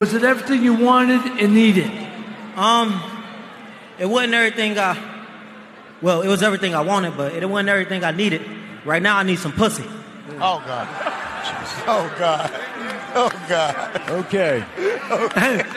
Was it everything you wanted and needed? Um, it wasn't everything I. Well, it was everything I wanted, but it wasn't everything I needed. Right now, I need some pussy. Oh God. Oh God. Oh God. Okay.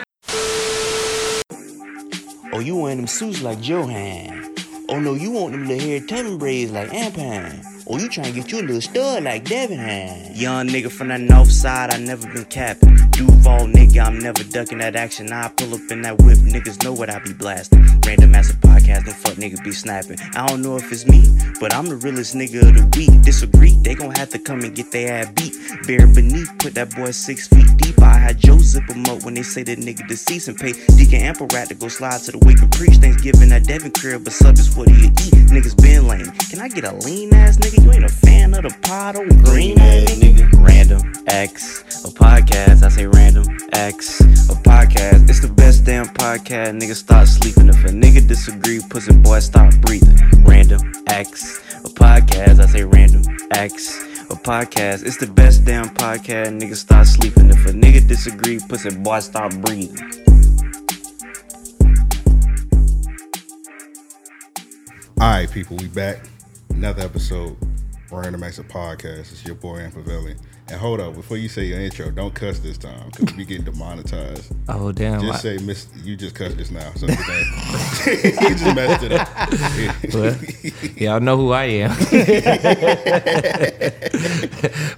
Oh, you want them suits like Johan. Oh no, you want them little hair tubbing braids like Ampan. Oh, you trying to get you a little stud like Devin had. Young nigga from the north side, I never been capping. Duval nigga, I'm never ducking that action. I pull up in that whip, niggas know what I be blasting. Random massive podcast, them fuck niggas be snapping. I don't know if it's me, but I'm the realest nigga of the week. Disagree, they gon' have to come and get their ass beat. Bare beneath, put that boy six feet deep. I had Joe zip him up when they say that nigga deceased and pay Deacon Ample Rat to go slide to the wake and preach. Thanksgiving at Devin crib, but sub is what do you eat? Niggas been lame. Can I get a lean ass nigga? You ain't a fan of the pot or green ass nigga? Random Acts of Podcast. I say random X, a podcast. It's the best damn podcast. Nigga start sleeping. If a nigga disagree, pussy boy stop breathing. Random Acts of Podcast. I say random X, a podcast. It's the best damn podcast. Nigga start sleeping. If a nigga disagree, pussy boy stop breathing. All right, people, we back. Another episode, Random Acts of Podcast. It's your boy Ampavelli. And hold up, before you say your intro, don't cuss this time because we get demonetized. Oh damn! Just I- say, Miss, you just cussed just now. So you just messed it up. Well, y'all know who I am,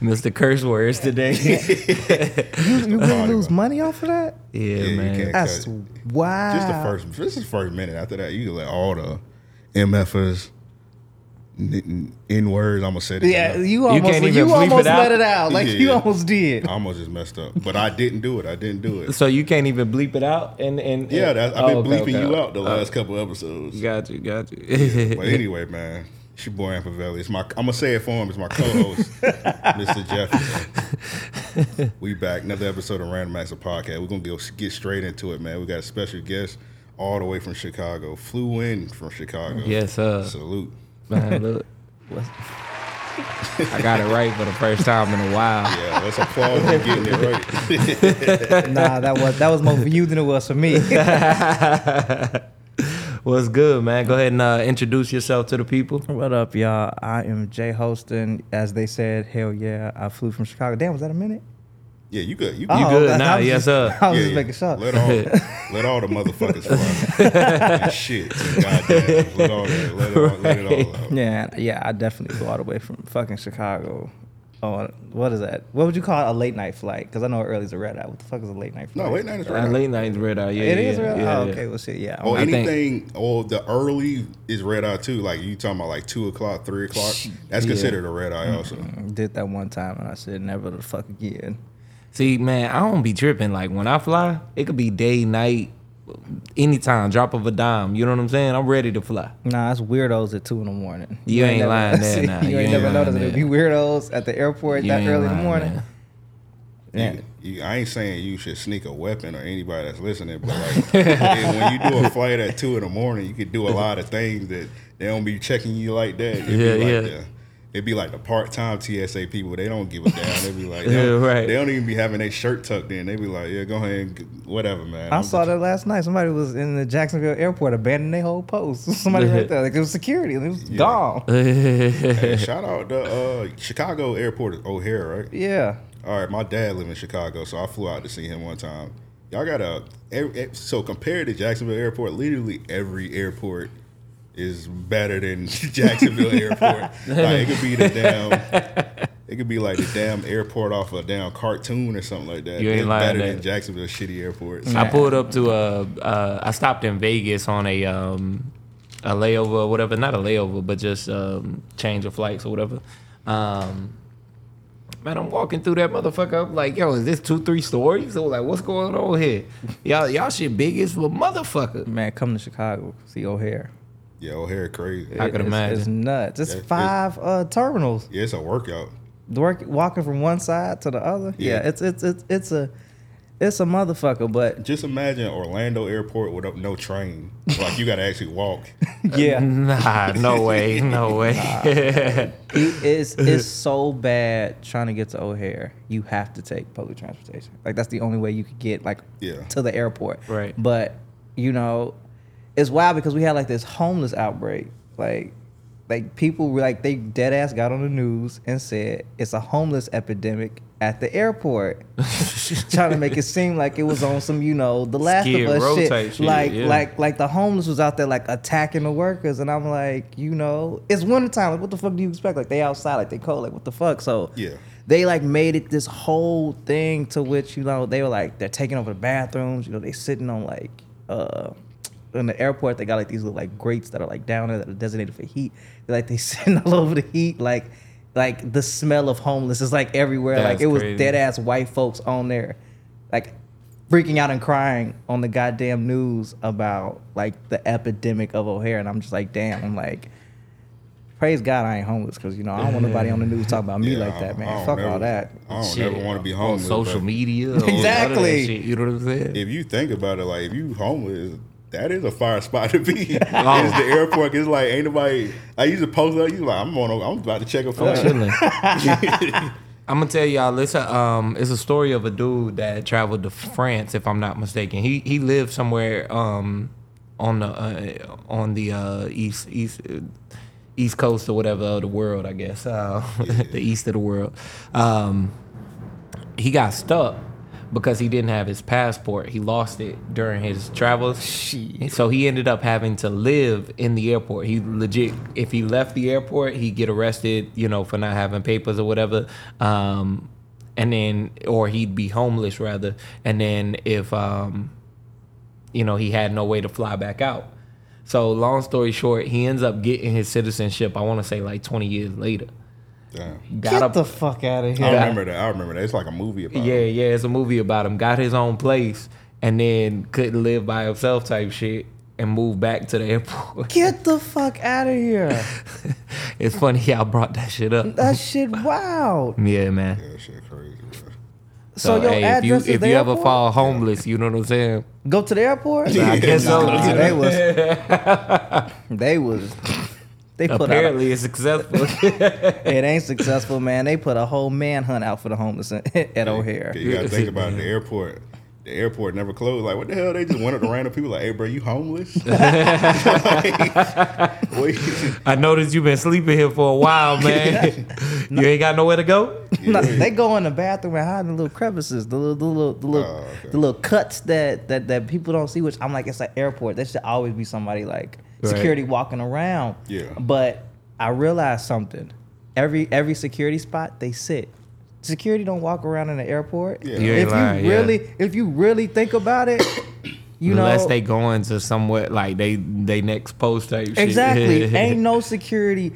Mr. Curse Words today. You, you really lose money off of that? yeah, Yeah, you man. can't That's cut. wow. Just the first, this is the first minute. After that, you can let all the MFers, N words, I'm going to say this. Yeah, enough. you almost can't you, even bleep it almost let it out. Like you Yeah. almost did. I almost just messed up. But I didn't do it. I didn't do it. So you can't even bleep it out, and and Yeah, that, I've been oh, okay, bleeping okay. you out the last couple episodes. Got you, got you. But anyway, man, it's your boy Ampavelli. It's my I'm gonna say it for him. It's my co-host, Mr. Jefferson. we back another episode of Random Acts of Podcast. We're gonna go get straight into it, man. We got a special guest all the way from Chicago. Flew in from Chicago. Yes, sir. Salute. Man, look, what's- I got it right for the first time in a while. Yeah, let's applaud you getting it right. nah, that was that was more for you than it was for me. What's good, man? Go ahead and uh, introduce yourself to the people. what up, y'all? I am Jé Holston. As they said, hell yeah, I flew from Chicago. Damn, was that a minute? Yeah, you good. You, Oh, You good I- I now? was Yes, sir. I was yeah, just yeah. making sure. Let all let all the motherfuckers fly. And shit. Goddamn. Let all that. Let, it all, let it all out. Yeah, yeah, I definitely flew all the way from fucking Chicago. Oh, what is that? What would you call a late night flight? Because I know early's a red eye. What the fuck is a late night flight? No, late night is Uh, right. late night red eye. Yeah, It yeah, is red. Yeah, oh, yeah. okay. Well, shit. Yeah. Or I think- anything, or the early is red eye too. Like you talking about like two o'clock, three o'clock. That's Yeah. considered a red eye also. did that one time and I said never the fuck again. See, man, I don't be tripping. Like when I fly, it could be day, night, anytime, drop of a dime. You know what I'm saying? I'm ready to fly. Nah, it's weirdos at two in the morning. You ain't never- lying there, See, nah. You, You ain't ain't never noticed there. there be weirdos at the airport You that early in the morning. man. Yeah. You, you, I ain't saying you should sneak a weapon or anybody that's listening, but like and when you do a flight at two in the morning, you could do a lot of things that they don't be checking you like that. It'd Yeah, like yeah. The, it'd be like the part time TSA people. They don't give a damn. They be like, they Yeah, don't, right. They don't even be having their shirt tucked in. They be like, yeah, go ahead, and g- whatever, man. I I'm saw just- that last night. Somebody was in the Jacksonville airport abandoning their whole post. Somebody right there. Like it was security. and It was gone. Hey, shout out the uh, Chicago airport is O'Hare, right? Yeah. All right, my dad lived in Chicago, so I flew out to see him one time. Y'all got a so compared to Jacksonville Airport, literally every airport is better than Jacksonville Airport. Like it could be the damn, it could be like the damn airport off a damn cartoon or something like that. You ain't it's lying better there. than Jacksonville shitty airports. I pulled up to a. Uh, I stopped in Vegas on a um, a layover or whatever. Not a layover, but just um, change of flights or whatever. Um, man, I'm walking through that motherfucker. I'm like, yo, is this two, three stories? So like, what's going on here? Y'all, y'all shit big as a motherfucker. Man, come to Chicago. See O'Hare. Yeah, O'Hare crazy. I could It's- imagine. It's nuts. It's Yeah, it's- five uh, terminals. Yeah, it's a workout. Work, walking from one side to the other. Yeah, Yeah. it's it's it's it's a It's a motherfucker, but Just imagine Orlando Airport with no train. Like you got to actually walk. yeah, Nah, no way, no way. it- it's it's so bad trying to get to O'Hare. You have to take public transportation. Like that's the only way you could get like Yeah. to the airport. Right. But you know, it's wild because we had like this homeless outbreak. Like like people were like they dead ass got on the news and said it's a homeless epidemic at the airport. trying to make it seem like it was on some, you know, the last Skid of us shit. shit, Like yeah. like like the homeless was out there like attacking the workers and I'm like, you know, it's wintertime. Like what the fuck do you expect? Like they outside, like they cold, like what the fuck? So Yeah. they like made it this whole thing to which, you know, they were like they're taking over the bathrooms, you know, they sitting on like uh in the airport they got like these little like grates that are like down there that are designated for heat. They're like they sitting all over the heat, like like the smell of homeless is like everywhere. like That's it was crazy. dead ass white folks on there, like freaking out and crying on the goddamn news about like the epidemic of O'Hare, and I'm just like, damn. I'm like, praise God I ain't homeless because you know I don't want nobody on the news talking about me Yeah, like that, man. don't Fuck never- all that. I don't Shit, never want to be on homeless. social but media. or none of that Exactly. shit, you know what I'm saying? If you think about it, like if you homeless, that is a fire spot to be. Oh. It's the airport. It's like ain't nobody. I used to post up. You like I'm on. I'm about to check a I'm flight. chilling. I'm gonna tell y'all. Listen, um, it's a story of a dude that traveled to France, if I'm not mistaken. He he lived somewhere um on the uh, on the uh, east east uh, east coast or whatever of the world, I guess, uh, the east of the world. Um, he got stuck because he didn't have his passport. He lost it during his travels. So he ended up having to live in the airport. He legit, if he left the airport, he'd get arrested, you know, for not having papers or whatever. Um, and then, or he'd be homeless rather. And then if, um, you know, he had no way to fly back out. So long story short, he ends up getting his citizenship. I want to say like 20 years later. Damn. Got Get up, the fuck out of here. I remember that. I remember that. It's like a movie about. Yeah, it. yeah, it's a movie about him. Got his own place and then couldn't live by himself type shit and moved back to the airport. Get the fuck out of here. it's funny y'all brought that shit up. That shit wow. Yeah, man. That shit crazy. bro. So, So, your hey, if you is if the you ever fall homeless, you know what I'm saying? Go to the airport? I guess so. Nah, they was they was they put out Apparently, it's successful. it ain't successful, man. They put a whole manhunt out for the homeless at O'Hare. You gotta think about it. The airport. The airport never closed. Like what the hell? They just went up to random people like, "Hey, bro, you homeless?" Like, wait. I noticed you've been sleeping here for a while, man. you ain't got nowhere to go. No, they go in the bathroom and hide in the little crevices, the little, the little, the little, Oh, okay. the little cuts that, that that people don't see. Which I'm like, it's an airport. There should always be somebody like Right. security walking around. Yeah. But I realized something. Every every security spot they sit. Security don't walk around in the airport. Yeah. You if lying, you yeah. really, if you really think about it, you know Unless know, they going to somewhere like they they next post type shit. Exactly. Ain't no security.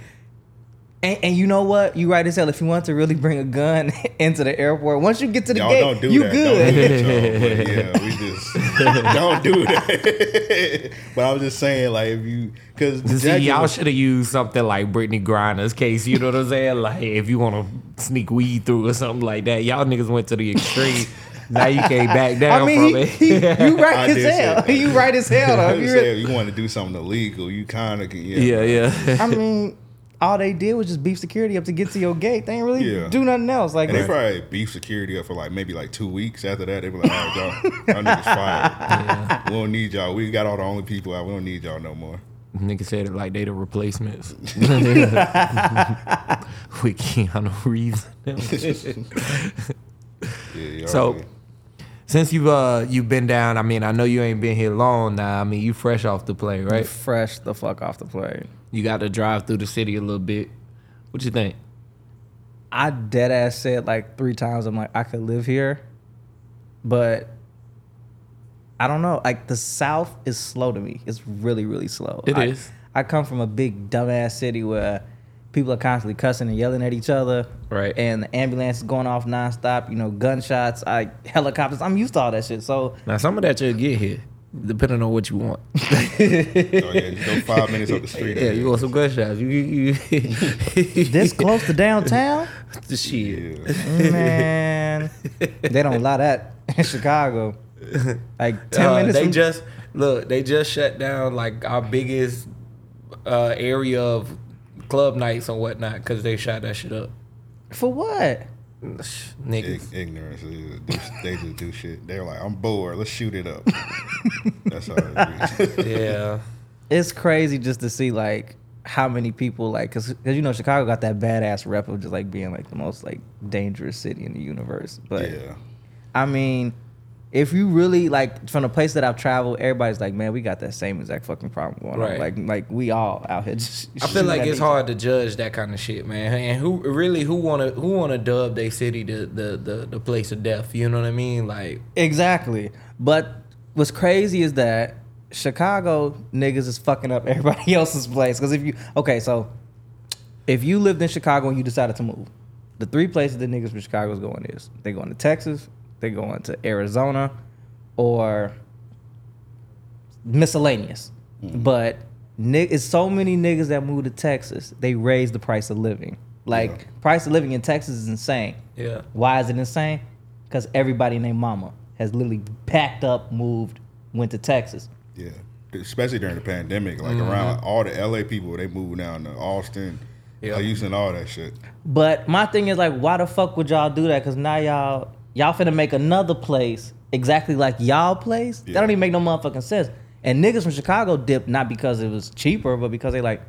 And, and you know what? You right as hell. If you want to really bring a gun into the airport, once you get to the Y'all gate, don't do you that. good. Don't do that, y'all. But yeah, we just don't do that. but I was just saying, like, if you because See, y'all should have used something like Brittney Griner's case. You know what I'm saying? Like, if you want to sneak weed through or something like that, y'all niggas went to the extreme. now you can't back down I mean, from he, it. he, you right as hell. that. You right as hell. Though. I If was you really- you want to do something illegal, you kind of can. Yeah, yeah, yeah. I mean, all they did was just beef security up to get to your gate. They ain't really Yeah. do nothing else. Like, And they probably beef security up for like maybe like two weeks. After that, they be like, "All right, y'all, y'all niggas fired. We don't need y'all. We got all the only people out. We don't need y'all no more." Nigga said it like they the replacements. With Keanu Reeves. Yeah, y'all So- really- Since you've uh you've been down, I mean, I know you ain't been here long now. I mean, you fresh off the plane, right? fresh the fuck off the plane. You got to drive through the city a little bit. What you think? I dead ass said like three times. I'm like, I could live here, but I don't know. Like the South is slow to me. It's really, really slow. It I, is. I come from a big dumbass city where people are constantly cussing and yelling at each other. Right. And the ambulance is going off nonstop. You know, gunshots, I helicopters. I'm used to all that shit. So Now some of that you'll get here, depending on what you want. Oh yeah, just go five minutes up the street. Yeah, you want some gunshots? You, you, you this close to downtown, the shit. Yeah. man. they don't allow that in Chicago. Like ten Uh, minutes. they from- just look. They just shut down like our biggest uh, area of club nights and whatnot because they shot that shit up. for what? Niggas. Ig- ignorance. is- They just do shit. They're like, I'm bored. Let's shoot it up. That's how it is. Yeah. It's crazy just to see like how many people like because you know Chicago got that badass rep of just like being like the most like dangerous city in the universe. But yeah. I mean, if you really like from the place that I've traveled, everybody's like, man, we got that same exact fucking problem going Right. on. Like, like we all out here. Just I feel like it's hard to judge that kind of shit, man. And who really who wanna who wanna dub their city the, the the the place of death? You know what I mean? Like Exactly. But what's crazy is that Chicago niggas is fucking up everybody else's place. Because if you okay, so if you lived in Chicago and you decided to move, the three places that niggas from Chicago is going is they going to Texas, they going to Arizona, or miscellaneous. Mm-hmm. But ni- it's so many niggas that move to Texas, they raise the price of living. Like Yeah. price of living in Texas is insane. yeah. Why is it insane? Because everybody named Mama has literally packed up, moved, went to Texas. Yeah. Especially during the pandemic. Like mm-hmm. around all the LA people, they moved down to Austin, Yeah. Houston, all that shit. But my thing is like, why the fuck would y'all do that? Because now y'all y'all finna make another place exactly like y'all place. That don't even make no motherfucking sense. And niggas from Chicago dipped not because it was cheaper, but because they like,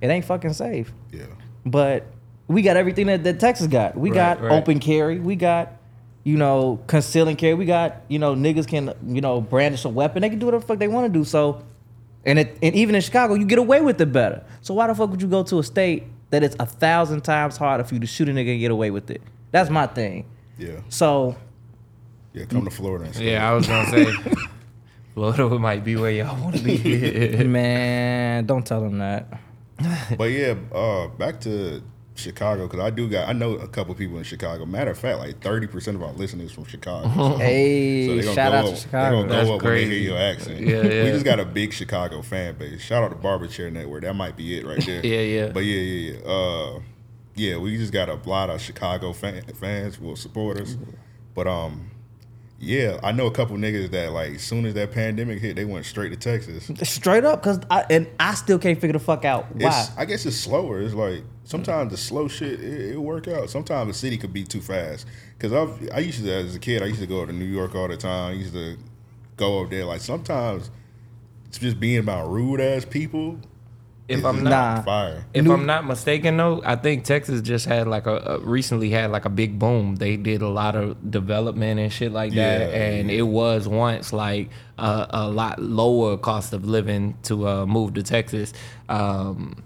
it ain't fucking safe. Yeah. But we got everything that, that Texas got. We Right, got right. open carry. We got, you know, concealing carry. We got, you know, niggas can, you know, brandish a weapon. They can do whatever the fuck they want to do. So, and it, and even in Chicago, you get away with it better. So why the fuck would you go to a state that it's a thousand times harder for you to shoot a nigga and get away with it? That's my thing. Yeah. So Yeah. Come to Florida and. Yeah, I was gonna say Florida might be where y'all wanna be. man, don't tell them that. But yeah, uh, back to Chicago because I do got I know a couple people in Chicago. Matter of fact, like thirty percent of our listeners from Chicago. So, Hey, so they gonna shout go out up, to They Chicago. gonna That's go up when they hear your accent. Yeah, yeah. We just got a big Chicago fan base. Shout out to Barber Chair Network. That might be it right there. Yeah, yeah. But yeah, yeah, yeah. Uh, yeah, we just got a lot of Chicago fan, fans will support us. But um, yeah, I know a couple niggas that like as soon as that pandemic hit, they went straight to Texas. Straight up, cause I and I still can't figure the fuck out why. It's, I guess it's slower. It's like sometimes the slow shit it, it work out. Sometimes the city could be too fast. Cause I I used to as a kid I used to go to New York all the time. I used to go up there. Like sometimes it's just being about rude ass people. If is I'm just not Nah. fire. If New- I'm not mistaken, though, I think Texas just had like a, a recently had like a big boom. They did a lot of development and shit like that, Yeah, and yeah. it was once like a, a lot lower cost of living to uh, move to Texas. Um,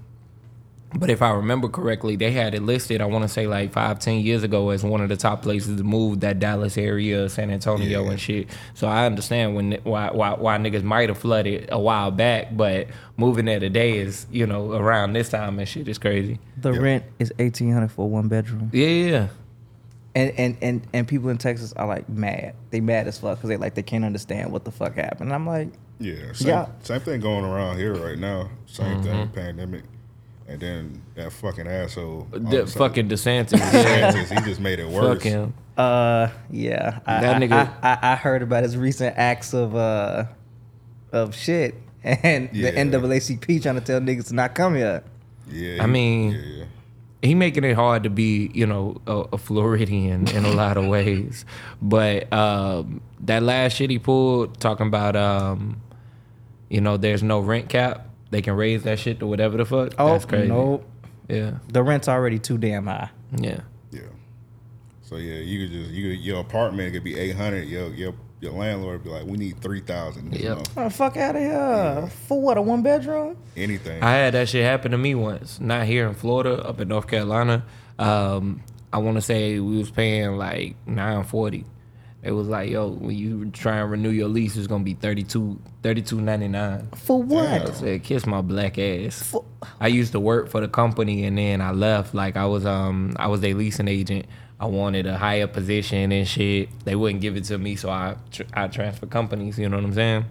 but if I remember correctly, they had it listed. I want to say like five, ten years ago as one of the top places to move. That Dallas area, San Antonio, Yeah. and shit. So I understand when why why, why niggas might have flooded a while back, but moving there today is you know around this time and shit is crazy. the Yeah. rent is eighteen hundred for one bedroom. Yeah, yeah. and and and and people in Texas are like mad. They mad as fuck because they like they can't understand what the fuck happened. And I'm like, Yeah, same, Yeah. same thing going around here right now. Same thing, Mm-hmm. pandemic, and then that fucking asshole. all of The a sudden- fucking DeSantis. Yeah. DeSantis, he just made it worse. Fuck him. uh, yeah, I, That I- nigga- I, I, I heard about his recent acts of uh of shit, and Yeah. the NAACP trying to tell niggas to not come here. Yeah, I mean- yeah, yeah. he making it hard to be, you know, a, a Floridian in a lot of ways. But um, that last shit he pulled, talking about, um, you know, there's no rent cap. They can raise that shit to whatever the fuck. Oh That's crazy. nope, Yeah, the rent's already too damn high. yeah. Yeah. So yeah, you could just you could, your apartment could be eight hundred. Your your your landlord be like, we need three thousand. Yep. Oh, fuck out of here for what a one bedroom? Anything. I had that shit happen to me once. Not here in Florida, up in North Carolina. Um, I want to say we was paying like nine forty. It was like, yo, when you try and renew your lease, it's gonna be 32 $32.99. For what? I said, kiss my black ass. I used to work for the company and then I left. Like I was um I was a leasing agent. I wanted a higher position and shit. They wouldn't give it to me, so I tr- I transferred companies. You know what I'm saying?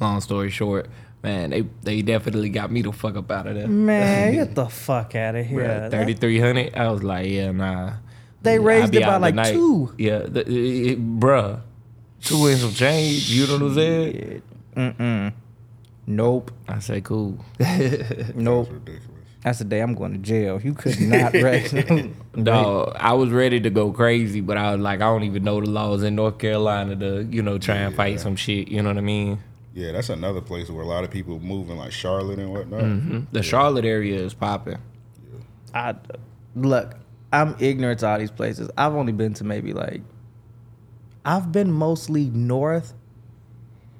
Long story short, man, they they definitely got me the fuck up out of there. Man, get the fuck out of here. Thirty three hundred. I was like, yeah, nah. They I raised it by like night. two. Yeah, the, it, it- bruh. Two and some change. You know what I'm saying? Mm-mm. Nope. I say cool. Nope. That's ridiculous. That's the day I'm going to jail. You could not raise. no, I was ready to go crazy, but I was like, I don't even know the laws in North Carolina to, you know, try and fight some shit. You know what I mean? Yeah, that's another place where a lot of people moving, like Charlotte and whatnot. Mm-hmm. The Charlotte area is popping. I look. I'm ignorant to all these places. I've only been to maybe like. I've been mostly north,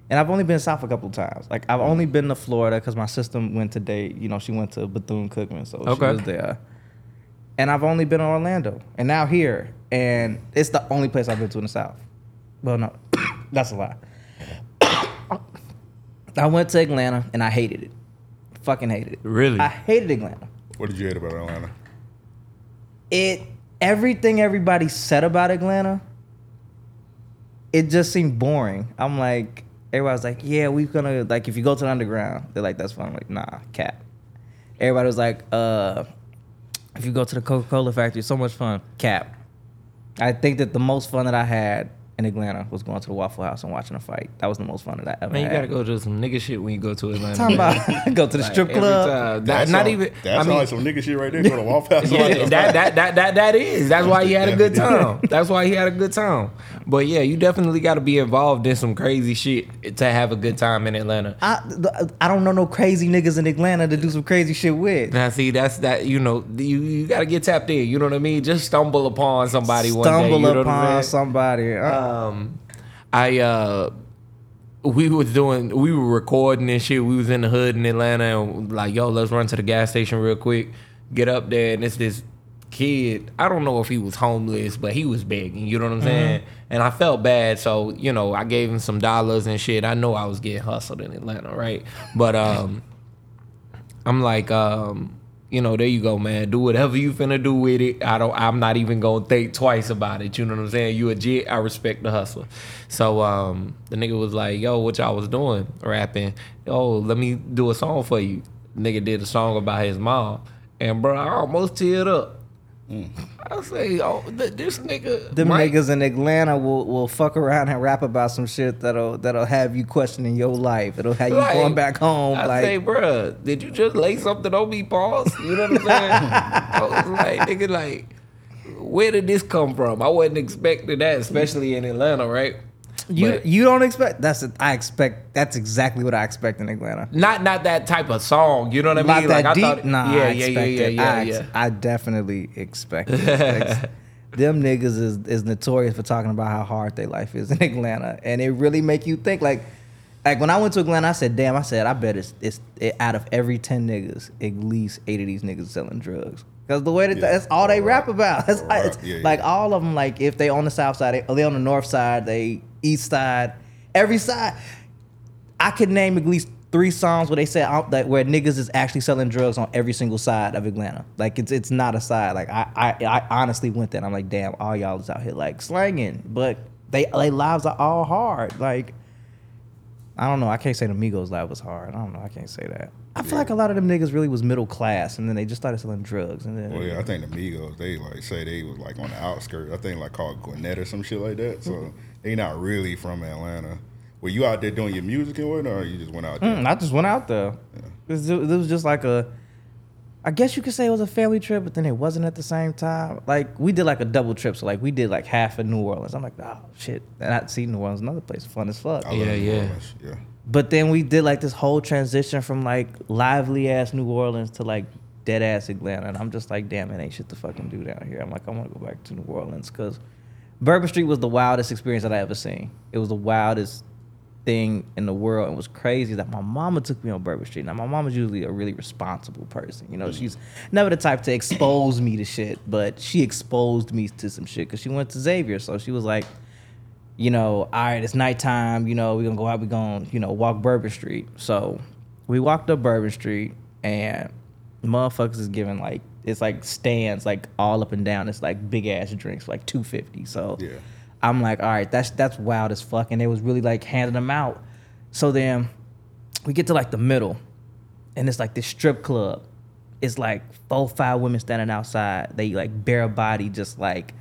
and I've only been south a couple of times. Like I've only been to Florida because my sister went to date. You know, she went to Bethune Cookman, so she was there. And I've only been to Orlando, and now here, and it's the only place I've been to in the south. Well, no, that's a lie. I went to Atlanta and I hated it. Fucking hated it. Really? I hated Atlanta What did you hate about Atlanta? It everything everybody said about Atlanta, it just seemed boring. I'm like, everybody's like, yeah, we're gonna like if you go to the underground, they're like, that's fun. I'm like, nah, cap. Everybody was like, uh, if you go to the Coca-Cola factory, so much fun. Cap. I think that the most fun that I had in Atlanta was going to the Waffle House and watching a fight. That was the most fun that I ever Man, you had. gotta go to some nigga shit when you go to Atlanta. Talking about go to the Like, strip every club. time. That That, not sound- even. That I mean, like some nigga shit right there. Go to Waffle House. yeah, that, that that that that is. That's why he had a good time. That's why he had a good time. But yeah, you definitely got to be involved in some crazy shit to have a good time in Atlanta. I, I don't know no crazy niggas in Atlanta to do some crazy shit with. Now, see, that's that. You know, you you got to get tapped in. You know what I mean? Just stumble upon somebody one day. Stumble You know what I'm upon somebody. Uh, um I uh we was doing we were recording and shit. We was in the hood in Atlanta and like, yo, let's run to the gas station real quick. Get up there and it's this kid. I don't know if he was homeless, but he was begging, you know what I'm saying? And I felt bad, so you know, I gave him some dollars and shit. I know I was getting hustled in Atlanta, right? But um I'm like, um, you know, there you go, man. Do whatever you finna do with it. I don't. I'm not even gonna think twice about it. You know what I'm saying? You a jit. I respect the hustle. So um, the nigga was like, "Yo, what y'all was doing? Rapping? Oh, let me do a song for you." Nigga did a song about his mom, and bro, I almost teared up. I say, oh, th- this nigga, them Mike- niggas in Atlanta will, will fuck around and rap about some shit that'll that'll have you questioning your life. It'll have you Like, going back home. I like, say, bruh, did you just lay something on me, pause? You know what I'm saying? I was like, nigga, like, where did this come from? I wasn't expecting that, especially in Atlanta, right? You But you don't expect. That's a, I expect. That's exactly what I expect in Atlanta. not not that type of song. You know what I mean? Not that like, deep. I thought, nah, yeah, I yeah, yeah, expect yeah, yeah, I, yeah. I definitely expect it. Them niggas is, is notorious for talking about how hard their life is in Atlanta, and it really make you think. Like, like when I went to Atlanta, I said, "Damn!" I said, "I bet it's it's it, out of every ten niggas, at least eight of these niggas selling drugs." Because the way that Yeah. that's all they All rap about. That's All like, right. it's Yeah, yeah. like all of them. Like if they on the south side, they, they on the north side, they east side, every side. I could name at least three songs where they said out that where niggas is actually selling drugs on every single side of Atlanta. Like it's it's not a side. Like I I, I honestly went there and I'm like, damn, all y'all is out here like slanging, but they they lives are all hard. Like I don't know. I can't say the Migos life was hard. I don't know. I can't say that. I feel like a lot of them niggas really was middle class, and then they just started selling drugs, and then Well, yeah, I think the Migos they like say they was like on the outskirts. I think like called Gwinnett or some shit like that. So mm-hmm. They not really from Atlanta. Were you out there doing your music and whatnot, or you just went out there? Mm, I just went out there. It, was, it was just like a, I guess you could say it was a family trip, but then it wasn't at the same time. Like we did like a double trip, so like we did like half in New Orleans. I'm like, oh shit, and I see New Orleans, another place, fun as fuck. I love Yeah, New yeah. Orleans, yeah. But then we did like this whole transition from like lively ass New Orleans to like dead ass Atlanta, and I'm just like, damn, it ain't shit to fucking do down here. I'm like, I want to go back to New Orleans because Bourbon Street was the wildest experience that I ever seen. It was the wildest thing in the world and was crazy that my mama took me on Bourbon Street. Now my mama's usually a really responsible person. You know, mm-hmm. she's never the type to expose me to shit, but she exposed me to some shit because she went to Xavier. So she was like, you know, all right, it's nighttime, you know, we're gonna go out, we're gonna, you know, walk Bourbon Street. So we walked up Bourbon Street and motherfuckers is giving like it's like stands like all up and down. It's like big ass drinks, like 250. So Yeah. I'm like, all right, that's that's wild as fuck. And they was really like handing them out. So then we get to like the middle, and it's like this strip club. It's like four, five women standing outside. They like bare body, just like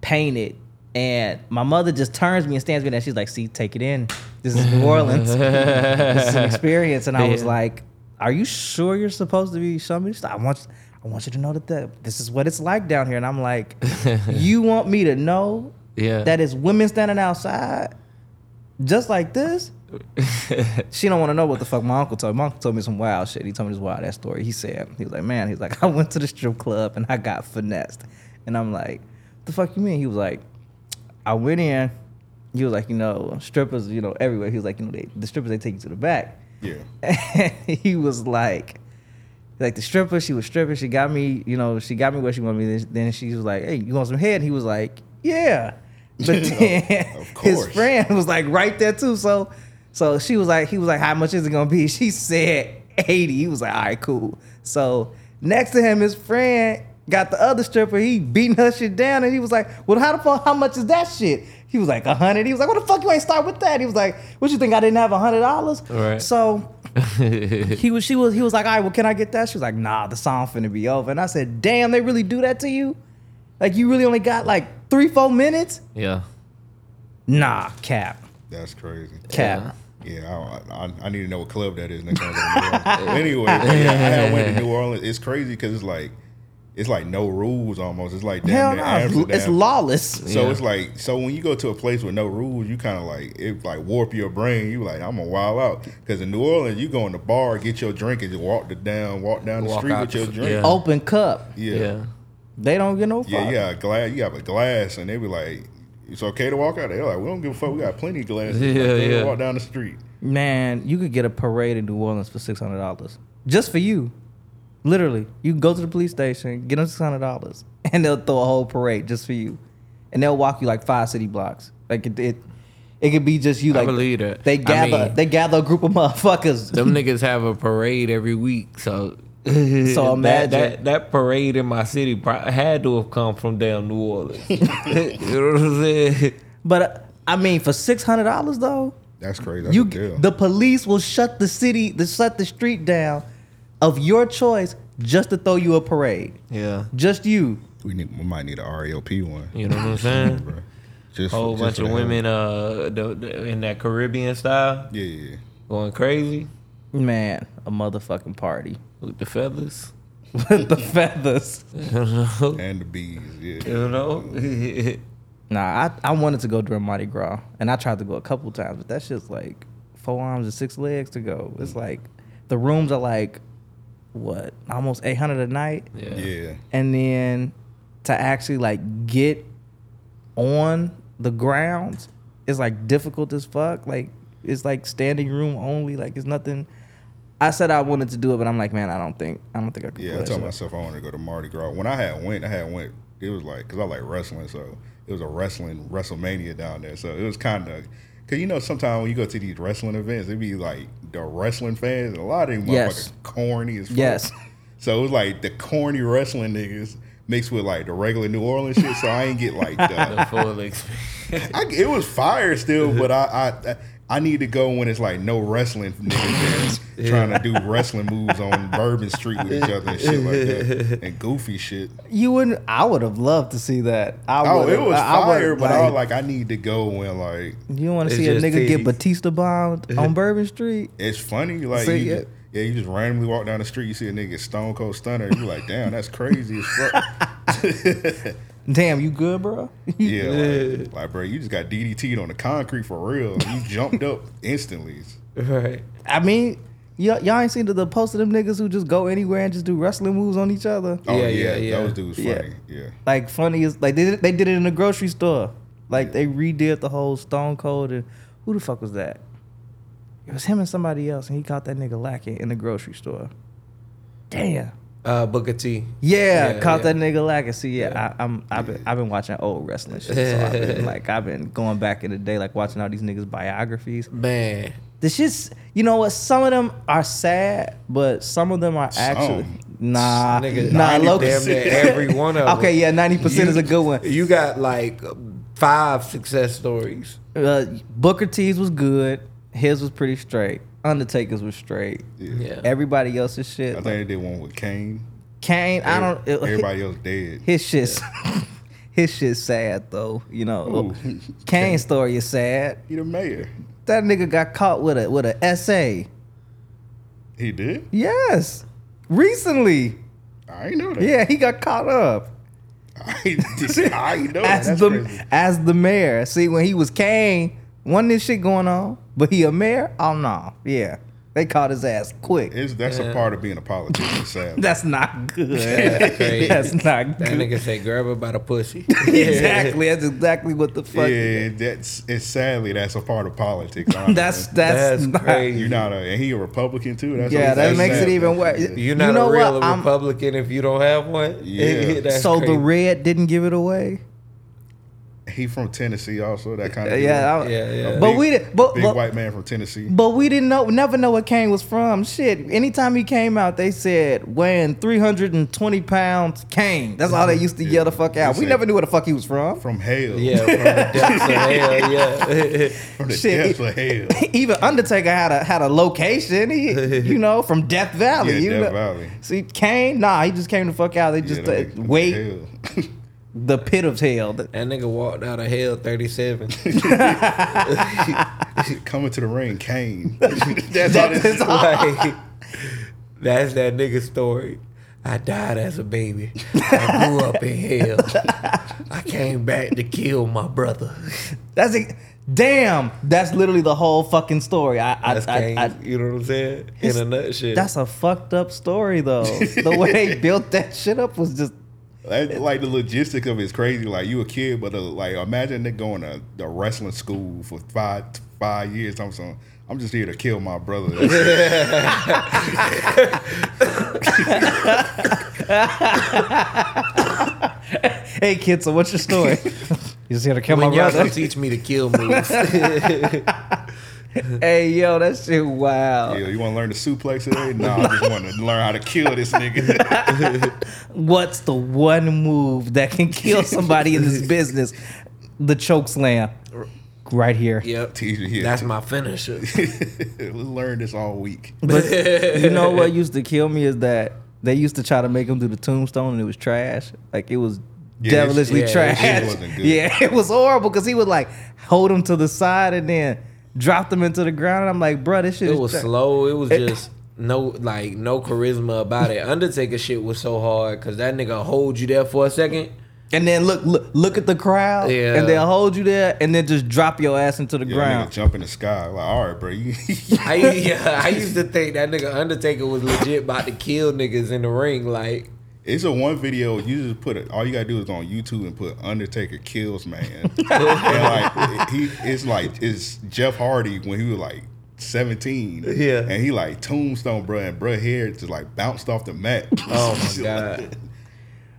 painted. And my mother just turns me and stands me there. She's like, "See, take it in. This is New Orleans. this is an experience." And I was like, "Are you sure you're supposed to be showing me this? I want, I want you to know that the, this is what it's like down here." And I'm like, "You want me to know Yeah. that it's women standing outside just like this?" she don't want to know what the fuck my uncle told me. My uncle told me some wild shit. He told me this wild ass story. He said, he was like, man, he's like, I went to the strip club and I got finessed. And I'm like, the fuck you mean? He was like, I went in. He was like, you know, strippers, you know, everywhere. He was like, you know, they, the strippers, they take you to the back. Yeah. And he was like, like the stripper, she was stripping. She got me, you know, she got me where she wanted me. Then- Then she was like, hey, you want some head? He was like, yeah. But then his friend was like right there too. So, so she was like, he was like, how much is it gonna be? She said eighty. He was like, all right, cool. So next to him, his friend got the other stripper. He beating her shit down, and he was like, well, how the fuck? How much is that shit? He was like a hundred. He was like, what the fuck? You ain't start with that? He was like, what you think? I didn't have a hundred dollars? Right. So he was she was he was like, all right, well, can I get that? She was like, nah, the song finna be over. And I said, damn, they really do that to you? Like you really only got like three, four minutes? yeah. Nah, cap. That's crazy. Cap. Yeah, I, I, I need to know what club that is next time. I go to New Orleans. anyway, yeah, I had went to New Orleans. It's crazy because it's like it's like no rules almost. It's like Hell damn no. It's lawless. So Yeah. it's like so when you go to a place with no rules, you kind of like it like warp your brain. You like I'm gonna wild out because in New Orleans you go in the bar, get your drink, and just walk the down, walk down the Walk street with your drink. yeah. Open cup. Yeah, Yeah. yeah, They don't get no fuck. you got a glass. You have a glass, and they be like, "It's okay to walk out." They're like, "We don't give a fuck. We got plenty of glasses. Yeah, Like, yeah. Walk down the street. Man, you could get a parade in New Orleans for six hundred dollars just for you. Literally, you can go to the police station, get them six hundred dollars, and they'll throw a whole parade just for you, and they'll walk you like five city blocks. Like it, it, it could be just you. I Like believe that. They I gather, mean- they gather a group of motherfuckers. Them niggas have a parade every week, so So imagine- that that parade in my city had to have come from down New Orleans. you know what I'm saying? But uh, I mean, for six hundred dollars though, That's crazy. That's you a deal. the police will shut the city, the shut the street down of your choice just to throw you a parade. Yeah, Just you. we need. We might need a RAOP one. you know what I'm saying. Bro. Just Whole just bunch of the hell. women, uh, the, the, in that Caribbean style, Yeah, yeah, yeah. going crazy Man, a motherfucking party with the feathers. with the feathers. And the bees. Yeah. you know. Nah, I, I wanted to go during Mardi Gras, and I tried to go a couple times, but that's just like four arms and six legs to go. It's like the rooms are like what almost eight hundred a night, yeah. Yeah. and then to actually like get on the grounds is like difficult as fuck. Like it's like standing room only. Like it's nothing. I said I wanted to do it, but I'm like, man, I don't think I don't think I could. Yeah, I told myself I wanted to go to Mardi Gras. When I had went, I had went. It was like because I like wrestling, so it was a wrestling WrestleMania down there. So it was kind of because you know sometimes when you go to these wrestling events, it be like the wrestling fans. A lot of them Yes. motherfuckers corny as fuck. Yes. So it was like the corny wrestling niggas mixed with like the regular New Orleans shit. So I ain't get like The the. full experience. I, it was fire still, but I, I I need to go when it's like no wrestling niggas there trying to do wrestling moves on Bourbon Street with each other and shit like that and goofy shit. You wouldn't. I would have loved to see that. I Oh, it was I- I would've, fire, but I was like, I need to go when like you want to see a just nigga get. Batista bombed on Bourbon Street? it's funny. Like See, you yeah. just, yeah, you just randomly walk down the street, you see a nigga Stone Cold Stunner, and you like, damn, that's crazy as fuck. Damn, you good, bro? yeah, like, like, bro, you just got DDT'd on the concrete for real. You jumped up instantly. right. I mean, y'all, y'all ain't seen the, the post of them niggas who just go anywhere and just do wrestling moves on each other. Oh Yeah, yeah, yeah, yeah. those dudes funny. Yeah. Like funny as like they did, they did it in the grocery store. Like they redid the whole Stone Cold and who the fuck was that? It was him and somebody else, and he caught that nigga lacking in the grocery store. Damn. Uh, Booker T. Yeah, Yeah, caught yeah. that nigga lacking. See, yeah, I, I'm I've been I've been watching old wrestling shit. So I've been like I've been going back in the day, like watching all these niggas biographies. Man, The shit's you know what? Some of them are sad, but some of them are actually Some. nah nigga, nah. Low damn near every one of them. Okay, yeah, ninety percent is a good one. You got like five success stories. Uh, Booker T's was good. His was pretty straight. Undertaker's was straight. Yeah. Everybody else's shit. I think they did one with Kane. Kane, I don't. it- Everybody else dead. his shit's his shit's sad though. You know, Ooh. Kane's story is sad. He the mayor. That nigga got caught with a with a essay. He did. Yes, recently. I ain't know that. Yeah, he got caught up I ain't, I ain't know that. as That's the crazy. as the mayor. See, when he was Kane, wasn't this shit going on? But he a mayor? Oh no, yeah, they caught his ass quick. It's, that's a part of being a politician, sad. That's not good. That's. That's not That good. nigga say grab her by the pussy. exactly. That's exactly what the fuck. yeah, that's it's sadly that's a part of politics. honestly. That's that's, That's not, crazy. you're not a and he a Republican too. That's Yeah, that that's makes it even worse. You're You not know a real what? I'm- Republican if you don't have one. Yeah. That's so the red didn't give it away. He from Tennessee also. That kind of Yeah, I- Yeah, yeah. But big- we did. But, big but, white man from Tennessee. but we didn't know. Never know what Kane was from. Shit. Anytime he came out, they said weighing 320 pounds. Kane. That's all they used to yell the fuck out. They We said- never knew where the fuck he was from. From hell. Yeah, from the depths of hell. Yeah. From the Shit. depths of hell. Even Undertaker had a had a location. He, you know, from Death Valley. Yeah, you Death know. Valley. See, Kane. Nah, he just came the fuck out. They just Yeah, uh, that nigga- wait hell. The pit of hell. That nigga walked out of hell 37. Coming to the ring, Kane. that's all That this is all. like, that's that nigga story. I died as a baby. I grew up in hell. I came back to kill my brother. That's it. Damn, that's literally the whole fucking story. I, I, That's I, Kane, I, you know what I'm saying? In a nutshell. that's a fucked up story though. the way they built that shit up was just That, like the logistics of it's crazy. Like you a kid, but uh, like imagine they going to the wrestling school for five five years. I'm saying I'm just here to kill my brother. Hey kids, so what's your story? you just here to kill when my y'all brother. gonna teach me to kill moves. hey yo, that shit wow. yeah, you want to learn the suplex today? No, I just want to learn how to kill this nigga. What's the one move that can kill somebody in this business? The choke slam. Right here. yep. Teach you here. That's my finisher. we learned this all week. But you know what used to kill me is that they used to try to make him do the tombstone and it was trash. Like it was Yeah, devilishly yeah, trash. it wasn't good. Yeah, it was horrible because he would like hold him to the side and then drop them into the ground. And I'm like, bro, this shit It is was trash." slow. It was It- just no like no charisma about it. Undertaker shit was so hard because that nigga hold you there for a second. And then look, look, look at the crowd, Yeah. and then hold you there, and then just drop your ass into the Yeah, ground. jump in the sky. Like, all right, bro. You, I yeah, I used to think that nigga Undertaker was legit about to kill niggas in the ring. Like it's a one video. You just put it. All you gotta do is go on YouTube and put Undertaker kills man. and like he, it's like it's Jeff Hardy when he was like. 17 Yeah. and he like tombstone bro and bro hair just like bounced off the mat oh my god.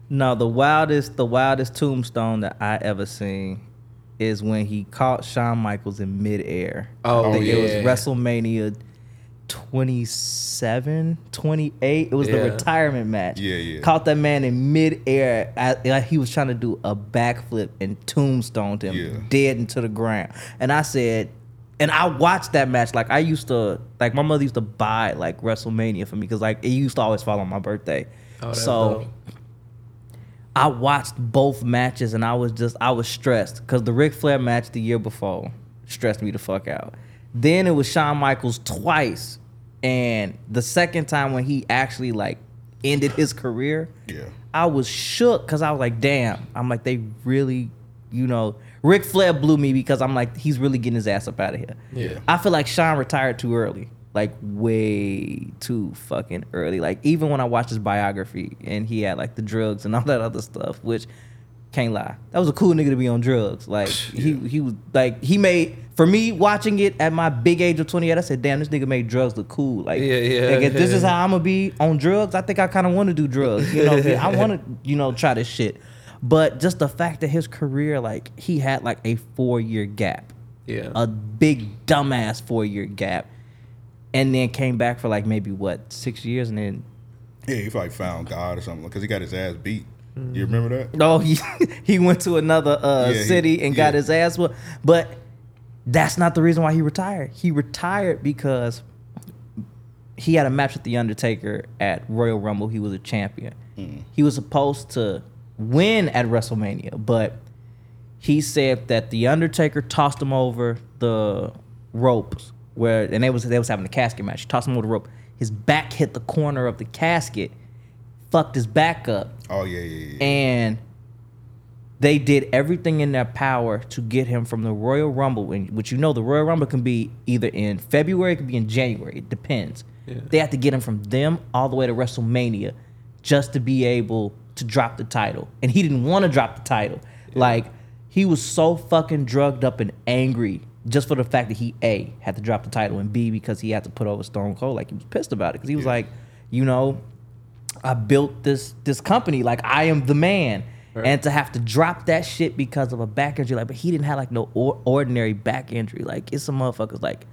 No, the wildest, the wildest tombstone that I ever seen is when he caught Shawn Michaels in midair. Oh, I think it was WrestleMania 27, 28. It was the retirement match. Yeah, yeah. Caught that man in midair. Like he was trying to do a backflip and tombstoned him Yeah. dead into the ground. And I said, and I watched that match. Like I used to, like my mother used to buy like WrestleMania for me because like it used to always fall on my birthday. Oh, so. dope. I watched both matches and I was just I was stressed because the Ric Flair match the year before stressed me the fuck out. Then it was Shawn Michaels twice, and the second time when he actually like ended his career, Yeah. I was shook because I was like, damn. I'm like they really, you know, Ric Flair blew me because I'm like he's really getting his ass up out of here. Yeah. I feel like Shawn retired too early, like way too fucking early. Like even when I watched his biography and he had like the drugs and all that other stuff, which can't lie, that was a cool nigga to be on drugs. Like he he was like he made for me watching it at my big age of 28. I said, damn, this nigga made drugs look cool. Like Yeah, yeah. like, if this is how I'm gonna be on drugs, I think I kind of want to do drugs. You know, I want to you know try this shit. But just the fact that his career, like he had like a four year gap Yeah. a big dumbass four year gap, and then came back for like maybe what six years, and then Yeah, he probably found God or something because he got his ass beat. You remember that? no, he he went to another uh, Yeah, he- city and got yeah. his ass whooped. But that's not the reason why he retired. He retired because he had a match with the Undertaker at Royal Rumble. He was a champion. Mm. He was supposed to win at WrestleMania, but he said that the Undertaker tossed him over the ropes where and they was they was having a casket match. He tossed him over the rope. His back hit the corner of the casket, fucked his back up, Oh yeah, yeah, yeah. and they did everything in their power to get him from the Royal Rumble, and which you know the Royal Rumble can be either in February, it could be in January. It depends. They have to get him from them all the way to WrestleMania just to be able to drop the title. And he didn't want to drop the title. Like he was so fucking drugged up and angry just for the fact that he A had to drop the title and B because he had to put over Stone Cold. Like he was pissed about it because he was like, you know, I built this this company like I am the man, and to have to drop that shit because of a back injury, like, but he didn't have like no or- ordinary back injury. Like it's some motherfuckers like,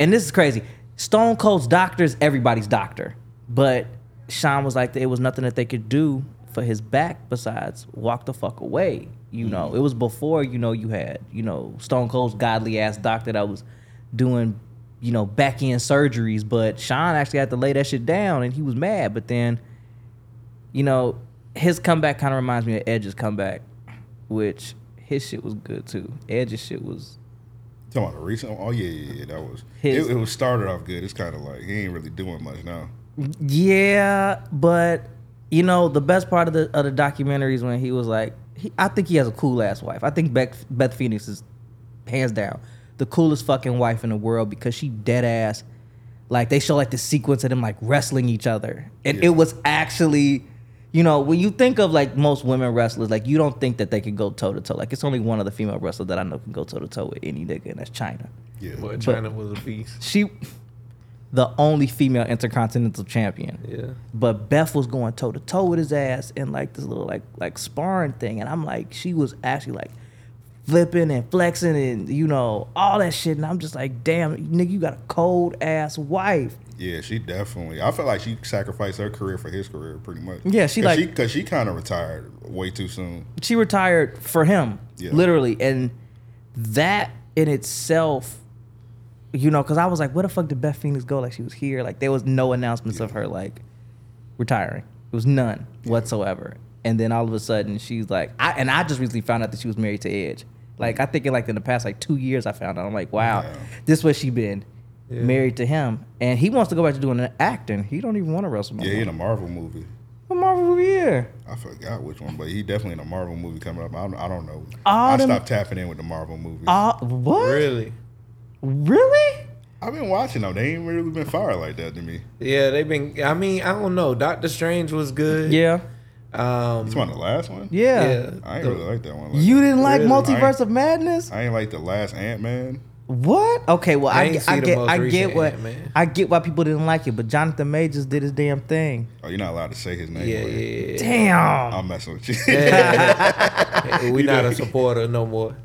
and this is crazy. Stone Cold's doctor is everybody's doctor, but Shawn was like, there was nothing that they could do for his back besides walk the fuck away. You know, mm-hmm. it was before you know you had you know Stone Cold's godly ass doctor that was doing you know back end surgeries, but Shawn actually had to lay that shit down, and he was mad. But then, you know, his comeback kind of reminds me of Edge's comeback, which his shit was good too. Edge's shit was Talking about the recent. Oh yeah, yeah, yeah. That was. His- it, it was started off good. It's kind of like he ain't really doing much now. Yeah, but you know the best part of the of the documentary is when he was like, he, I think he has a cool ass wife. I think Beth, Beth Phoenix is hands down the coolest fucking wife in the world because she dead ass. Like they show like the sequence of them like wrestling each other, and Yeah. it was actually, you know, when you think of like most women wrestlers, like you don't think that they can go toe to toe. Like it's only one of the female wrestlers that I know can go toe to toe with any nigga, and that's Chyna. Yeah. Boy, Chyna was a beast. She, the only female intercontinental champion. Yeah. But Beth was going toe to toe with his ass in like this little like like sparring thing, and I'm like, she was actually like flipping and flexing and you know all that shit, and I'm just like, damn, nigga, you got a cold ass wife. Yeah, she definitely. I feel like she sacrificed her career for his career, pretty much. Yeah, she like- she because she kind of retired way too soon. She retired for him, Yeah. literally, and that in itself. You know, because I was like, where the fuck did Beth Phoenix go? Like, she was here. Like, there was no announcements of her, like, retiring. It was none whatsoever. And then all of a sudden, she's like, I, and I just recently found out that she was married to Edge. Like, I think in like in the past like two years, I found out. I'm like, wow, Yeah. this where she been married to him, and he wants to go back to doing an acting. He don't even want to wrestle. no Yeah, he in a Marvel movie. What Marvel movie here? I forgot which one, but he definitely in a Marvel movie coming up. I don't, I don't know. All I them- stopped tapping in with the Marvel movies. Uh, what? Really? Really? I've been watching them. They ain't really been fire like that to me. Yeah, they've been. I mean, I don't know. Doctor Strange was good. Yeah. Um. It's one of the last one. Yeah. Yeah. I ain't the- really like that one. Like You that. didn't like Really? Multiverse of Madness? I ain't like the last Ant Man. What? Okay, well I I, get, I get I get what Ant-Man. I get why people didn't like it, but Jonathan Majors did his damn thing. Oh, you're not allowed to say his name. Yeah, but yeah, yeah. Damn. I'm messing with you. Yeah. we not a supporter no more.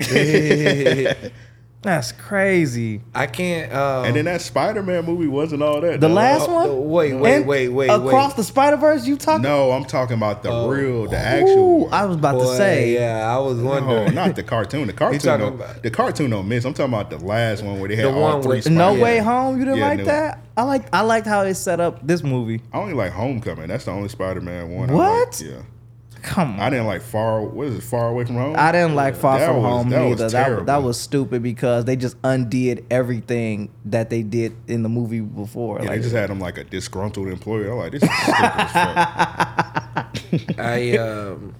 That's crazy. I can't. Um, and then that Spider Man movie wasn't all that. The though. last one? oh, wait, wait, And wait, wait, Across wait. the Spider Verse, you talking? No, I'm talking about the Oh. real, the actual. one. I was about to say. yeah, I was No, wondering. not the cartoon. The cartoon, talking don't, about- the cartoon don't miss. I'm talking about the last one where they had The all one three. Spider- No Yeah. Way Home, you didn't Yeah, like no. that? I like I liked how it set up this movie. I only like Homecoming. That's the only Spider Man one. I What? like. Yeah, Come on. I didn't like Far. What is it? Far away from home. I didn't like Far That From was- Home that was either. That, that was stupid because they just undid everything that they did in the movie before. Yeah, like, they just had him like a disgruntled employee. I'm like, this is stupid as fuck. I um,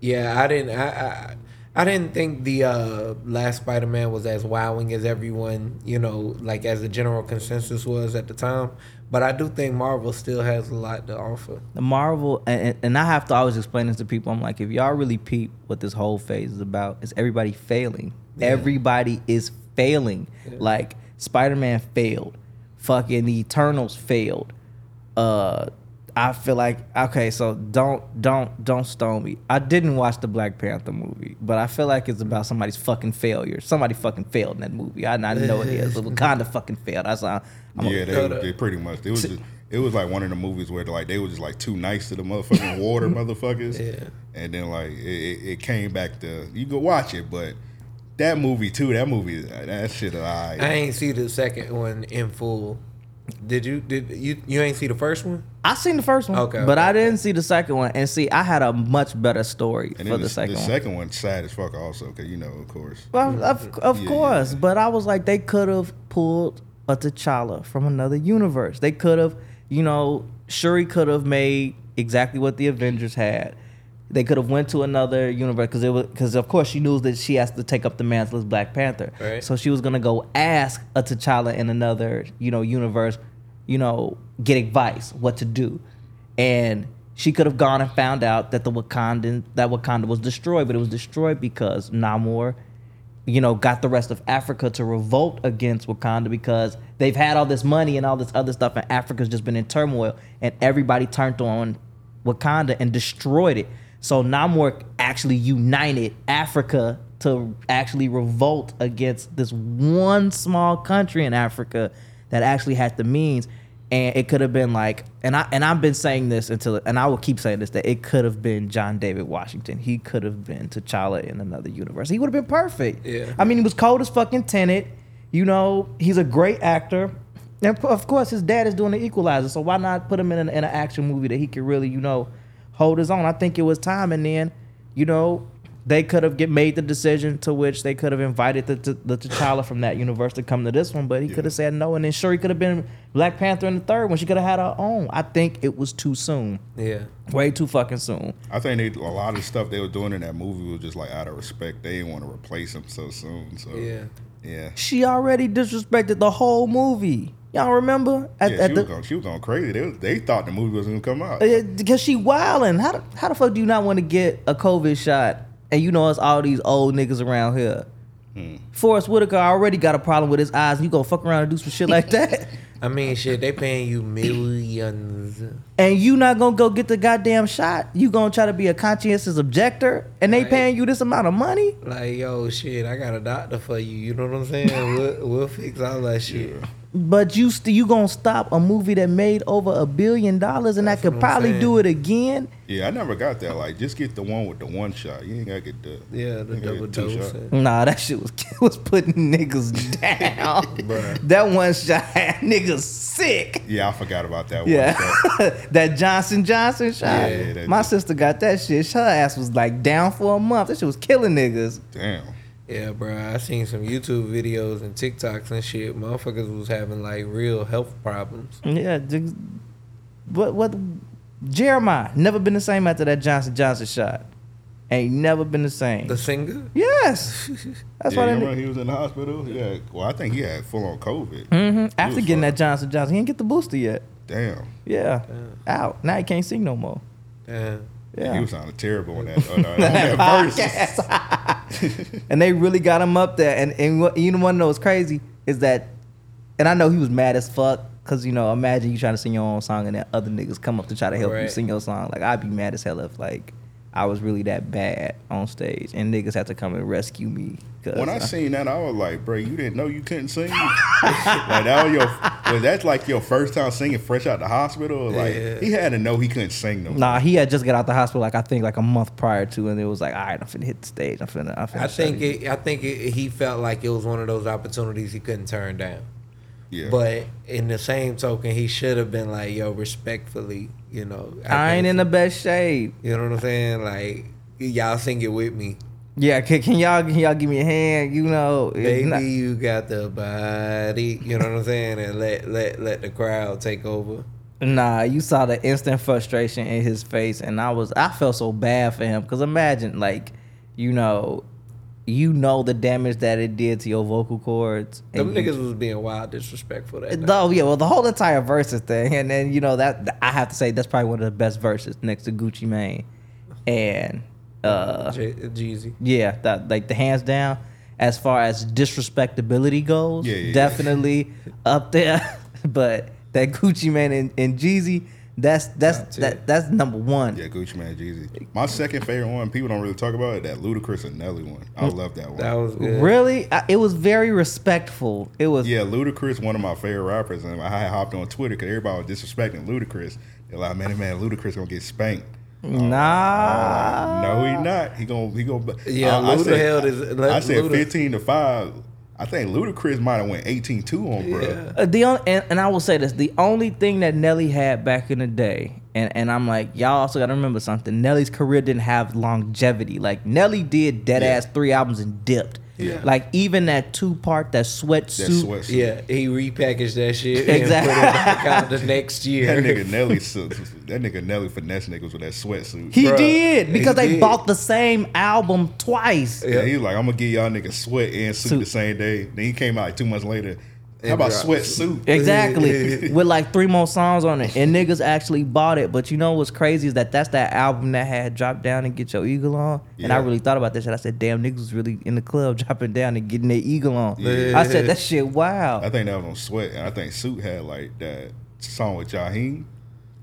yeah, I didn't. I, I I didn't think the uh, last Spider Man was as wowing as everyone, you know, like as the general consensus was at the time. But I do think Marvel still has a lot to offer. the Marvel, and, and I have to always explain this to people. I'm like, if y'all really peep what this whole phase is about, is everybody failing. Everybody is failing. Like Spider Man failed, fucking the Eternals failed. Uh, I feel like okay, so don't don't don't stone me. I didn't watch the Black Panther movie, but I feel like it's about somebody's fucking failure. Somebody fucking failed in that movie. I, I know it is. But Wakanda fucking failed. That's how. I'm yeah, they, they pretty much. It was. Just, it was like one of the movies where like they were just like too nice to the motherfucking water motherfuckers. Yeah. And then like it, it, it came back to you go watch it, but that movie too. That movie, that shit. I I ain't see the second one in full. Did you did you you ain't see the first one? I seen the first one, Okay, but okay, I didn't see the second one. And see, I had a much better story And for then the, second the one. second one sad as fuck also, cause you know, of course. Well, of, of Yeah, course, yeah. but I was like, they could have pulled a T'Challa from another universe. They could have, you know, Shuri could have made exactly what the Avengers had. They could have went to another universe because it was because of course she knew that she has to take up the mantle as Black Panther. Right. So she was gonna go ask a T'Challa in another, you know, universe, you know, get advice what to do, and she could have gone and found out that the Wakandan that Wakanda was destroyed, but it was destroyed because Namor you know, got the rest of Africa to revolt against Wakanda because they've had all this money and all this other stuff, and Africa's just been in turmoil, and everybody turned on Wakanda and destroyed it. So Namor actually united Africa to actually revolt against this one small country in Africa that actually had the means. And it could have been like, and I and I've been saying this until, and I will keep saying this that it could have been John David Washington. He could have been T'Challa in another universe. He would have been perfect. Yeah. I mean, he was cold as fucking Tenet. You know, he's a great actor. And of course, his dad is doing the Equalizer. So why not put him in an, in an action movie that he could really, you know, hold his own? I think it was time. And then, you know, they could have get made the decision to which they could have invited the, the, the T'Challa from that universe to come to this one, but he could have said no. And then sure, he could have been Black Panther in the third one. She could have had her own. I think it was too soon. Yeah. Way too fucking soon. I think they, a lot of the stuff they were doing in that movie was just like out of respect. They didn't want to replace him so soon. So Yeah. yeah. She already disrespected the whole movie. Y'all remember? At, Yeah, at she, the, was going, she was going crazy. They, they thought the movie was going to come out. Because she wilding. How the, how the fuck do you not want to get a COVID shot? And you know it's all these old niggas around here. Hmm. Forest Whitaker already got a problem with his eyes. And you gonna fuck around and do some shit like that? I mean, shit, they paying you millions. and you not gonna go get the goddamn shot? You gonna try to be a conscientious objector? And they Right. paying you this amount of money? Like, yo, shit, I got a doctor for you. You know what I'm saying? we'll, we'll fix all that shit. But you st- you gonna stop a movie that made over a billion dollars and That's that could probably saying. do it again? Yeah, I never got that. Like, just get the one with the one shot. You ain't got to get the Yeah, the double get dose. Nah, that shit was was putting niggas down. that one shot had niggas sick. Yeah, I forgot about that one. Yeah, shot. that Johnson Johnson shot. Yeah, yeah, that- My sister got that shit. Her ass was like down for a month. That shit was killing niggas. Damn. Yeah, bro. I seen some YouTube videos and TikToks and shit. Motherfuckers was having like real health problems. Yeah, what what? Jeremiah never been the same after that Johnson Johnson shot. Ain't never been the same. The singer? yes, that's yeah, why. you remember he was in the hospital? Yeah. Well, I think he had full on COVID. Mhm. After was getting that. Johnson Johnson, he didn't get the booster yet. Damn. Yeah, out. Now he can't sing no more. Yeah. Yeah. He was sounding terrible on that, uh, on that, on that verse. and they really got him up there. And and what, you know what knows crazy is that, and I know he was mad as fuck because you know imagine you trying to sing your own song and then other niggas come up to try to help you sing your song. Like I'd be mad as hell if like I was really that bad on stage and niggas had to come and rescue me. 'cause When I I- seen that, I was like, bro, you didn't know you couldn't sing? like that was your was that like your first time singing fresh out the hospital? Or like Yeah. he had to know he couldn't sing no. Nah, he had just got out the hospital like I think like a month prior to, and it was like, all right, I'm finna hit the stage. I'm finna. I'm finna I think show it, I think it, he felt like it was one of those opportunities he couldn't turn down. Yeah. But in the same token, he should have been like, "Yo, respectfully, you know." I ain't in the best shape. You know what I'm saying? Like, y'all sing it with me, Yeah, can, can y'all can y'all give me a hand? You know, baby. not- you got the body. You know what I'm saying? And let let let the crowd take over. Nah, you saw the instant frustration in his face, and I was I felt so bad for him because imagine like, you know, you know the damage that it did to your vocal cords. Them you- niggas was being wild disrespectful that night. Oh yeah, well the whole entire verses thing, and then you know that I have to say that's probably one of the best verses next to Gucci Mane, and uh J- Jeezy. yeah, that like the hands down as far as disrespectability goes, Yeah, yeah, yeah. definitely up there. but that Gucci Mane and, and Jeezy, that's that's two. that that's number one. yeah, Gucci Mane, Jeezy. My second favorite one, people don't really talk about it, that Ludacris and Nelly one. I love that one. That was good. Really, I, it was very respectful. It was Yeah, Ludacris, one of my favorite rappers, and I had hopped on Twitter because everybody was disrespecting Ludacris. They're like, man, man, Ludacris gonna get spanked. nah. Oh, no, he not. He gonna he gonna. Yeah, I, I Luda said, held his- I said Luda- fifteen to five. I think Ludacris might have went 18-2 on bro. Uh, the only, and, and I will say this: the only thing that Nelly had back in the day, and, and I'm like, y'all also got to remember something. Nelly's career didn't have longevity. Like Nelly did dead Yeah. ass three albums and dipped. Yeah. Like even that two part, that That sweatsuit. sweatsuit. Yeah, he repackaged that shit Exactly. and put it back out the next year. That nigga Nelly, su- that nigga Nelly finesse niggas with that sweatsuit. He Bruh, did because he they did. bought the same album twice. Yeah, he was like, I'm gonna give y'all niggas sweat and suit, Suit. the same day. Then he came out like two months later. How about dropped. sweatsuit? Exactly. With like three more songs on it. And niggas actually bought it. But you know what's crazy is that that's that album that had Drop Down and Get Your Eagle On. And I really thought about that shit. I said, damn, niggas was really in the club dropping down and getting their eagle on. Yeah. I said, that shit, wow. I think that was on Sweat, and I think Suit had like that song with Jaheim.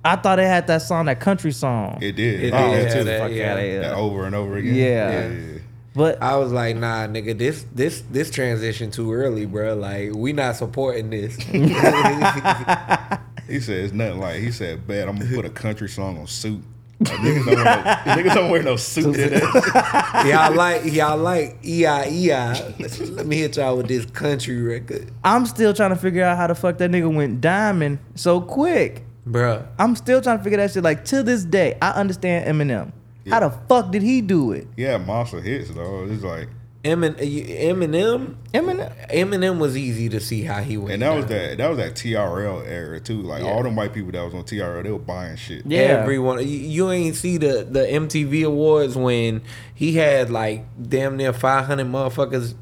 I thought it had that song, that country song. It did. It It Oh, did did have too. that, yeah. That over and over again. Yeah. But I was like, nah, nigga, this this this transition too early, bro. Like, we not supporting this. He said it's nothing like. He said, "Bad, I'm gonna put a country song on Suit." Like, niggas, don't wear no, niggas don't wear no suit in that. y'all like y'all like E EIEI. Let me hit y'all with this country record, I'm still trying to figure out how the fuck that nigga went diamond so quick. Bruh. I'm still trying to figure that shit. Like, to this day, I understand Eminem. How the fuck did he do it? Yeah, monster hits though. It's like, Emin- Eminem, Eminem. Eminem was easy to see how he went. and that was that. That was that TRL era too. Like Yeah. all them white people that was on TRL, they were buying shit. Yeah. Everyone, you, you ain't see the the MTV awards when he had like damn near five hundred motherfuckers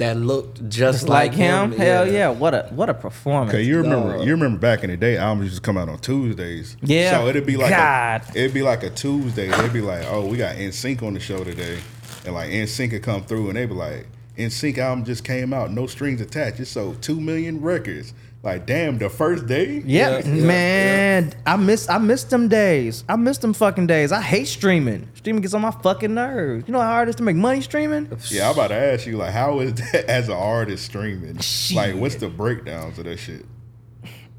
that looked just Just like him? Hell Yeah. yeah. What a what a performance. Okay, you remember dog. you remember back in the day, albums used to come out on Tuesdays. Yeah. So it'd be like God. A, it'd be like a Tuesday. They'd be like, oh, we got NSYNC on the show today, and like NSYNC could come through, and they'd be like, NSYNC album just came out, no strings attached. It sold two million records. Like, damn, the first day. Yep, Yeah, yeah, man. I miss I miss them days. I miss them fucking days. I hate streaming. Streaming gets on my fucking nerves. You know how hard it is to make money streaming? Yeah, I'm about to ask you, like, how is that as an artist streaming? Like, what's the breakdowns of that shit?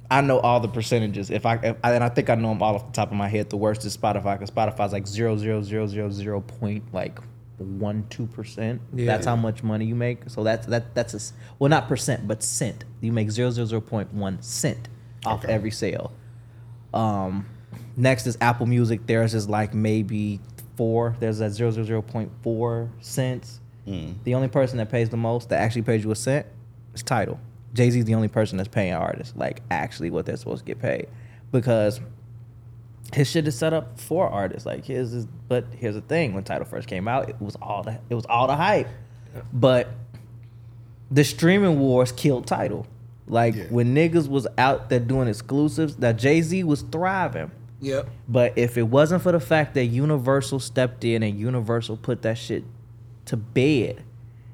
I know all the percentages. If I, if I and I think I know them all off the top of my head. The worst is Spotify because Spotify's like zero zero zero zero zero point like one two percent. Yeah. That's how much money you make. So that's that that's a well not percent but cent. You make zero zero zero point one cent off Okay. every sale. Um, next is Apple Music. Theirs is like maybe four. There's that zero zero zero point four cents. The only person that pays the most that actually pays you a cent is Tidal. Jay Z's the only person that's paying artists like actually what they're supposed to get paid because his shit is set up for artists. Like his is, but here's the thing: when Tidal first came out, it was all the it was all the hype, but the streaming wars killed Tidal. Like Yeah. when niggas was out there doing exclusives, that Jay Z was thriving. Yep. But if it wasn't for the fact that Universal stepped in and Universal put that shit to bed,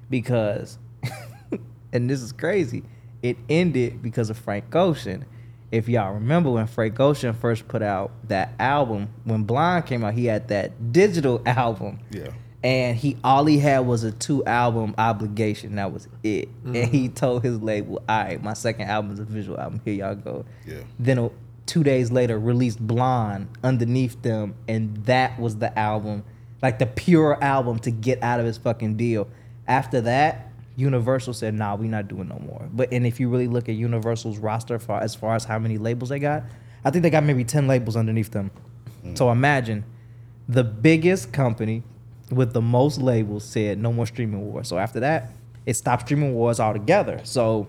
because, and this is crazy, it ended because of Frank Ocean. If y'all remember when Frank Ocean first put out that album, when Blind came out, he had that digital album. Yeah. And he all he had was a two album obligation. That was it. And he mm. told his label, "All right, my second album is a visual album. Here y'all go." Yeah. Then two days later, released Blonde underneath them, and that was the album, like the pure album to get out of his fucking deal. After that, Universal said, "Nah, we not doing no more." But and if you really look at Universal's roster for as far as how many labels they got, I think they got maybe ten labels underneath them. Mm. So imagine the biggest company with the most labels said no more streaming wars. So after that, it stopped streaming wars altogether. So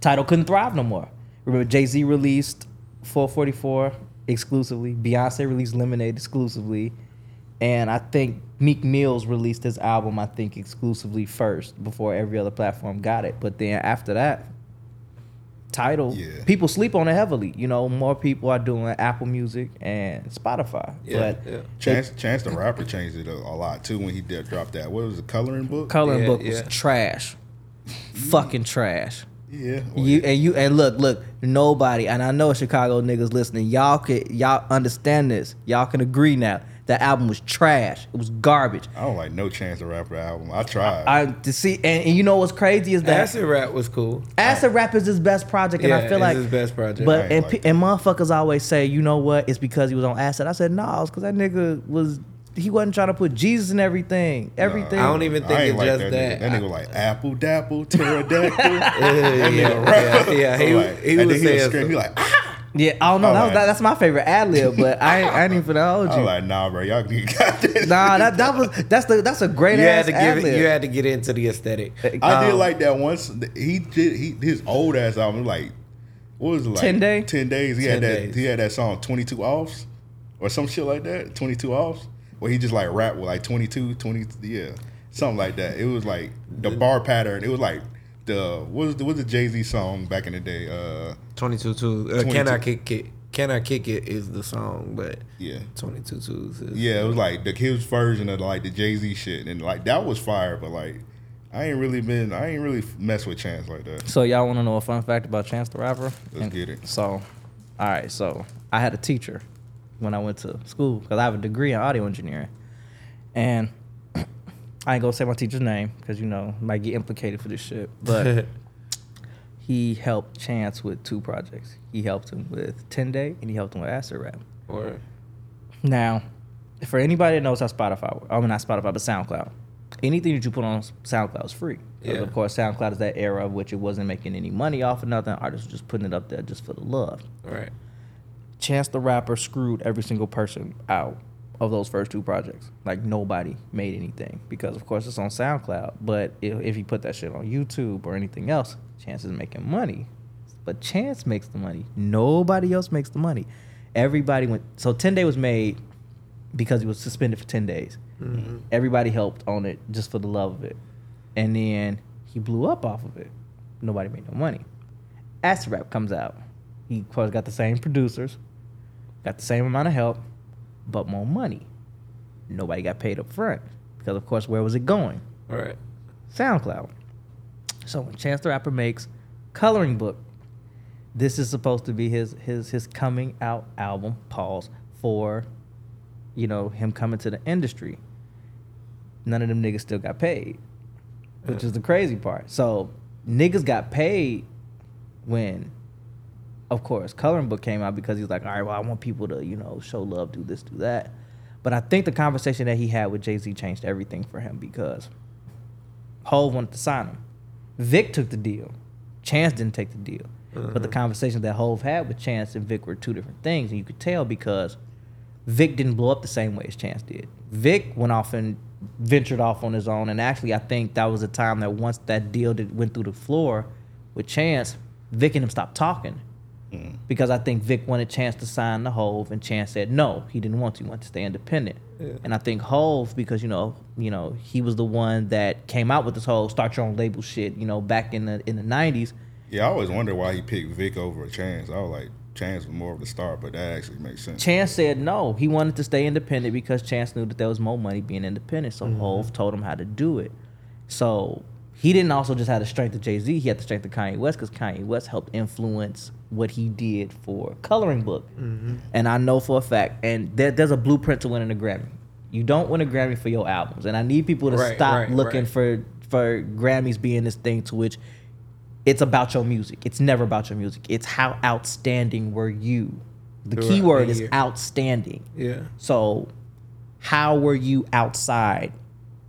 Tidal couldn't thrive no more. Remember, Jay Z released 444 exclusively. Beyonce released Lemonade exclusively, and I think Meek Mills released his album. I think exclusively first before every other platform got it. But then after that, Tidal Yeah. people sleep on it heavily. You know, more people are doing Apple Music and Spotify. Yeah. but yeah. Chance Chance the Rapper changed it a, a lot too when he did drop that. What was the coloring book? coloring Yeah, book was trash, fucking trash. yeah. well, You and you and look, look, nobody, and I know Chicago niggas listening, y'all could y'all understand this. Y'all can agree now. That album was trash. It was garbage. I don't like no Chance the Rapper album. I tried. I to see and, and you know what's crazy is that Acid rap was cool. Acid Rap is his best project, and Yeah, I feel it's like his best project. But and, like and motherfuckers always say, you know what? It's because he was on acid. I said, no, it's because that nigga was he wasn't trying to put Jesus in everything. Everything. I don't even think it's like just that. that. Nigga. That I- like apple dapple pterodactyl. yeah, yeah, yeah, yeah. He, I'm like, he was then he'll saying scream. He like, ah! Yeah, I don't know. That was, that, that's my favorite ad lib, but I ain't, I ain't even finna hold I'm you. like, nah, bro, y'all nigga got this. Nah, that that was that's the that's a great you ass had to ad give it, lib. you had to get into the aesthetic. I did Um, like that once. He did he his old ass album like what was it like 10 Day? Ten days. He 10 had that Days. he had that song Twenty Two Offs or some shit like that. Twenty Two Offs where he just like rap with like 22, 20 yeah something like that. It was like the bar pattern. It was like the what was the what was the Jay Z song back in the day? Uh, twenty two Uh, Can I kick it? Can I kick it is the song, but yeah. 22 twos is Yeah, it was like the his version of like the Jay Z shit, and like that was fire. But like, I ain't really been, I ain't really mess with Chance like that. So y'all want to know a fun fact about Chance the Rapper? Let's get it. So, all right. So I had a teacher when I went to school because I have a degree in audio engineering, and I ain't gonna say my teacher's name because you know might get implicated for this shit. But he helped Chance with two projects. He helped him with Ten Day and he helped him with Acid Rap. or Now, for anybody that knows how Spotify, works, I mean not Spotify, but SoundCloud, anything that you put on SoundCloud is free. Yeah. Of course, SoundCloud is that era of which it wasn't making any money off of nothing. Artists were just putting it up there just for the love. right. Chance the Rapper screwed every single person out of those first two projects. Like nobody made anything because, of course, it's on SoundCloud. But if, if you put that shit on YouTube or anything else, Chance is making money. But Chance makes the money. Nobody else makes the money. Everybody went. So Ten Day was made because he was suspended for ten days. Mm-hmm. Everybody helped on it just for the love of it, and then he blew up off of it. Nobody made no money. Acid Rap comes out. He of course got the same producers, got the same amount of help, but more money. Nobody got paid up front because, of course, where was it going? Right. SoundCloud. So when Chance the Rapper makes Coloring Book, this is supposed to be his his his coming out album. Pause for, you know, him coming to the industry. None of them niggas still got paid, which is the crazy part. So niggas got paid when, of course, Coloring Book came out because he's like, all right, well, I want people to you know show love, do this, do that. But I think the conversation that he had with Jay Z changed everything for him because Hove wanted to sign him. Vic took the deal. Chance didn't take the deal. But the mm-hmm. conversations that Hove had with Chance and Vic were two different things, and you could tell because Vic didn't blow up the same way as Chance did. Vic went off and ventured off on his own, and actually, I think that was a time that once that deal did, went through the floor with Chance, Vic and him stopped talking Mm. because I think Vic wanted Chance to sign the Hove, and Chance said no, he didn't want to. He wanted to stay independent. And I think Hove, because you know, you know, he was the one that came out with this whole start your own label shit. You know, back in the in the nineties. Yeah, I always wonder why he picked Vic over Chance. I was like, Chance was more of the star, but that actually makes sense. Chance said no. He wanted to stay independent because Chance knew that there was more money being independent. So mm-hmm. Hove told him how to do it. So he didn't also just have the strength of Jay Z. He had the strength of Kanye West because Kanye West helped influence what he did for Coloring Book. Mm-hmm. And I know for a fact, and there, there's a blueprint to winning a Grammy. You don't win a Grammy for your albums, and I need people to Right, stop right, looking right. for for Grammys being this thing to which it's about your music. It's never about your music. It's how outstanding were you. The Throughout key the word is outstanding. Yeah. So, how were you outside,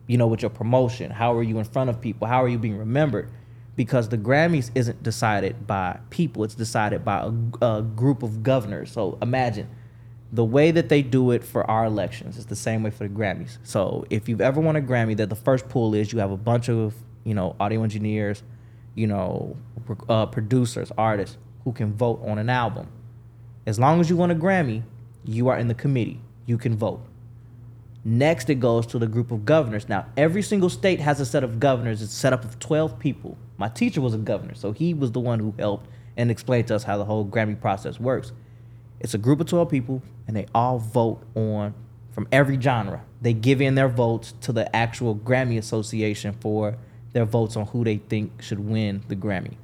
you know, with your promotion? How were you in front of people? How are you being remembered? Because the Grammys isn't decided by people, it's decided by a, a group of governors. So, imagine the way that they do it for our elections is the same way for the Grammys. So, if you've ever won a Grammy, that the first pool is you have a bunch of, you know, audio engineers, you know, uh, producers, artists who can vote on an album. As long as you won a Grammy, you are in the committee. You can vote. Next, it goes to the group of governors. Now, every single state has a set of governors. It's set up of 12 people. My teacher was a governor, so he was the one who helped and explained to us how the whole Grammy process works. It's a group of 12 people, and they all vote on from every genre. They give in their votes to the actual Grammy Association for their votes on who they think should win the Grammy.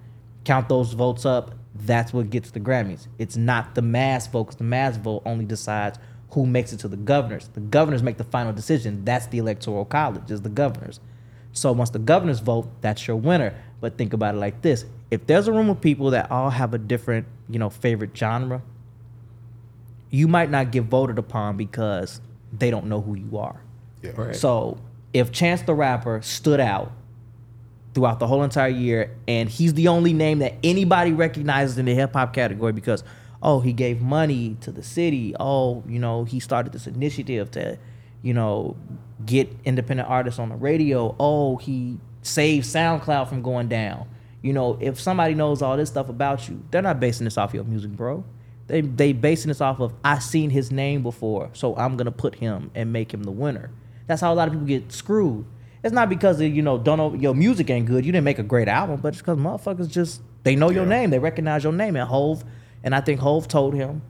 Count those votes up, that's what gets the Grammys. It's not the mass vote, the mass vote only decides who makes it to the governors. The governors make the final decision. That's the electoral college, is the governors. So once the governors vote, that's your winner. But think about it like this: if there's a room of people that all have a different, you know, favorite genre, you might not get voted upon because they don't know who you are. Yeah. Right. So if Chance the Rapper stood out throughout the whole entire year, and he's the only name that anybody recognizes in the hip hop category because, oh, he gave money to the city. Oh, you know, he started this initiative to, you know, get independent artists on the radio. Oh, he saved SoundCloud from going down. You know, if somebody knows all this stuff about you, they're not basing this off your music, bro. They they basing this off of I seen his name before, so I'm gonna put him and make him the winner. That's how a lot of people get screwed. It's not because of, you know don't know your music ain't good. You didn't make a great album, but it's because motherfuckers just they know your name, they recognize your name. And Hove, and I think Hove told him,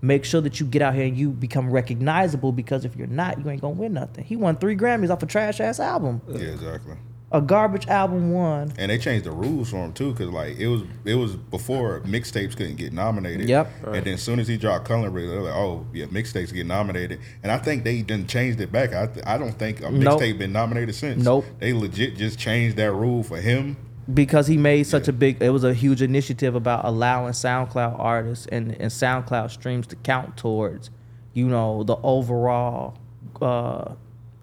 make sure that you get out here and you become recognizable because if you're not, you ain't gonna win nothing. He won three Grammys off a trash ass album, Yeah, exactly. a garbage album won. And they changed the rules for him too, because like it was it was before mixtapes couldn't get nominated. Yep. And then as soon as he dropped Color they're like, oh yeah, mixtapes get nominated. And I think they done changed it back. I th- I don't think a Nope. mixtape been nominated since. Nope. They legit just changed that rule for him. Because he made such a big it was a huge initiative about allowing SoundCloud artists and, and SoundCloud streams to count towards, you know, the overall uh,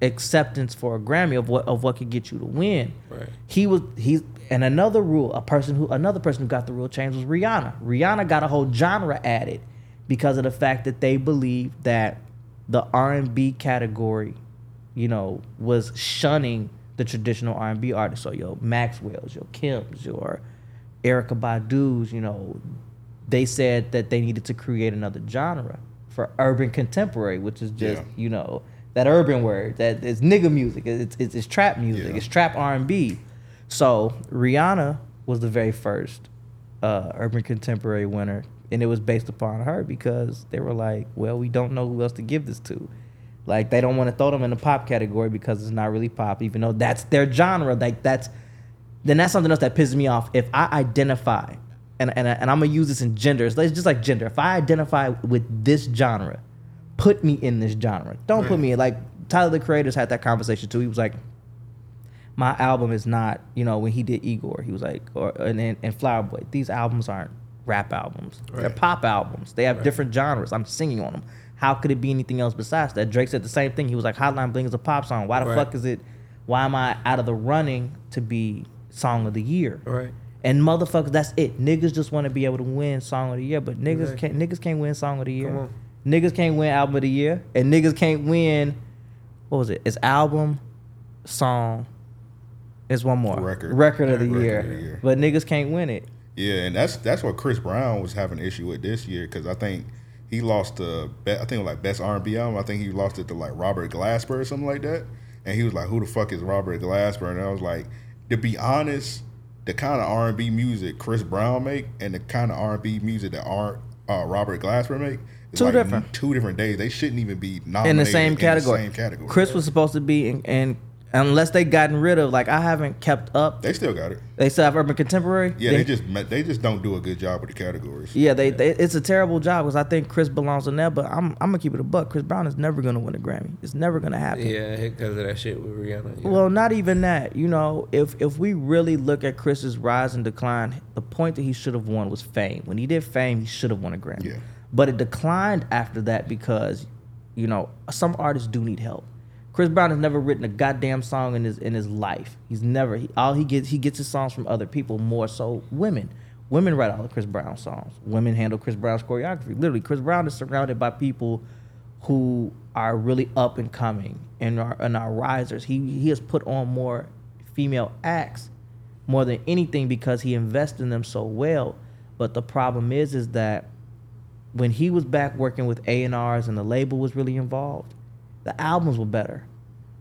acceptance for a Grammy of what of what could get you to win. Right. He was he and another rule, a person who another person who got the rule changed was Rihanna. Rihanna got a whole genre added because of the fact that they believed that the R and B category, you know, was shunning the traditional R and B artists. So your Maxwell's, your Kim's, your Erykah Badu's, you know, they said that they needed to create another genre for urban contemporary, which is just Yeah. you know that urban word that is nigga music. It's it's, it's trap music. Yeah. It's trap R and B. So Rihanna was the very first uh, urban contemporary winner, and it was based upon her because they were like, well, we don't know who else to give this to. Like they don't want to throw them in the pop category because it's not really pop, even though that's their genre. Like that's then that's something else that pisses me off. If I identify, and and, and I'm gonna use this in gender, it's just like gender. If I identify with this genre, put me in this genre. Don't put me in like Tyler the Creator's had that conversation too. He was like, my album is not, you know, when he did Igor, he was like, or and and, and Flower Boy, these albums aren't rap albums. They're pop albums. They have different genres. I'm singing on them. How could it be anything else besides that? Drake said the same thing. He was like, Hotline Bling is a pop song. Why the Right. fuck is it? Why am I out of the running to be song of the year? Right. And motherfuckers, that's it. Niggas just want to be able to win song of the year, but niggas Exactly. can't. Niggas can't win song of the year. Come on. Niggas can't win album of the year, and niggas can't win. What was it? It's album, song. It's one more Record. Record of the, Record year. of the year. But niggas can't win it. Yeah, and that's that's what Chris Brown was having an issue with this year because I think he lost the I think like best R and B album. I think he lost it to like Robert Glasper or something like that. And he was like, "Who the fuck is Robert Glasper?" And I was like, to be honest, the kind of R and B music Chris Brown make and the kind of R and B music that R, uh, Robert Glasper make is Two like different. two different days. They shouldn't even be nominated in the same category. same category. Chris was supposed to be in, and unless they gotten rid of like I haven't kept up. they still got it. They still have urban contemporary. Yeah, they, just they just don't do a good job with the categories. Yeah, they, they it's a terrible job because I think Chris belongs in there, but I'm I'm gonna keep it a buck. Chris Brown is never gonna win a Grammy. It's never gonna happen. Yeah, because of that shit with Rihanna. Yeah. Well, not even that. You know, if if we really look at Chris's rise and decline, the point that he should have won was fame. When he did fame, he should have won a Grammy. Yeah. But it declined after that because, you know, some artists do need help. Chris Brown has never written a goddamn song in his in his life. He's never he, all he gets he gets his songs from other people, more so women. Women write all of Chris Brown songs. Women handle Chris Brown's choreography. Literally, Chris Brown is surrounded by people who are really up and coming and are and are risers. He he has put on more female acts more than anything because he invested in them so well. But the problem is is that when he was back working with A and R's and the label was really involved, the albums were better.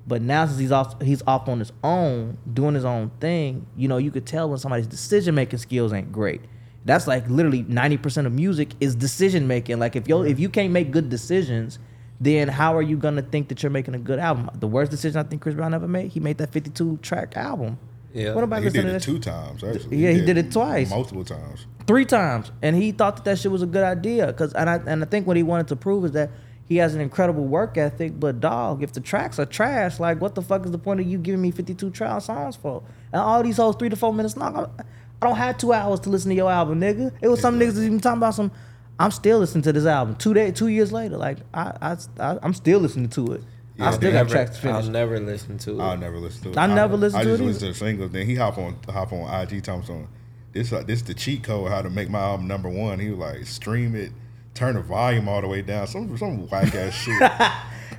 But now since he's off he's off on his own, doing his own thing, you know, you could tell when somebody's decision making skills ain't great. That's like literally 90% of music is decision making. Like if you if you can't make good decisions, then how are you gonna think that you're making a good album? The worst decision I think Chris Brown ever made, he made that 52 track album. Yeah. What about He did it two times actually. Yeah, he did it twice. multiple times. three times, and he thought that that shit was a good idea. Cause and I and I think what he wanted to prove is that he has an incredible work ethic. But dog, if the tracks are trash, like what the fuck is the point of you giving me fifty two trial songs for? And all these hoes three to four minutes long. I I don't have two hours to listen to your album, nigga. It was some niggas even talking about some. I'm still listening to this album two day, two years later. Like I, I, I am still listening to it. I still got Never- tracks to finish. I'll never listen to it. I'll never listen to it. I never listen to it. I just it listen to the singles. Then he hop on hop on IG Thompson. This uh, this the cheat code how to make my album number one. He was like stream it, turn the volume all the way down. Some some whack ass shit.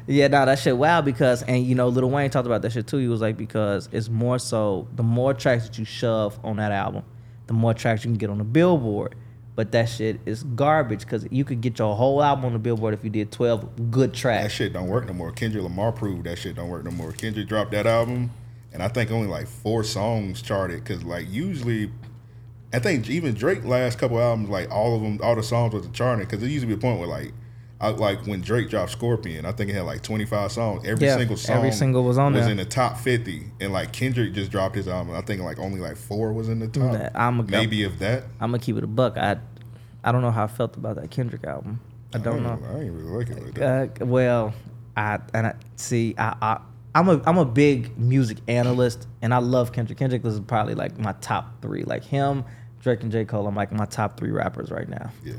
Yeah, no, that shit wow because and you know Lil Wayne talked about that shit too. He was like because it's more so the more tracks that you shove on that album, the more tracks you can get on the Billboard. But that shit is garbage because you could get your whole album on the Billboard if you did twelve good tracks. that shit don't work no more. Kendrick Lamar proved that shit don't work no more. Kendrick dropped that album, and I think only like four songs charted because like usually, I think even Drake last couple albums like all of them, all the songs was charting because there used to be a point where like. I, like when Drake dropped Scorpion, I think it had like 25 songs. Every Yeah, single song every single was on was there. in the top 50. And like Kendrick just dropped his album. I think like only like four was in the top. I'm a- Maybe if that. I'm gonna keep it a buck. I I don't know how I felt about that Kendrick album. I don't know. I ain't really like it like that. Uh, well, I and I see. I, I I'm a I'm a big music analyst, and I love Kendrick. Kendrick is probably like my top three. Like him, Drake, and J Cole. I'm like my top three rappers right now. yeah.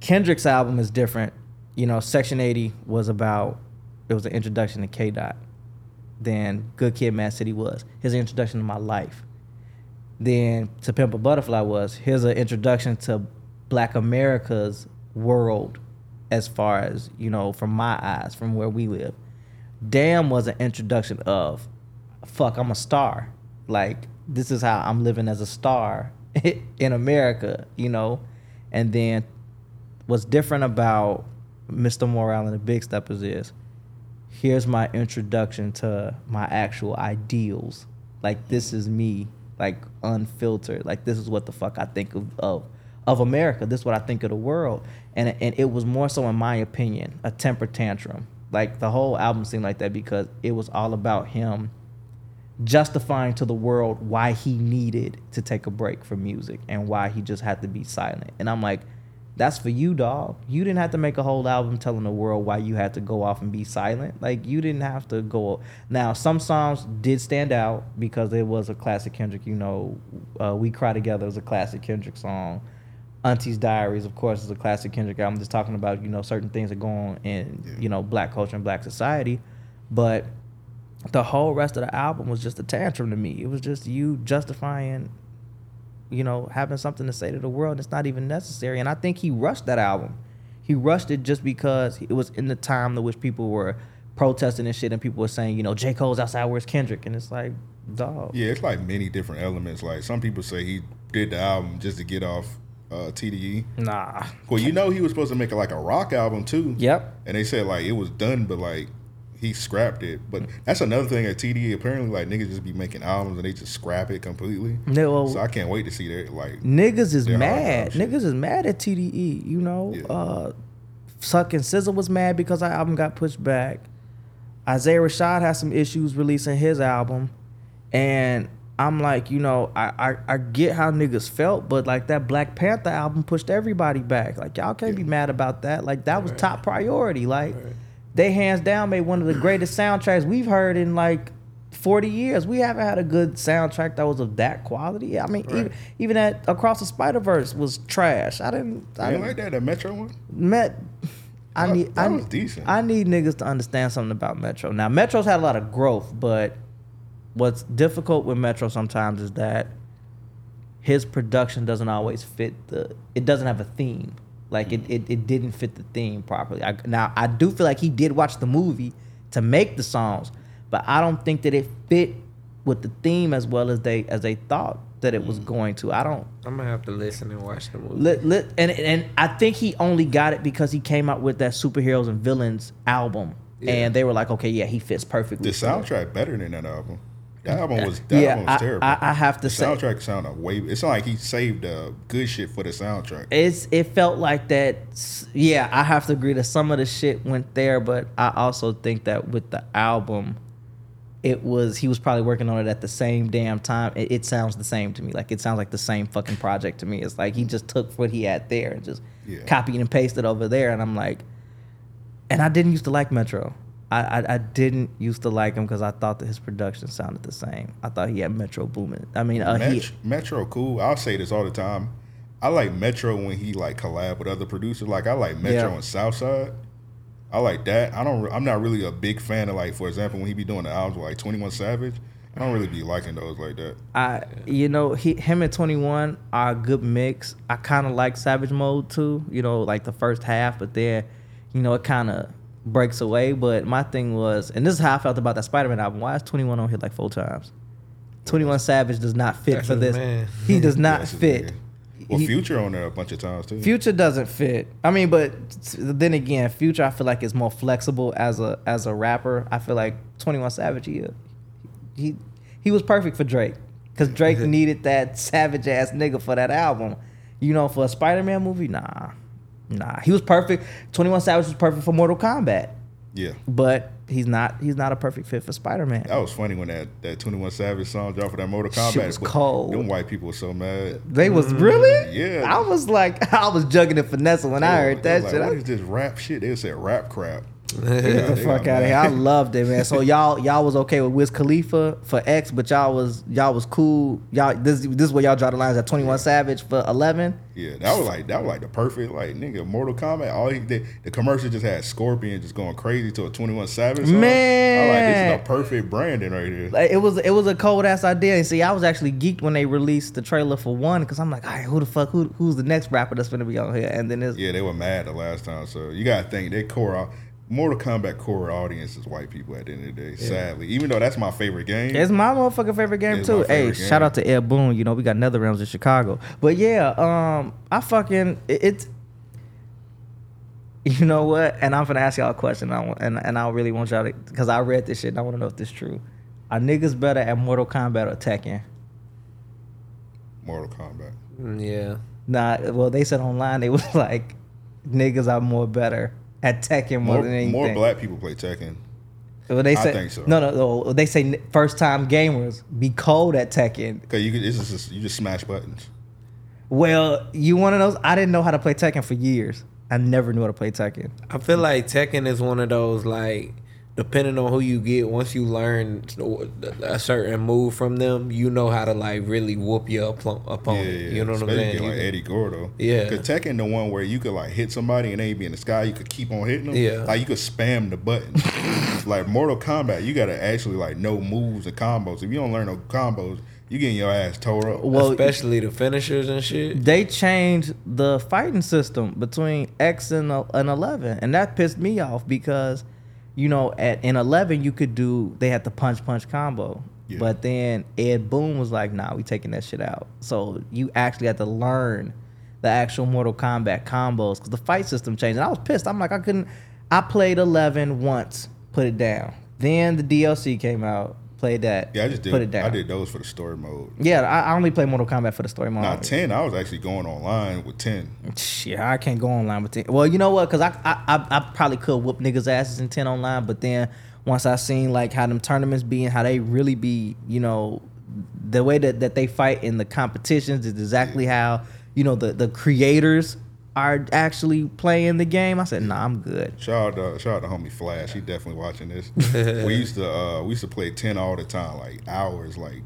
Kendrick's album is different. You know, Section 80 was about it was an introduction to K Dot. Then Good Kid, Mad City was his introduction to my life. Then To Pimp a Butterfly was his introduction to Black America's world, as far as you know, from my eyes, from where we live. Damn was an introduction of, fuck, I'm a star. Like this is how I'm living as a star in America, you know. And then what's different about Mr. Morale and the Big Steppers is here's my introduction to my actual ideals. Like this is me, like unfiltered. Like this is what the fuck I think of of, of America. This is what I think of the world. And and it was more so in my opinion, a temper tantrum. Like the whole album seemed like that because it was all about him justifying to the world why he needed to take a break from music and why he just had to be silent. And I'm like, that's for you, dog. You didn't have to make a whole album telling the world why you had to go off and be silent. Like you didn't have to go. Now, some songs did stand out because it was a classic Kendrick. You know, uh, "We Cry Together" is a classic Kendrick song. Auntie's Diaries, of course, is a classic Kendrick I'm Just talking about you know certain things that go on in you know black culture and black society, but the whole rest of the album was just a tantrum to me. It was just you justifying, you know, having something to say to the world. It's not even necessary. And I think he rushed that album. He rushed it just because it was in the time in which people were protesting and shit, and people were saying, you know, J. Cole's outside, where's Kendrick? And it's like, dog. Yeah, it's like many different elements. Like some people say he did the album just to get off uh, TDE. Nah. Well, you know he was supposed to make like a rock album too. Yep. And they said like it was done, but like he scrapped it. But that's another thing at TDE. Apparently, like niggas just be making albums and they just scrap it completely. No, So I can't wait to see that. Like Niggas is mad. Niggas is mad at TDE. You know, Yeah. uh, Suck and Sizzle was mad because our album got pushed back. Isaiah Rashad has some issues releasing his album, and I'm like, you know, I, I I get how niggas felt, but like that Black Panther album pushed everybody back. Like y'all can't be mad about that. Like that was top priority. Like they hands down made one of the greatest soundtracks we've heard in like 40 years. We haven't had a good soundtrack that was of that quality. I mean, even even that Across the Spider Verse was trash. I didn't. I didn't like that. The Metro one. Met. I That- need. that I, was decent. I need niggas to understand something about Metro. Now, Metro's had a lot of growth, but what's difficult with Metro sometimes is that his production doesn't always fit the. It doesn't have a theme. Like it, it, it didn't fit the theme properly. I, now I do feel like he did watch the movie to make the songs, but I don't think that it fit with the theme as well as they as they thought that it Mm. was going to. I don't. I'm gonna have to listen and watch the movie. Lit, lit, and and I think he only got it because he came out with that superheroes and villains album, and they were like, okay, yeah, he fits perfectly. The soundtrack better than that album. That album was that Yeah, album was I- terrible. I- I have to say the say- soundtrack sounded way. It's not like he saved uh, good shit for the soundtrack. It's it felt like that. Yeah, I have to agree that some of the shit went there, but I also think that with the album, it was he was probably working on it at the same damn time. It, it sounds the same to me. Like it sounds like the same fucking project to me. It's like he just took what he had there and just Yeah. copied and pasted over there. And I'm like, and I didn't used to like Metro. I I, I didn't used to like him because I thought that his production sounded the same. I thought he had Metro booming. I mean, uh, he Metro, Metro cool. I'll say this all the time. I like Metro when he like collab with other producers. Like I like Metro Yeah. and Southside. I like that. I don't. I'm not really a big fan of like, for example, when he be doing the albums with like Twenty One Savage. I don't really be liking those like that. I you know he him and Twenty One are a good mix. I kind of like Savage Mode too. You know, like the first half, but then you know it kind of breaks away. But my thing was, and this is how I felt about that Spider Man album. Why is Twenty One on here like four times? Twenty One Savage does not fit That's for this. man. He does not fit. nigga. Well, He- Future on there a bunch of times too. Future doesn't fit. I mean, but then again, Future I feel like is more flexible as a as a rapper. I feel like Twenty One Savage he he he was perfect for Drake because Drake needed that savage ass nigga for that album. You know, for a Spider Man movie, nah, nah. He was perfect. Twenty One Savage was perfect for Mortal Kombat, Yeah, but he's not. He's not a perfect fit for Spider Man. that was funny when that that Twenty One Savage song dropped for that Mortal Shit Kombat. was but cold. Them white people were so mad. They was really. Yeah. I was like, I was jugging and finessing when I They heard that shit. like, I- What is this rap shit? They said rap crap. Get the fuck out of here! I loved it, man. So y'all, y'all was okay with Wiz Khalifa for X, but y'all was y'all was cool. Y'all this this is where y'all draw the lines at Twenty One Savage for eleven. Yeah, that was like that was like the perfect like nigga Mortal Kombat. All he did, the commercial just had Scorpion just going crazy to a Twenty One Savage. Song. I like this is the perfect branding right here. Like, it was it was a cold ass idea. And see, I was actually geeked when they released the trailer for one because I'm like, all right, who the fuck who who's the next rapper that's gonna be on here? And then it's Yeah, they were mad the last time. So you gotta think they core out. Mortal Kombat core audience is white people at the end of the day. Sadly, even though that's my favorite game. It's my motherfucking favorite game too. my Hey, game. shout out to Ed Boon. You know we got Nether Realms in Chicago. But yeah, um, I fucking it. it's you know what? And I'm gonna ask y'all a question. I want, and and I really want y'all to because I read this shit. and I want to know if this true. Are niggas better at Mortal Kombat or Tekken? Mortal Kombat. Mm, Yeah. Nah. Well, they said online they was like niggas are more better at Tekken more, More, than anything. more black people play Tekken. Well, they I say think so. no, no, no. They say first time gamers be cold at Tekken. Cause you could, it's just you just smash buttons. Well, you want to know? I didn't know how to play Tekken for years. I never knew how to play Tekken. I feel like Tekken is one of those like depending on who you get, once you learn a certain move from them, you know how to like really whoop your opponent. Yeah, You know what I'm saying? Like Eddie Gordo. Yeah. Cause Tekken the one where you could like hit somebody and they be in the sky, you could keep on hitting them. Yeah. Like you could spam the button. like Mortal Kombat, you gotta actually like know moves and combos. If you don't learn no combos, you getting your ass tore up. Well, Especially the finishers and shit. they changed the fighting system between X and, uh, and 11, and that pissed me off because, you know, at in 11 you could do they had the punch punch combo, Yeah. but then Ed Boon was like, "Nah, we taking that shit out." So you actually had to learn the actual Mortal Kombat combos because the fight system changed, and I was pissed. I'm like, I couldn't. I played 11 once, put it down. Then the DLC came out, played that, Yeah, I just did put it down. I did those for the story mode. Yeah, I, I only play Mortal Kombat for the story mode. Now ten, I was actually going online with ten. Shit, I can't go online with ten. Well, you know what? Because I, I I I probably could whoop niggas' asses in ten online, but then once I seen like how them tournaments be and how they really be, you know, the way that, that they fight in the competitions is exactly how you know the the creators are actually playing the game. I said, nah, I'm good. Shout out to shout out to homie Flash. He definitely watching this. we used to uh we used to play ten all the time, like hours, like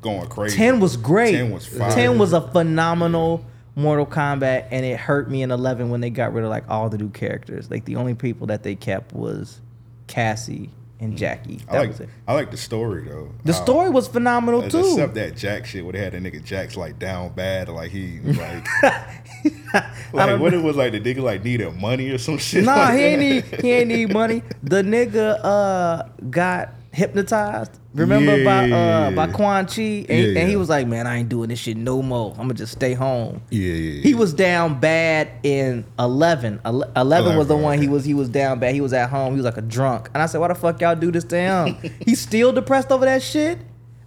going crazy. Ten was great. Ten was fire. Ten was a phenomenal Mortal Kombat, and it hurt me in eleven when they got rid of like all the new characters. Like the only people that they kept was Cassie and Jackie. I like was it. I like the story though. The How- story was phenomenal uh, too. Except that Jack shit where they had that nigga Jack's like down bad, like he like like what it was like the nigga like needed money or some shit. Nah, like he ain't need he ain't need money. The nigga uh got hypnotized. Remember by uh by Yeah. Quan Chi, and, Yeah, and he was like, "Man, I ain't doing this shit no more. I'm gonna just stay home." Yeah, yeah, He was down bad in 11. Ele- 11 was the 11, one he was he was down bad. He was at home. He was like a drunk. And I said, "Why the fuck y'all do this to him? He's still depressed over that shit."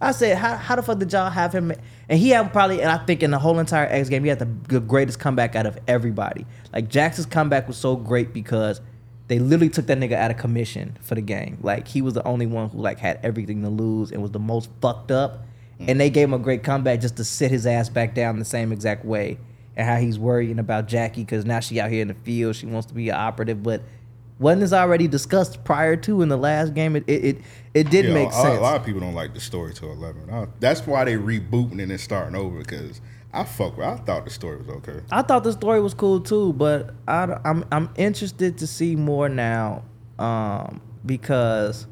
I said, "How how the fuck did y'all have him?" And he had probably, and I think in the whole entire X game, he had the greatest comeback out of everybody. Like Jackson's comeback was so great because they literally took that nigga out of commission for the game. Like he was the only one who like had everything to lose and was the most fucked up. And they gave him a great comeback just to sit his ass back down the same exact way. And how he's worrying about Jackie because now she out here in the field, she wants to be an operative, but wasn't this already discussed prior to in the last game? It it it, it did Yeah, make sense. A lot of people don't like the story to eleven. I, that's why they rebooting and then starting over because I fuck. With, I thought the story was okay. I thought the story was cool too, but I, I'm I'm interested to see more now, um, because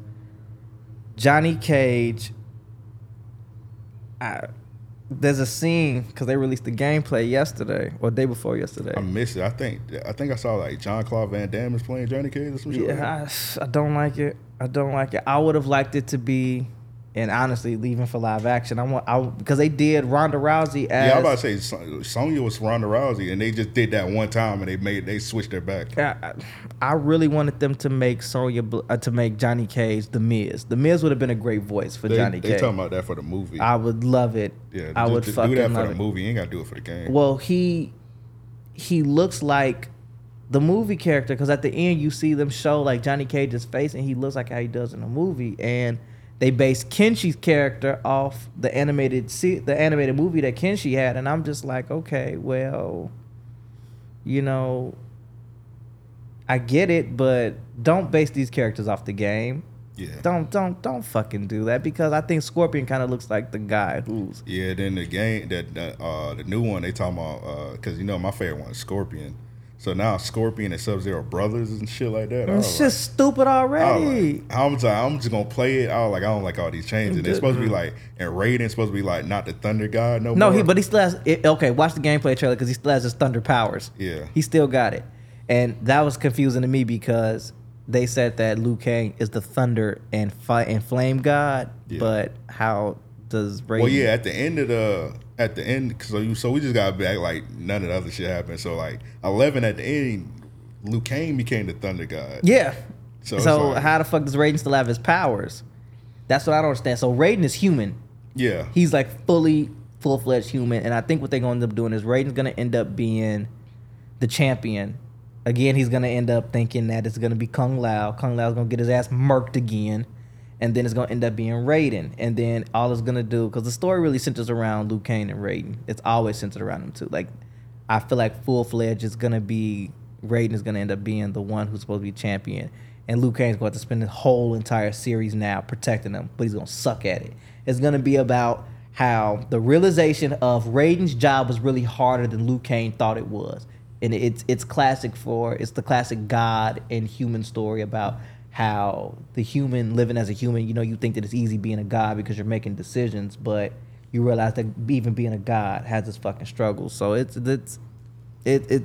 Johnny Cage. I, there's a scene because they released the gameplay yesterday or day before yesterday. I missed it. I think I think I saw like Jean-Claude Van Damme is playing Johnny Cage or some shit. Yeah, I, I don't like it. I don't like it. I would have liked it to be, and honestly, leaving for live action. I want I because they did Ronda Rousey as Yeah, I'm about to say Sonya was Ronda Rousey, and they just did that one time, and they made they switched their back. I, I really wanted them to make Sonya uh, to make Johnny Cage the Miz. The Miz would have been a great voice for They, Johnny they Cage. talking about that for the movie. I would love it. yeah, I just would do fucking that for love the it. movie. You ain't got to do it for the game. Well, he he looks like the movie character because at the end you see them show like Johnny Cage's face and he looks like how he does in the movie and they based Kenshi's character off the animated se- the animated movie that Kenshi had and I'm just like okay well you know I get it but don't base these characters off the game yeah, don't don't don't fucking do that because I think Scorpion kind of looks like the guy who's yeah. Then the game that uh, the new one they talking about because you know my favorite one is Scorpion. So now Scorpion and Sub Zero brothers and shit like that. I it's like- just stupid already. like, I'm just, I'm just gonna play it. I like, I don't like all these changes. It's supposed to be mm. like, and Raiden's supposed to be like not the Thunder God no, No, more. he but he still has. It, okay, watch the gameplay trailer because he still has his thunder powers. Yeah. he still got it, and that was confusing to me because they said that Liu Kang is the thunder and fight and flame god, Yeah. but how does Raiden? Well, yeah, at the end of the at the end, so you, so we just got back like none of the other shit happened. So like eleven at the end, Liu Kang became the Thunder God. yeah. So So, like- how the fuck does Raiden still have his powers? That's what I don't understand. So Raiden is human. Yeah, He's like fully full fledged human, and I think what they're gonna end up doing is Raiden's gonna end up being the champion. Again, he's gonna end up thinking that it's gonna be Kung Lao. Kung Lao's gonna get his ass murked again, and then it's gonna end up being Raiden. And then all it's gonna do, because the story really centers around Liu Kang and Raiden. It's always centered around them too. Like, I feel like full fledged is gonna be Raiden is gonna end up being the one who's supposed to be champion, and Liu Kang's going to spend the whole entire series now protecting him, but he's gonna suck at it. It's gonna be about how the realization of Raiden's job was really harder than Liu Kang thought it was, and it's it's classic for it's the classic God and human story about how the human living as a human, you know, you think that it's easy being a god because you're making decisions, but you realize that even being a god has its fucking struggles. So it's it's it it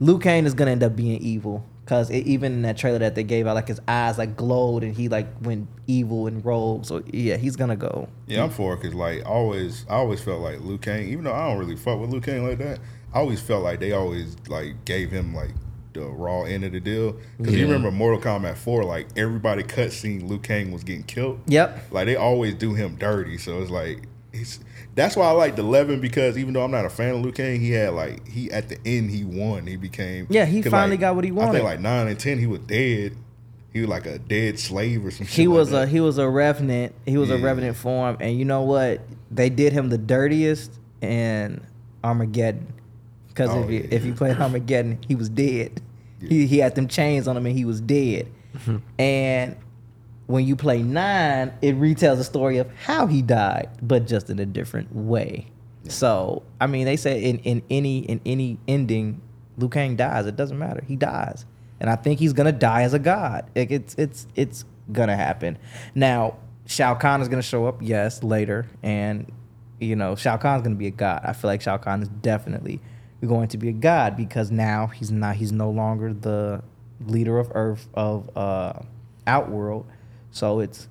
Liu Kang is gonna end up being evil because even in that trailer that they gave out, like his eyes like glowed and he like went evil and rogue. So yeah, he's gonna go. yeah, I'm for it because like always, I always felt like Liu Kang, even though I don't really fuck with Liu Kang like that, I always felt like they always like gave him like the raw end of the deal. Because you remember Mortal Kombat 4, like everybody cutscene Liu Kang was getting killed. Yep. Like they always do him dirty, so it's like he's. That's why I like the eleven because even though I'm not a fan of Liu Kang, he had like he at the end he won. He became Yeah, he finally like, got what he wanted. I think like nine and ten, he was dead. He was like a dead slave or some shit. He like was that. a he was a revenant. He was a revenant form, and you know what? They did him the dirtiest in Armageddon. Because Oh, if you yeah. if you played Armageddon, he was dead. He he had them chains on him, and he was dead. Mm-hmm. and when you play nine, it retells the story of how he died, but just in a different way. So I mean, they say in, in any in any ending, Liu Kang dies. It doesn't matter. He dies, and I think he's gonna die as a god. Like it's it's it's gonna happen. Now, Shao Kahn is gonna show up, yes, later, and you know Shao Kahn's gonna be a god. I feel like Shao Kahn is definitely going to be a god because now he's not he's no longer the leader of Earth of uh, Outworld, so it's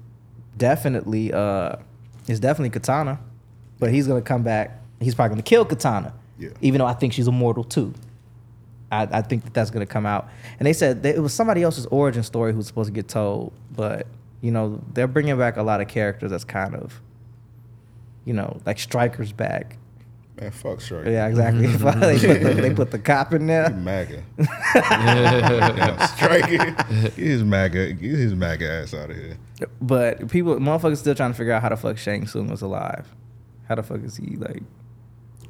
definitely uh it's definitely Katana, but he's gonna come back. He's probably gonna kill Katana, Yeah. even though I think she's immortal too. I, I think that that's gonna come out. And they said that it was somebody else's origin story who's supposed to get told, but you know they're bringing back a lot of characters that's kind of, you know, like Stryker's back. Man. Fuck sure. Yeah, exactly. they, put the, they put the cop in there. MAGA. Damn, Stryker. Get his MAGA. Get his MAGA ass out of here. But people, motherfuckers, still trying to figure out how the fuck Shang Tsung was alive. How the fuck is he like?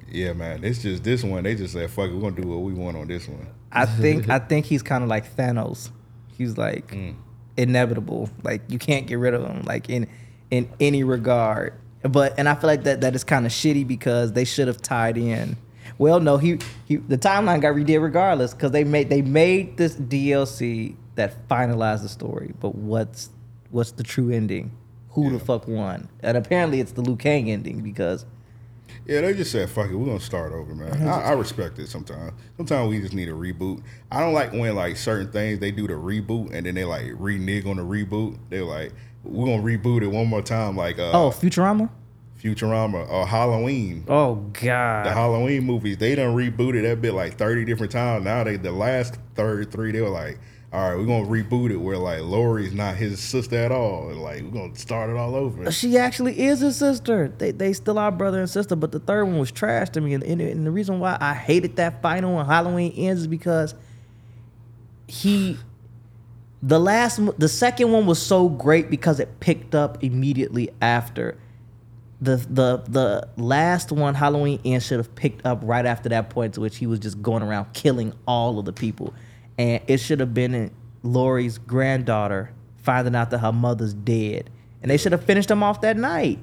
Yeah, man. It's just this one. They just said, "Fuck it, we're gonna do what we want on this one." I think I think he's kind of like Thanos. He's like mm. inevitable. Like you can't get rid of him. Like in in any regard. But and I feel like that that is kind of shitty because they should have tied in. Well, no, he, he the timeline got redid regardless because they made they made this DLC that finalized the story. But what's what's the true ending? Who the fuck won? And apparently it's the Liu Kang ending because Yeah, they just said, fuck it, we're gonna start over, man. I, I respect it sometimes. Sometimes we just need a reboot. I don't like when like certain things they do the reboot and then they like renege on the reboot. They're like, we're gonna reboot it one more time, like uh oh Futurama. Futurama or Halloween. Oh God! The. Halloween movies, they done rebooted that bit like 30 different times. Now they the last third three they were like, all right, we're gonna reboot it where like Laurie's not his sister at all. Like we're gonna start it all over. She actually is his sister. They they still are brother and sister, but the third one was trash to me. And, and, and the reason why I hated that final when Halloween ends is because he, the last, the second one was so great because it picked up immediately after. The the the last one, Halloween ends, should have picked up right after that point, to which he was just going around killing all of the people, and it should have been in Laurie's granddaughter finding out that her mother's dead, and they should have finished him off that night.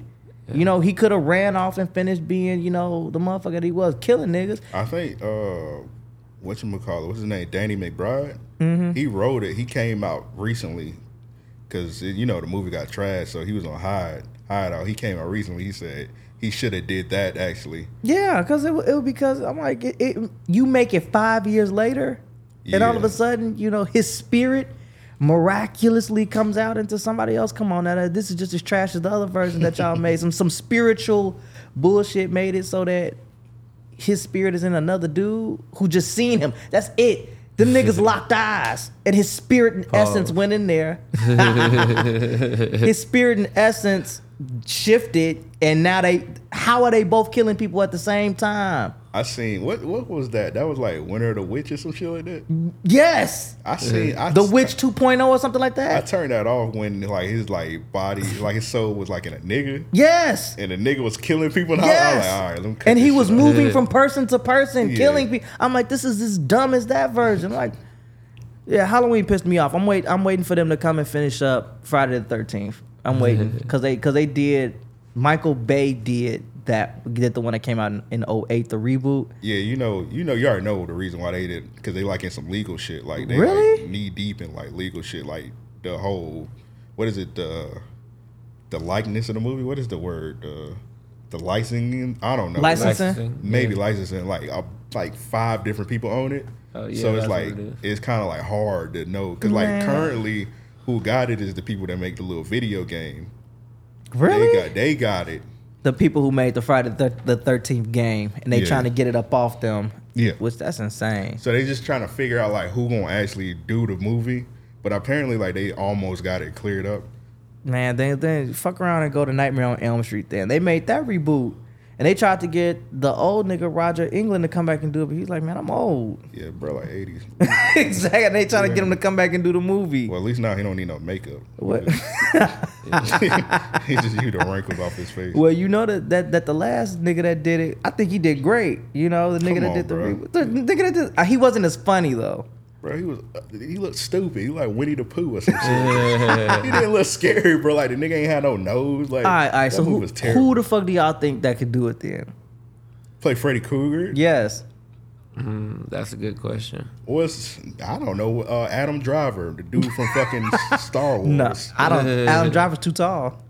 You know, he could have ran off and finished being, you know, the motherfucker that he was, killing niggas. I think uh what you call it? What's his name? Danny McBride. Mm-hmm. He wrote it. He came out recently because you know the movie got trashed, so he was on hide hide out. He came out recently. He said he should have did that actually. Yeah, because it, it was because I'm like, it, it, you make it five years later, and all of a sudden, you know, his spirit miraculously comes out into somebody else. Come on, now this is just as trash as the other version that y'all made. Some some spiritual bullshit made it so that his spirit is in another dude who just seen him. That's it. The niggas locked eyes, and his spirit and essence went in there. his spirit and essence shifted, and now they. How are they both killing people at the same time? I seen what what was that? That was like Winter of the Witch or some shit like that. Yes, I seen I, the Witch 2.0 or something like that. I that. turned that off when like his like body, like his soul was like in a nigga, Yes. and the nigga was killing people. And I, I was Yes. like, all right, let me cut and he this was shit off. moving from person to person, Yeah. killing people. I'm like, this is as dumb as that version. like, yeah, Halloween pissed me off. I'm wait. I'm waiting for them to come and finish up Friday the 13th. I'm waiting because they because they did. Michael Bay did that. Did the one that came out in, in 08, the reboot. Yeah, you know, you know, you already know the reason why they did because they like in some legal shit. Like they Really? like knee deep in like legal shit. Like the whole, what is it? The the likeness of the movie. What is the word? Uh, the licensing. I don't know. Licensing? Licensing, Maybe yeah. licensing. Like uh, like five different people own it. Oh, yeah, so it's like it is. it's kind of like hard to know because like currently who got it is the people that make the little video game. Really? They got they got it. The people who made the Friday the Thirteenth game, and they Yeah. trying to get it up off them. Yeah. which that's insane. So they just trying to figure out like who gonna actually do the movie. But apparently like they almost got it cleared up. Man, then then fuck around and go to Nightmare on Elm Street. Then they made that reboot, and they tried to get the old nigga Robert Englund to come back and do it, but he's like, man, I'm old. Yeah, bro, like eighties. exactly. They trying to get him to come back and do the movie. well, at least now he don't need no makeup. What? he just used the wrinkles off his face. Well, you know that, that that the last nigga that did it, I think he did great. You know, the nigga Come that on, did the reboot. The nigga that did, uh, he wasn't as funny though. Bro, he was uh, he looked stupid. He like Winnie the Pooh or some shit. he didn't look scary, bro. Like the nigga ain't had no nose. Like All right, all right. that So movie who, was terrible. who the fuck do y'all think that could do it then? Play Freddy Krueger? Yes. Mm, that's a good question. Was I don't know. Uh, Adam Driver, the dude from fucking Star Wars. No, I don't. Adam Driver's too tall.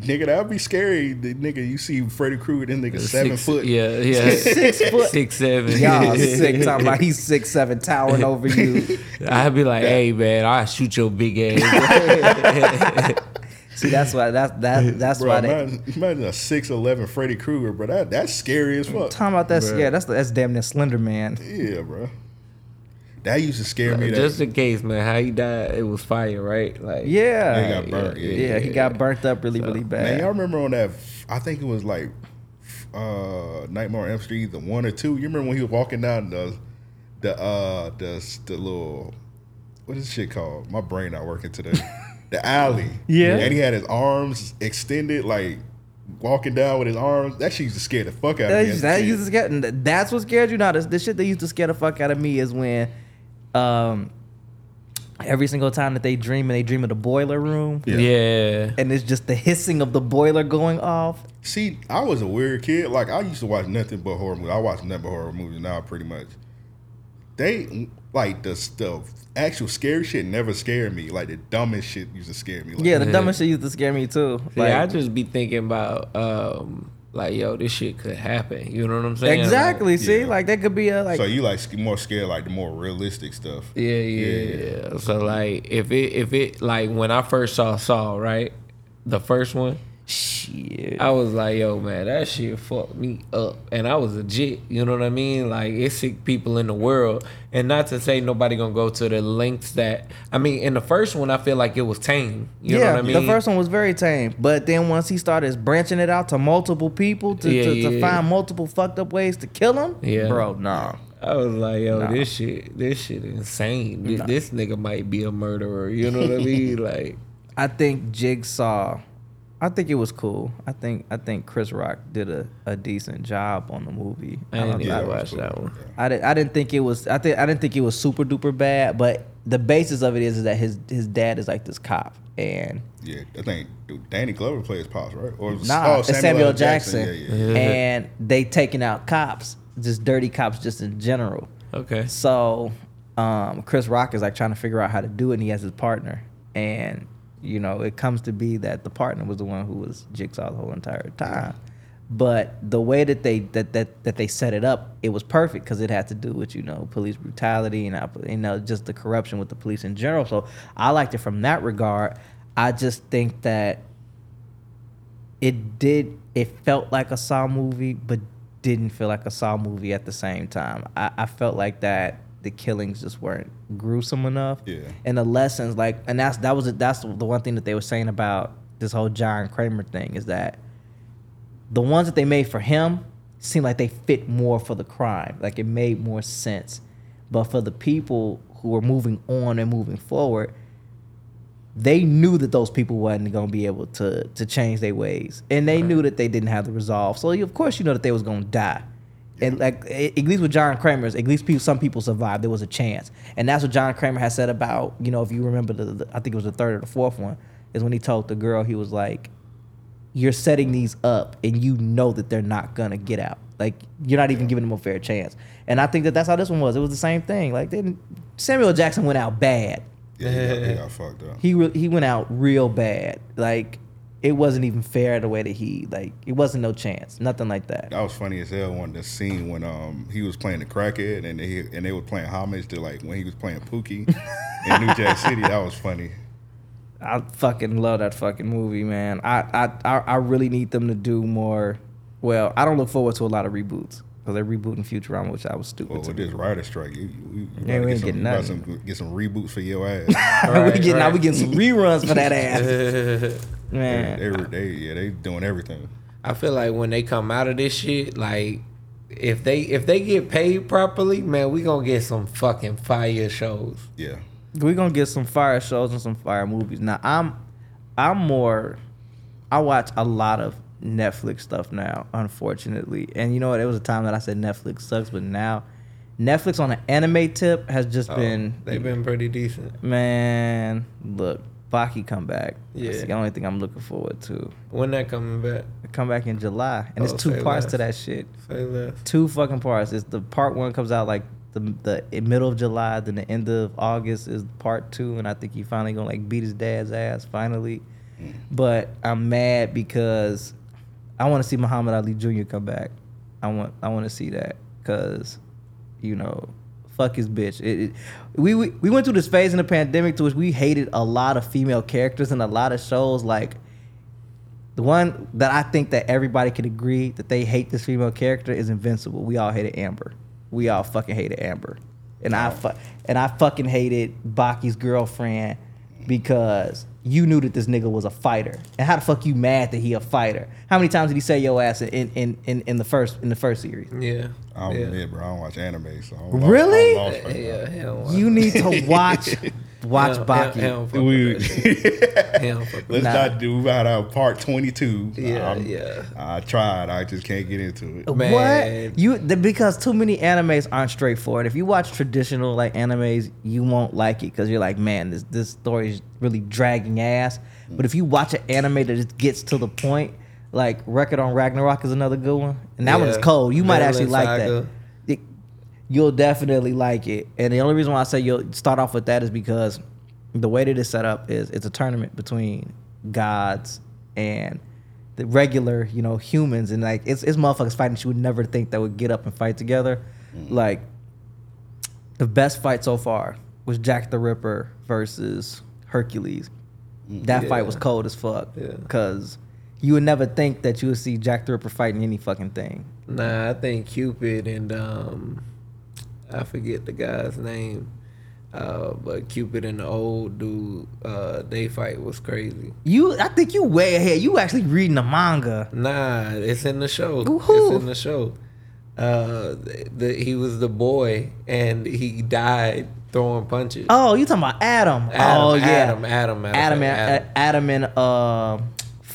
Nigga, that'd be scary. The nigga, you see Freddy Krueger, this nigga seven Six- foot. Yeah, yeah. Six foot. Six, seven. Y'all sick talking about he's six seven towering over you. I'd be like, hey man, I'll shoot your big ass. See, that's why that's that that's Bro, why they imagine, imagine a six eleven Freddy Krueger, bro. That that's scary as fuck. talking about that. Bruh. Yeah, that's that's damn near Slender Man. Yeah, bro. That used to scare me. Just That, in case, man, how he died, it was fire, right? Like, Yeah, They got burnt, yeah. yeah, he got burnt up really really bad. man, y'all remember on that? I think it was like uh Nightmare on Elm Street, the one or two. You remember when he was walking down the the uh the the little what is this shit called? My brain not working today. the alley. Yeah. and he had his arms extended, like walking down with his arms. That shit used to scare the fuck out of me. That, as a that kid. used to scare. That's what scared you. Now, the, the shit that used to scare the fuck out of me is when, um, every single time that they dream and they dream of the boiler room, Yeah. Yeah. and it's just the hissing of the boiler going off. See, I was a weird kid. Like I used to watch nothing but horror movies. I watch nothing but horror movies now, pretty much. They like the stuff. Actual scary shit never scared me. Like the dumbest shit used to scare me. Like, Yeah, the dumbest shit used to scare me too. See, Like, I just be thinking about um like yo, this shit could happen. You know what I'm saying? exactly. Like, See, yeah. like that could be a like. so you like more scared like the more realistic stuff. yeah, yeah, yeah. So like if it if it like when I first saw Saw, right? The first one, shit. I was like, yo, man, that shit fucked me up. And I was legit, you know what I mean? Like, it's sick people in the world. And not to say nobody gonna go to the lengths that, I mean, in the first one, I feel like it was tame. You yeah, know what I mean? the first one was very tame, but then once he started branching it out to multiple people to, Yeah, to, to find multiple fucked up ways to kill him, Yeah. bro, nah. I was like, yo, Nah. this shit, this shit insane. This, this nigga might be a murderer. You know what I mean? Like, I think Jigsaw. I think it was cool. I think I think Chris Rock did a, a decent job on the movie. I don't didn't know. even watch cool. that one. I didn't. I didn't think it was. I think I didn't think it was super duper bad. But the basis of it is, is that his his dad is like this cop, and Yeah, I think dude, Danny Glover plays Pops, right? Or was- nah, oh, it's Samuel, L. Jackson, Yeah, yeah. yeah. and they taking out cops, just dirty cops, just in general. Okay. So um, Chris Rock is like trying to figure out how to do it, and he has his partner, and you know it comes to be that the partner was the one who was Jigsaw the whole entire time. But the way that they that that, that they set it up, it was perfect because it had to do with you know police brutality and uh, you know just the corruption with the police in general. So I liked it from that regard. I just think that it did it felt like a Saw movie, but didn't feel like a Saw movie at the same time. I, I felt like that the killings just weren't gruesome enough. Yeah. And the lessons, like, and that's that was that's the one thing that they were saying about this whole John Kramer thing is that the ones that they made for him seemed like they fit more for the crime. Like it made more sense. But for the people who were moving on and moving forward, they knew that those people wasn't going to be able to to change their ways, and they knew that they didn't have the resolve. So of course, you know that they was going to die. And like at least with John Kramer's, at least people, some people survived. There was a chance, and that's what John Kramer has said about you know if you remember the, the I think it was the third or the fourth one is when he told the girl he was like, you're setting these up and you know that they're not gonna get out. Like you're not even giving them a fair chance. And I think that that's how this one was. It was the same thing. Like they didn't, Samuel Jackson went out bad. Yeah, he got, he got fucked up. He re- he went out real bad. Like it wasn't even fair the way that he like. It wasn't no chance. Nothing like that. That was funny as hell. One the scene when um he was playing the crackhead and they and they were playing homage to like when he was playing Pookie in New Jack City. That was funny. I fucking love that fucking movie, man. I I I, I really need them to do more. Well, I don't look forward to a lot of reboots because they're rebooting Futurama, which I was stupid Well, to with do. this writer strike, you, you, you Yeah, gotta we get ain't some, getting you gotta nothing. some, get some reboots for your ass. we getting now we getting some reruns for that ass, man. they, they, they, yeah, they doing everything. I feel like when they come out of this shit, like if they if they get paid properly, man, we gonna get some fucking fire shows. Yeah, We're gonna get some fire shows and some fire movies. Now I'm I'm more I watch a lot of Netflix stuff now, unfortunately. And you know what? It was a time that I said Netflix sucks, but now Netflix on an anime tip has just Oh, been they've been pretty decent. man, look, Baki come back. That's Yeah. the only thing I'm looking forward to. When that coming back? Come back in July. And Oh, it's two parts less. to that shit. Say less. Two fucking parts. It's the part one comes out like the the middle of July, then the end of August is part two, and I think he finally gonna like beat his dad's ass finally. Mm. But I'm mad because I want to see Muhammad Ali Jr. come back. I want I want to see that because you know fuck his bitch. It, it, we, we we went through this phase in the pandemic to which we hated a lot of female characters and a lot of shows like the one that I think that everybody could agree that they hate this female character is Invincible. We all hated Amber. We all fucking hated Amber, and I fu- and I fucking hated Baki's girlfriend because you knew that this nigga was a fighter. And how the fuck you mad that he a fighter? How many times did he say yo ass in in, in, in the first in the first series? Yeah. I don't Yeah. admit, bro. I don't watch anime, so I'm Really? I'm lost right now. Yeah, hell. You need to watch watch Hell- Baki. hell- hell fuck We- with that. Hell fuck Let's Nah. not do about uh, part 22. Yeah, I'm- yeah. I tried. I just can't get into it. Man. What you the, because too many animes aren't straightforward. If you watch traditional like animes, you won't like it because you're like, man, this this story is really dragging ass. But if you watch an anime that just gets to the point, like Record of Ragnarok is another good one, and that one is cold. You might Vinland actually like Saga. that. You'll definitely like it. And the only reason why I say you'll start off with that is because the way that it's set up is it's a tournament between gods and the regular, you know, humans, and like it's it's motherfuckers fighting. You would never think that would get up and fight together. Like the best fight so far was Jack the Ripper versus Hercules. That fight was cold as fuck. Yeah. Cause you would never think that you would see Jack the Ripper fighting any fucking thing. Nah, I think Cupid and um, I forget the guy's name, uh, but Cupid and the old dude, uh, they fight was crazy. You, I think you way ahead. You actually reading the manga. Nah, it's in the show. Who? It's in the show. Uh, the, the he was the boy and he died throwing punches. Oh, you talking about Adam? Adam, oh yeah, Adam, Adam, matter of Adam, Adam. Adam and uh,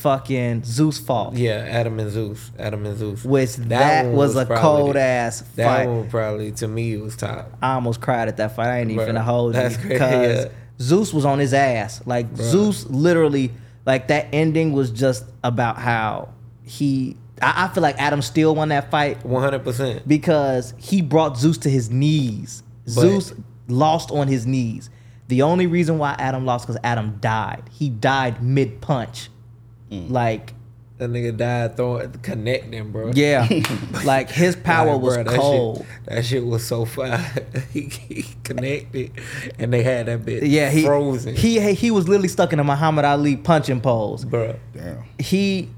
fucking Zeus fault. Yeah, Adam and Zeus. Adam and Zeus. Which that, one was, a probably cold the- ass That fight. one probably to me was top. I almost cried at that fight. I ain't even Bruh, finna hold that's you crazy, because yeah. Zeus was on his ass. Like Zeus, literally, like that ending was just about how he. I, I feel like Adam still won that fight One hundred percent. because he brought Zeus to his knees. But- Zeus lost on his knees. The only reason why Adam lost because Adam died. He died mid punch. Mm. Like, That nigga died throwing connecting, bro. yeah, like his power Like, was bruh, that cold. Shit, that shit was so fire. he, he connected, and they had that bit Yeah, he frozen. he he was literally stuck in a Muhammad Ali punching pose. bro. Damn. He,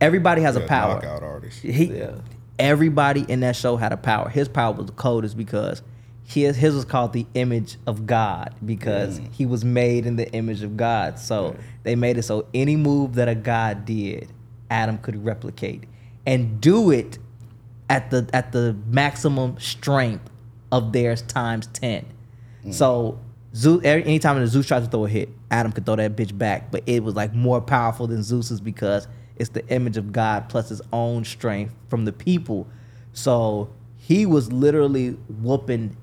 everybody has a power. Knockout artist. He, Yeah. everybody in that show had a power. His power was the coldest because his his was called the image of God because mm. he was made in the image of God. So they made it so any move that a god did, Adam could replicate and do it at the at the maximum strength of theirs times ten. Mm. So Zeus, anytime that Zeus tried to throw a hit, Adam could throw that bitch back, but it was like more powerful than Zeus's because it's the image of God plus his own strength from the people. So he was literally whooping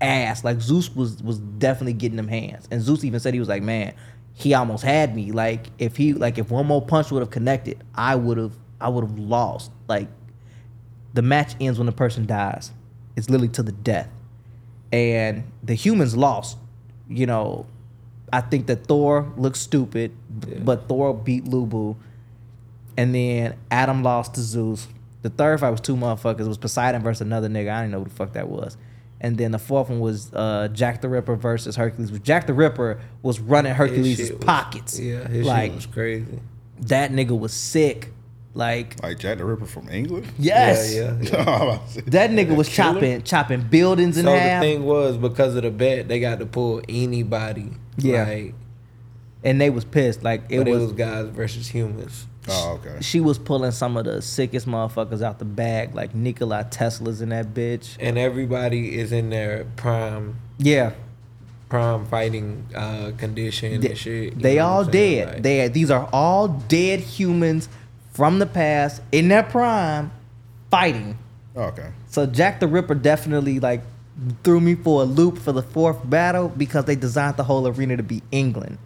ass. Like Zeus was was definitely getting them hands, and Zeus even said he was like, man, he almost had me. Like if he like if one more punch would have connected, I would have I would have lost. Like the match ends when the person dies. It's literally to the death. And the humans lost. You know, I think that Thor looked stupid, b- but Thor beat Lu Bu. And then Adam lost to Zeus. The third fight was two motherfuckers. It was Poseidon versus another nigga. I didn't know who the fuck that was. And then the fourth one was uh, Jack the Ripper versus Hercules. Jack the Ripper was running His Hercules' shit was- pockets. Yeah, his like shit was crazy. that nigga was sick. Like Like Jack the Ripper from England? yes, Yeah, yeah. I'm about to say, that nigga was killer? chopping chopping buildings in So half. the thing was because of the bet, they got to pull anybody. Yeah. like, and they was pissed. Like it but was, it was guys versus humans. Oh, okay. she was pulling some of the sickest motherfuckers out the bag, like Nikola Tesla's in that bitch. and everybody is in their prime Yeah, prime fighting uh, condition they, and shit. they all dead. Like, they these are all dead humans from the past in their prime, fighting. Okay. So Jack the Ripper definitely like threw me for a loop for the fourth battle because they designed the whole arena to be England,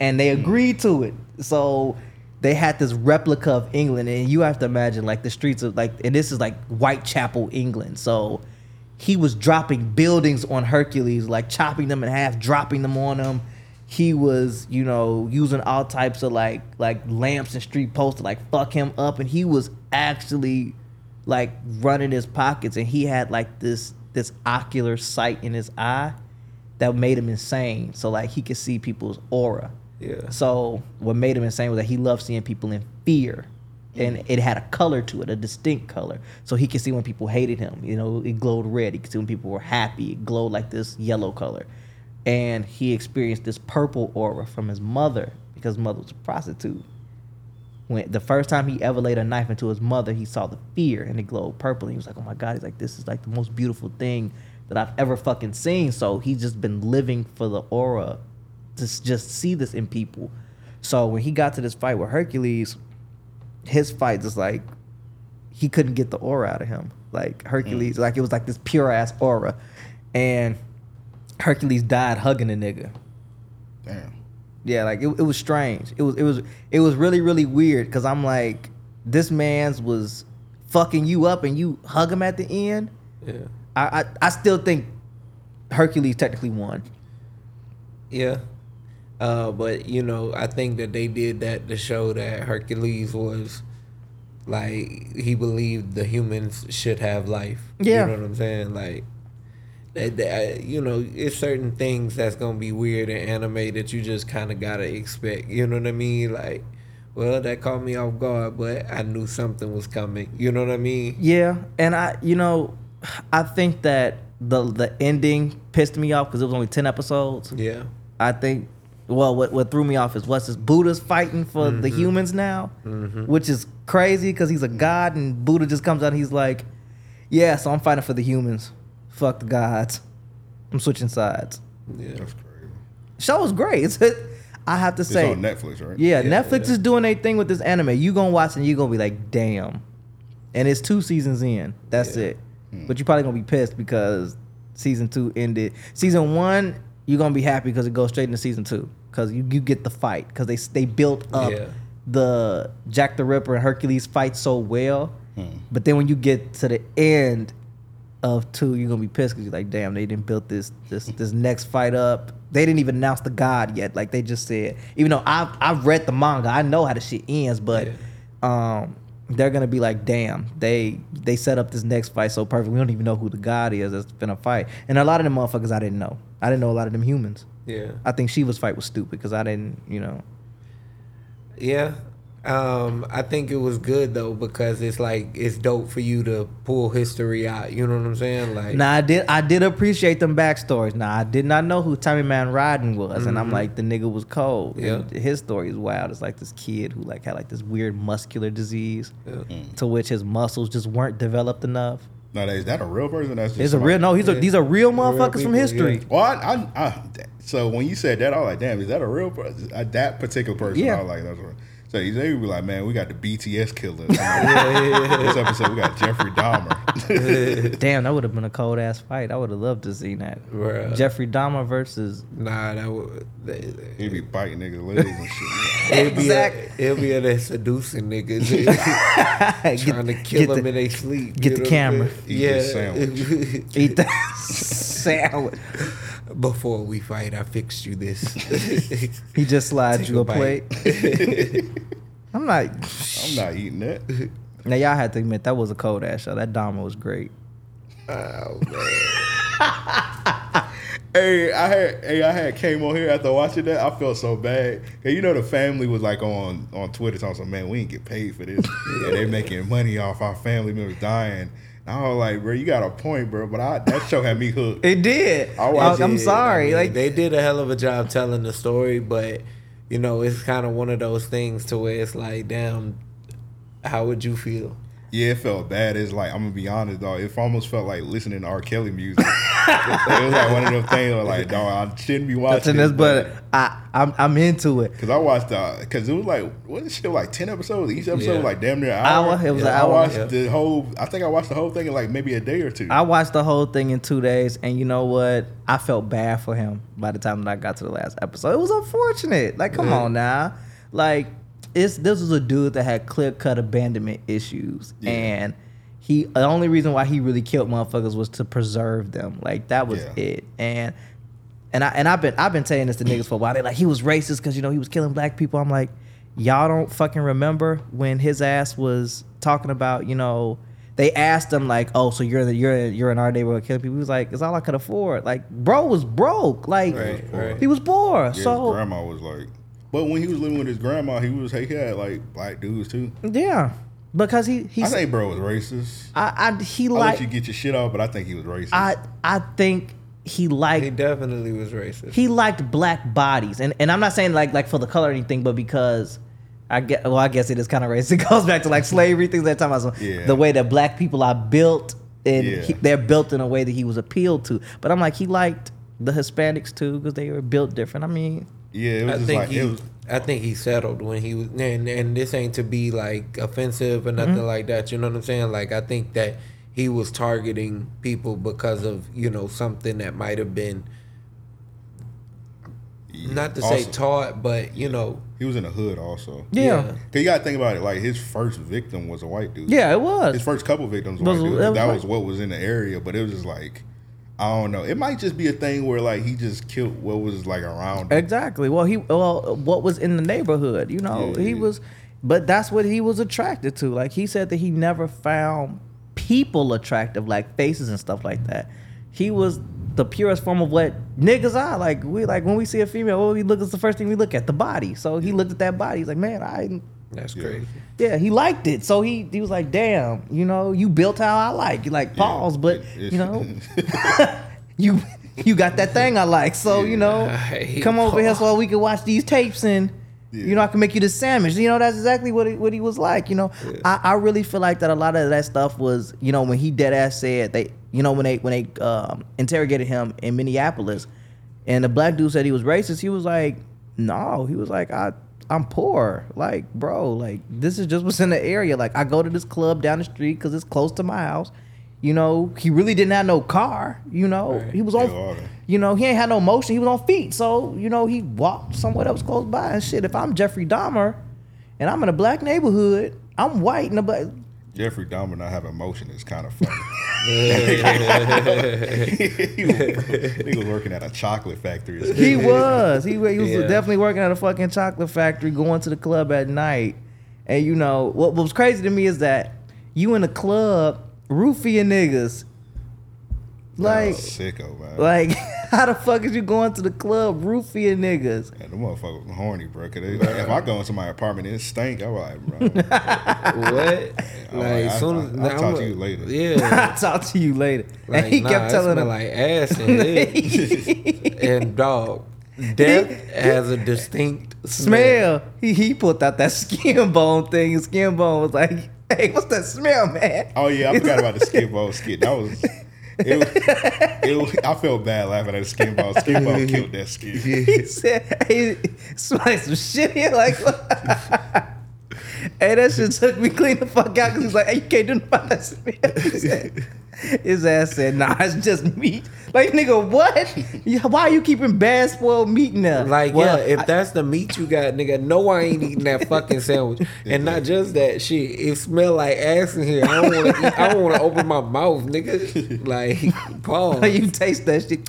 and they agreed to it. So they had this replica of England, and you have to imagine like the streets of like, and this is like Whitechapel, England. So he was dropping buildings on Hercules, like chopping them in half, dropping them on him. He was, you know, using all types of like like lamps and street posts to like fuck him up, and he was actually like running his pockets, and he had like this this ocular sight in his eye that made him insane. So like he could see people's aura. Yeah. So what made him insane was that he loved seeing people in fear. And it had a color to it, a distinct color. So he could see when people hated him. You know, it glowed red. He could see when people were happy. It glowed like this yellow color. And he experienced this purple aura from his mother because his mother was a prostitute. When the first time he ever laid a knife into his mother, he saw the fear and it glowed purple. And he was like, "Oh my god!" He's like, "This is like the most beautiful thing that I've ever fucking seen. So he's just been living for the aura to just see this in people. So when he got to this fight with Hercules, his fight just like he couldn't get the aura out of him. Like Hercules, mm. like it was like this pure ass aura. And Hercules died hugging the nigga. Damn. Yeah, like it, it was strange. It was it was it was really really weird because I'm like, this man's was fucking you up and you hug him at the end. Yeah. I I, I still think Hercules technically won. Yeah. Uh, but you know, I think that they did that to show that Hercules was like he believed the humans should have life. Yeah. You know what I'm saying? Like that, that you know, it's certain things that's gonna be weird in anime that you just kinda gotta expect. You know what I mean? Like well, that caught me off guard, but I knew something was coming. You know what I mean? Yeah, and I you know, I think that the the ending pissed me off because it was only ten episodes. Yeah. I think. Well, what what threw me off is what's this Buddha's fighting for the Mm-hmm. humans now, which is crazy because he's a god and Buddha just comes out and he's like, "Yeah, so I'm fighting for the humans. Fuck the gods. I'm switching sides." Yeah. That's crazy. Show was great. It's I have to It's say, on Netflix, right? yeah, Yeah, Netflix yeah. is doing a thing with this anime. You gonna watch and you gonna be like, "Damn," and it's two seasons in. That's Yeah. it. But you're probably gonna be pissed because season two ended. Season one, you're gonna be happy because it goes straight into season two because you, you get the fight because they they built up Yeah. the Jack the Ripper and Hercules fight so well. But then when you get to the end of two, you're gonna be pissed because you're like, damn, they didn't build this this this next fight up. They didn't even announce the god yet. Like they just said, even though I've I've read the manga, I know how the shit ends, but um they're gonna be like, damn, they they set up this next fight so perfect. We don't even know who the god is that's been a fight. And a lot of them motherfuckers I didn't know. I didn't know a lot of them humans. Yeah. I think Shiva's fight was stupid because I didn't, you know. Yeah. Um, I think it was good though because it's like it's dope for you to pull history out. You know what I'm saying? Like Now I did I did appreciate them backstories. Now I did not know who Tameemon Raiden was, and Mm-hmm. I'm like the nigga was cold. And his story is wild. It's like this kid who like had like this weird muscular disease, to which his muscles just weren't developed enough. No, that- is that a real person? That's just It's a real no. He's a, these are real motherfuckers people, from history. yeah. Well, I, I, I, so when you said that, I was like, damn, is that a real person? That particular person? Yeah. I was like, that's what. So they would be like, man, we got the BTK killer. This episode, we got Jeffrey Dahmer. Damn, that would have been a cold ass fight. I would have loved to see that. Bruh. Jeffrey Dahmer versus Nah, that would they, He be biting niggas' legs and shit. it'd be Exact- a, it'll be a that seducing niggas trying to kill them the- in their sleep. get you the camera. what I'm saying? Eat Yeah, this sandwich. eat that sandwich. Before we fight, I fixed you this. He just slides you a a plate. I'm like, I'm not eating that. now y'all had to admit that was a cold ass show. That Dahmer was great. oh man. Hey, I had hey, I had came on here after watching that. I felt so bad. Cause you know the family was like on on Twitter talking, man, we ain't get paid for this, and they making money off our family members dying. I was like, bro, you got a point, bro. But I, that show had me hooked. It did. I watched I'm it. sorry. I mean, like they did a hell of a job telling the story, but you know, it's kind of one of those things to where it's like, damn, how would you feel? Yeah, it felt bad. It's like I'm gonna be honest, though. It almost felt like listening to R. Kelly music. it was like one of them things where like, dog, I shouldn't be watching touching this, but I I'm I'm into it. Cause I watched, uh, cause it was like, what is shit, like ten episodes. Each episode Yeah. was like damn near an hour. Hour, it was an hour. I watched yeah. the whole. I think I watched the whole thing in like maybe a day or two. I watched the whole thing in two days, and you know what? I felt bad for him by the time that I got to the last episode. It was unfortunate. Like, come on now. Like, it's this was a dude that had clear cut abandonment issues, Yeah. and he the only reason why he really killed motherfuckers was to preserve them. Like that was Yeah. it. And and I and I've been I've been saying this to niggas for a while. They like he was racist because you know he was killing black people. I'm like, y'all don't fucking remember when his ass was talking about you know. They asked him like, "Oh, so you're the, you're you're in our neighborhood killing people?" He was like, "It's all I could afford." Like, bro was broke. Like, Right, right. he was poor. Yeah, so grandma was like, but when he was living with his grandma, he was he had like black dudes too. yeah, because he he I think bro was racist. I, I he I'll like let you get your shit off, but I think he was racist. I I think he liked He definitely was racist. he liked black bodies, and and I'm not saying like like for the color or anything, but because I get well, I guess it is kind of racist. It goes back to like slavery things that time. I was Yeah. the way that black people are built and Yeah. he, they're built in a way that he was appealed to. But I'm like, he liked the Hispanics too because they were built different. I mean, Yeah, it was I just think like he, it was. I think he settled when he was, and and this ain't to be like offensive or nothing mm-hmm. like that. You know what I'm saying? Like I think that he was targeting people because of you know something that might have been not to say taught, but you know, He was in the hood also. yeah, Cause you gotta think about it. Like his first victim was a white dude. yeah, it was. His first couple victims Was- were white dudes. that was That white. was what was in the area, but it was just like I don't know. It might just be a thing where like he just killed what was like around. him. Exactly. Well, he well, what was in the neighborhood, you know, Yeah, he yeah. was, but that's what he was attracted to. Like he said that he never found people attractive, like faces and stuff like that. He was the purest form of what niggas are. Like we like when we see a female, what we look is the first thing we look at the body. So he looked at that body. He's like, man, I. that's Yeah. crazy. Yeah, he liked it. So he he was like, "Damn, you know, you built how I like." You like pause, but you know, you you got that thing I like. So you know, come over here so we can watch these tapes and you know I can make you the sandwich. You know, that's exactly what he, what he was like. You know, I, I really feel like that a lot of that stuff was you know when he dead ass said they you know when they when they um, interrogated him in Minneapolis, and the black dude said he was racist. He was like, no, he was like I. I'm poor, like bro, like this is just what's in the area. Like I go to this club down the street because it's close to my house. You know, he really didn't have no car. You know, he was on. You know, he ain't had no motion. He was on feet. So, you know, he walked somewhere that was close by and shit. If I'm Jeffrey Dahmer and I'm in a black neighborhood, I'm white in a black. Jeffrey Dahmer not having emotion is kind of funny. he, was, he was working at a chocolate factory. or. He was. He, he was Yeah. definitely working at a fucking chocolate factory, going to the club at night. And, you know, what, what was crazy to me is that you in the club roofing niggas. Like, sicko man. like, how the fuck is you going to the club roofing niggas? And the motherfucker was horny, bro. 'cause they- if I go into my apartment and it stink, I'm like, bro. What? I'm like, like, soon I- as I- I'll talk to I'm- you later. Yeah. I'll talk to you later. Like, and he nah, kept telling smell him, like ass and lit. and dog. Death has a distinct smell. He he pulled out that skin bone thing. His skin bone was like, "Hey, what's that smell, man?" Oh yeah, I forgot about the skin bone skit. That was. It was, it was, I felt bad laughing at the skin ball. Skin ball killed that skit. He said, "Hey, smell some shit here." Like, hey, that shit took me clean the fuck out because he's like, "Hey, you can't do nothing about that smell." He said- His ass said, "Nah, it's just meat." Like, nigga, what? Why are you keeping bad spoiled meat now? Like, Well, yeah, if I- that's the meat you got, nigga, no, I ain't eating that fucking sandwich. And not just that shit, it smell like ass in here. I don't want to. I don't want to open my mouth, nigga. Like, pause, you taste that shit.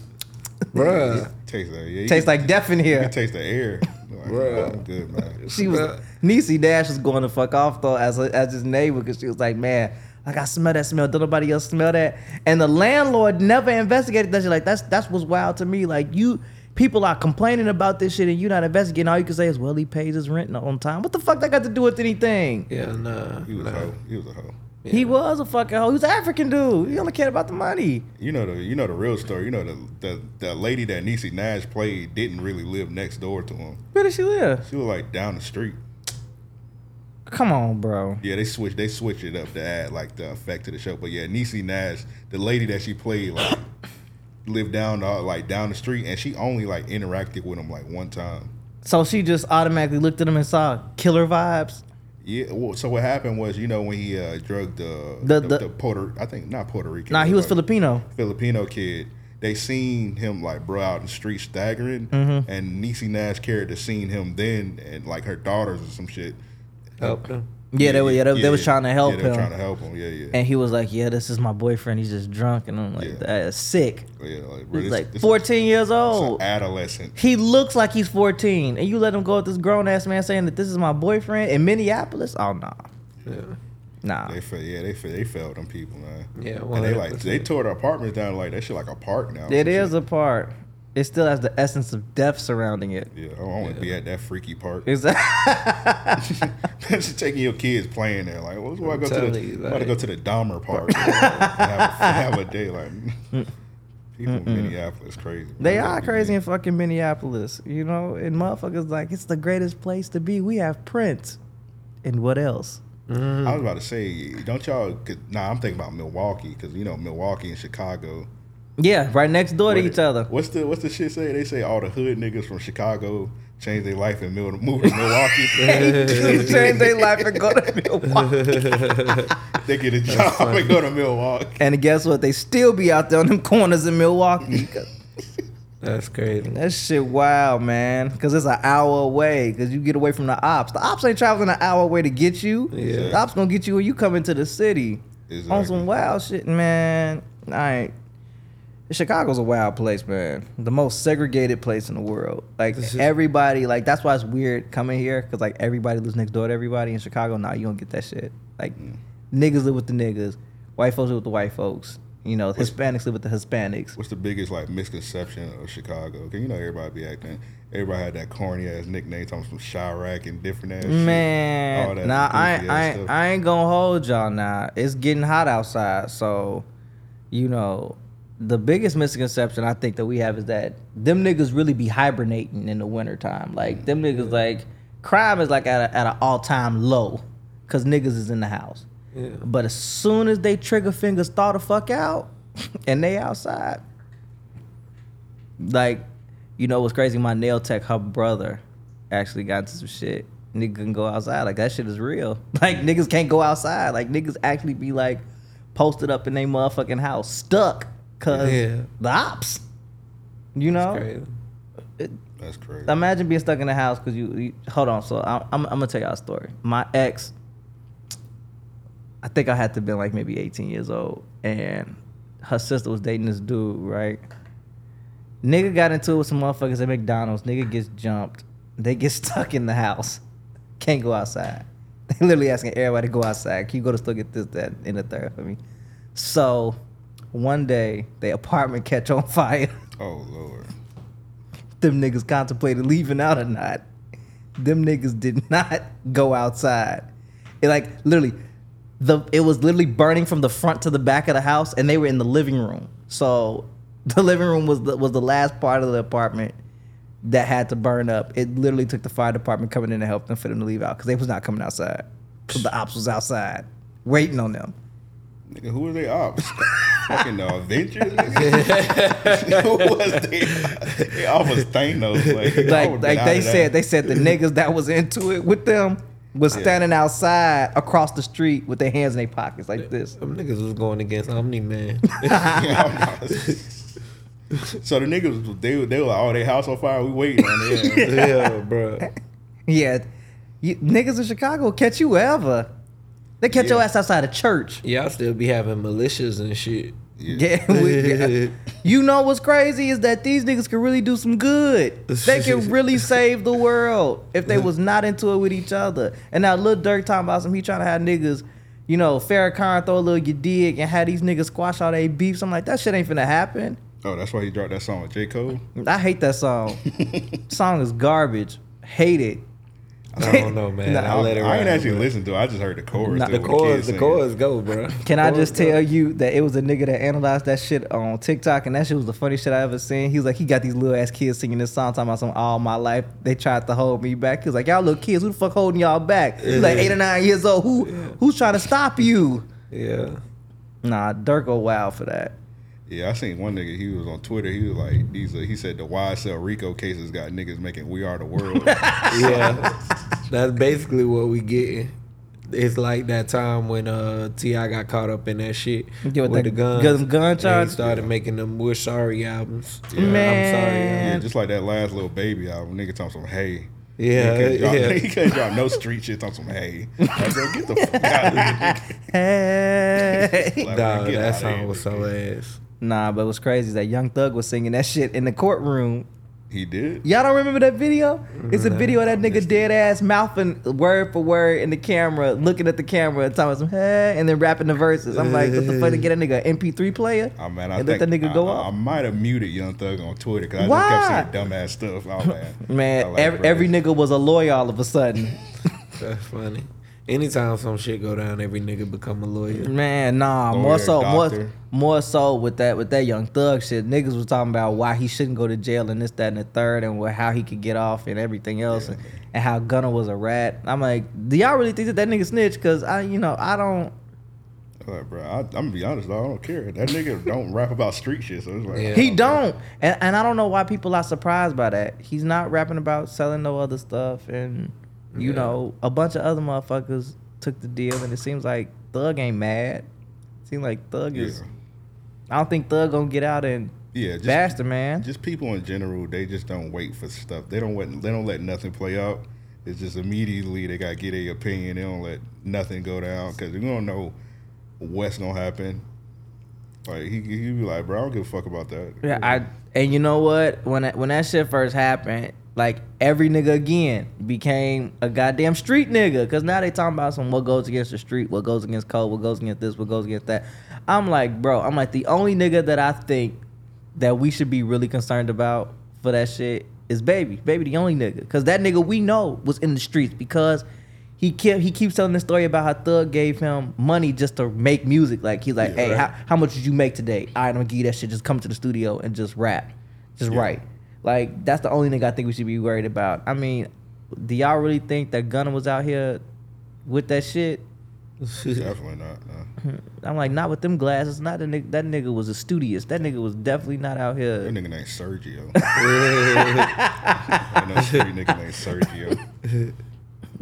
bruh. Taste that. Yeah, you Tastes like death in here. can taste the air. Like, Bruh. I'm good, man. She was Bruh. Niecy Nash was going to fuck off though as a, as his neighbor because she was like, man, like I smell that smell. Don't nobody else smell that? And the landlord never investigated that shit. Like that's that's what's wild to me. Like you people are complaining about this shit and you not investigating. All you can say is, well, he pays his rent on time. What the fuck that got to do with anything? Yeah, nah. He was a hoe. He was a hoe. He was a fucking hoe. He was African dude. He only cared about the money. You know the you know the real story. You know the the, the lady that Niecy Nash played didn't really live next door to him. Where did she live? She was like down the street. Come on, bro. Yeah, they switched they switched it up to add like the effect to the show. But yeah, Niecy Nash, the lady that she played, like lived down the, like down the street, and she only like interacted with him like one time. So she just automatically looked at him and saw killer vibes. Yeah. Well, so what happened was, you know, when he uh, drugged the The- the, the- the Puerto, I think not Puerto Rican. Nah, he was like, Filipino. Filipino kid. They seen him like bro out in the street staggering, Mm-hmm. and Niecy Nash character seen him then, and like her daughters or some shit. Help oh. them. Yeah, they were. Yeah, they, they was trying to help yeah, him. trying to help him. Yeah, yeah. And he was like, "Yeah, this is my boyfriend. He's just drunk." And I'm like, Yeah. "That is sick." yeah like, bro, He's this- like this 14 years is an old. adolescent. He looks like he's 14, and you let him go with this grown ass man saying that this is my boyfriend in Minneapolis. Oh nah, Yeah. nah. They fell, yeah, they fell, they failed them people, man. Yeah, and they like they tore the apartments down like that shit like a park now. It is a part. It still has the essence of death surrounding it. yeah. I want to be at that freaky park. Is that? Just taking your kids playing there, like, well, let's go to telling the, you, about to like- go to the Dahmer Park, have, have a day like. People in Minneapolis crazy. they are crazy in fucking Minneapolis, you know. And motherfuckers like it's the greatest place to be. We have Prince, and what else? I was mm. about to say, don't y'all? 'cause- Nah, I'm thinking about Milwaukee because you know Milwaukee and Chicago. Yeah, right next door to What- each other. What's the what's the shit say? They say all the hood niggas from Chicago change their life and move, move to Milwaukee. Change their life and go to Milwaukee. they get a job and go to Milwaukee. And guess what? They still be out there on them corners in Milwaukee. That's crazy. That shit wild, man. Because it's an hour away. Because you get away from the ops. The ops ain't traveling an hour away to get you. Yeah. The ops gonna get you when you come into the city. On some wild shit, man. I ain't. Chicago's a wild place, man. The most segregated place in the world. Like is- everybody, like that's why it's weird coming here because like everybody lives next door to everybody in Chicago. Nah, you don't get that shit. Like mm. niggas live with the niggas, white folks live with the white folks. You know, Hispanics live with the Hispanics. What's the biggest like misconception of Chicago? Cause you know everybody be acting. Everybody had that corny ass nickname, talking some Chiraq and different ass. shit. All Man, that nah, I, I. I ain't gonna hold y'all now. It's getting hot outside, so you know the biggest misconception I think that we have is that them niggas really be hibernating in the wintertime. Like them mm-hmm. niggas, like crime is like at a, at an all time low, cause niggas is in the house. Yeah. But as soon as they trigger fingers thaw the fuck out, and they outside, like, you know what's crazy? My nail tech, her brother, actually got into some shit. Nigga can go outside. Like that shit is real. Like niggas can't go outside. Like niggas actually be like posted up in their motherfucking house, stuck, cause Yeah. the ops. You know, Crazy. That's crazy. imagine being stuck in the house because you, you. Hold on, so I, I'm, I'm gonna tell y'all a story. My ex, I think I had to been like maybe 18 years old, and her sister was dating this dude, right? Nigga got into it with some motherfuckers at McDonald's. Nigga gets jumped. They get stuck in the house. Can't go outside. They literally asking everybody to go outside. Can you go to still get this, that, in the third for me? So one day, the apartment catch on fire. oh lord. them niggas contemplated leaving out or not. Them niggas did not go outside. It like literally the it was literally burning from the front to the back of the house and they were in the living room. So the living room was the was the last part of the apartment that had to burn up. It literally took the fire department coming in to help them for them to leave out because they was not coming outside. Cause the ops was outside waiting on them. Nigga, who was they ops? Fucking the Avengers? nigga? who was they? They ops was Thanos. Like, like like they of that. said they said the niggas that was into it with them was Yeah. standing outside across the street with their hands in their pockets like this. Them niggas was going against Omni Man. so the niggas, they, they were like, oh, they house on fire. We waiting on it. Yeah. yeah, bro. Yeah, you, niggas in Chicago catch you wherever. They catch your ass outside of church. Y'all still be having militias and shit. Yeah, we- yeah. you know what's crazy is that these niggas can really do some good. They can really save the world if they was not into it with each other. And now Lil Durk talking about some he trying to have niggas, you know, Farrakhan throw a little you dig and have these niggas squash all they beefs. I'm like, that shit ain't finna happen. Oh, that's why he dropped that song with J. Cole? I hate that song. song is garbage. Hate it. I don't know, man. Nah, I let it I ain't actually listened to it. I just heard the chorus. Nah, The it chorus, kids the singing. chorus go, bro. Can I Chorus just go. tell you that it was a nigga that analyzed that shit on TikTok and that shit was the funniest shit I ever seen. He was like, he got these little ass kids singing this song talking about some all my life. They tried to hold me back. He was like, y'all little kids, who the fuck holding y'all back? He's like eight or nine years old. Who who's trying to stop you? Yeah. Nah, Durk go wild for that. Yeah, I seen one nigga. He was on Twitter. He was like, "These." Are, he said the YSL Rico cases got niggas making "We Are the World." Yeah. That's basically what we getting. It's like that time when uh T.I. got caught up in that shit Yeah, with with that the guns. gun- gun and he charge? started making them We're Sorry albums. Yeah. Man. I'm sorry. yeah, Yeah. just like that last little baby album. Nigga talking some hey. Yeah, he couldn't drop, yeah. he couldn't drop no street shit on some hey. Like, bro, get the fuck out of here. Hey. Like, Nah, bro, that song was so nigga. ass. Nah, but what's crazy is that Young Thug was singing that shit in the courtroom. He did. Y'all don't remember that video? It's a Nah, video of that nigga dead ass mouthing word for word in the camera, looking at the camera, and talking some hey, and then rapping the verses. I'm like, what the fuck to get a nigga MP3 player? Oh man, I and think let that nigga go I, I, off. might have muted Young Thug on Twitter because I Why? just kept saying dumbass stuff. Oh man, Man, like every, every nigga was a lawyer all of a sudden. That's funny. Anytime some shit go down, every nigga become a lawyer. Man, nah, Lawyer, more so, more, doctor. more so with that with that young thug shit. Niggas was talking about why he shouldn't go to jail and this, that, and the third, and what, how he could get off and everything else, and, and how Gunna was a rat. I'm like, do y'all really think that that nigga snitched? Cause I, you know, I don't. Like, bro, I, I'm gonna be honest, though, I don't care. That nigga don't rap about street shit, so it's like Yeah. I He don't, and and I don't know why people are surprised by that. He's not rapping about selling no other stuff, and you Yeah. know, a bunch of other motherfuckers took the deal, and it seems like Thug ain't mad. Seems like Thug Yeah, is. I don't think Thug gonna get out and yeah. Just, bash the man. just people in general, they just don't wait for stuff. They don't let they don't let nothing play out. It's just immediately they gotta get a opinion. They don't let nothing go down because we don't know what's gonna happen. Like he he be like, bro, I don't give a fuck about that. Yeah, I and you know what? When that, when that shit first happened, like every nigga again became a goddamn street nigga. Cause now they talking about some what goes against the street, what goes against code, what goes against this, what goes against that. I'm like, bro, I'm like the only nigga that I think that we should be really concerned about for that shit is baby. Baby the only nigga. Cause that nigga we know was in the streets because he kept he keeps telling the story about how Thug gave him money just to make music. Like he's like, Yeah, hey, right. how, how much did you make today? I don't give you that shit. Just come to the studio and just rap, just Yeah. write. Like that's the only thing I think we should be worried about. I mean, do y'all really think that Gunna was out here with that shit? Definitely not. No. I'm like, not with them glasses. Not the nigga. That nigga was a studious. That nigga was definitely not out here. That nigga named Sergio. I know street nigga named Sergio.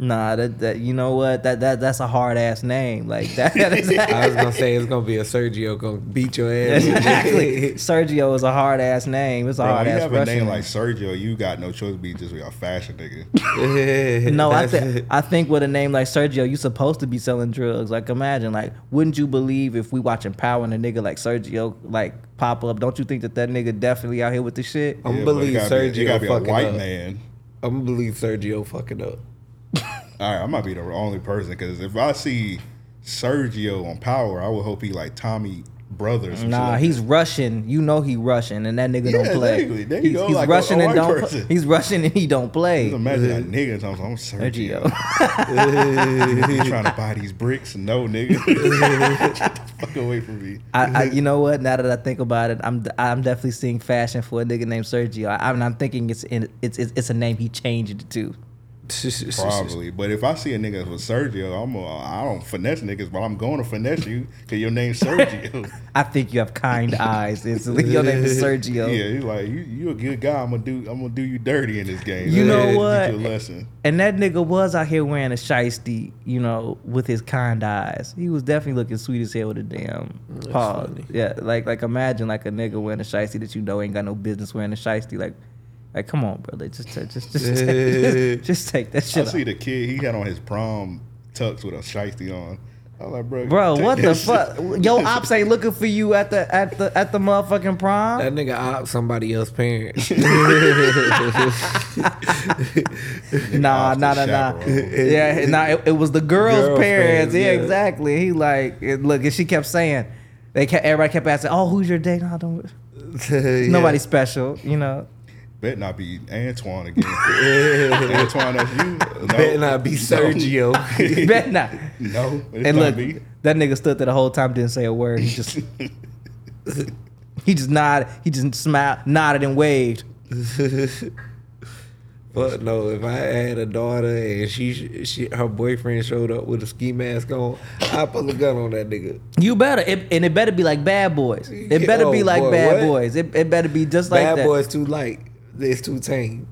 Nah, that, that you know what? That that that's a hard ass name. Like that. I was gonna say it's gonna be a Sergio gonna beat your ass. exactly. Sergio is a hard ass name. It's a Bro, hard you ass have a name like Sergio, you got no choice but be just a fashion nigga. No, I That's- think I think with a name like Sergio, you supposed to be selling drugs. Like imagine, like, wouldn't you believe if we watching Power and a nigga like Sergio like pop up? Don't you think that that nigga definitely out here with the shit? I'm Yeah, gonna believe gotta be- Sergio gotta be a fucking white up. man. I'm gonna believe Sergio fucking up. All right, I might be the only person because if I see Sergio on Power, I would hope he like Tommy Brothers. Nah, like he's that. Russian. You know he Russian, and that nigga Yeah, don't play. exactly. There you he's, go, he's like Russian a and white don't. person. He's Russian and he don't play. Just imagine a nigga talking. I'm Sergio. Trying to buy these bricks? No, nigga. Get the fuck away from me. I, I, you know what? Now that I think about it, I'm I'm definitely seeing fashion for a nigga named Sergio. I, I'm, I'm thinking it's in it's, it's it's a name he changed it to. Probably, but if I see a nigga with Sergio, I'm a, I don't finesse niggas, but I'm going to finesse you because your name's Sergio. I think you have kind eyes. Instantly, your name is Sergio. yeah, he's like you. You a good guy. I'm gonna do. I'm gonna do you dirty in this game. You know what? you a lesson. And that nigga was out here wearing a shiesty, you know, with his kind eyes. He was definitely looking sweet as hell with a damn paw. funny. Yeah, like like imagine like a nigga wearing a shiesty that you know ain't got no business wearing a shiesty. Like, like come on, brother, just ta- just just just take, just take that shit. I shit. see the kid. He had on his prom tux with a shiesty on. I was like, bro, Bro, what that the shit. fuck? Yo, ops ain't looking for you at the at the at the motherfucking prom. That nigga ops somebody else's parents. Nah, Ops the nah, nah, nah. Yeah, nah. It, it was the girl's, Girl's parents. parents, Yeah, yeah. exactly. He like, it, look, and she kept saying, they kept, everybody kept asking, "Oh, who's your date?" No, don't. Nobody special, you know. Bet not be Antoine again. Antoine, that's you. No. Better not be Sergio. Bet not. No, And look, me. that nigga stood there the whole time, didn't say a word. He just, he just nodded. He just smiled, nodded, and waved. But no, if I had a daughter and she she her boyfriend showed up with a ski mask on, I pull a gun on that nigga. You better, it, and it better be like Bad Boys. It better be Oh, like boy, Bad what? Boys. It, it better be just like Bad boys too light. It's too tame.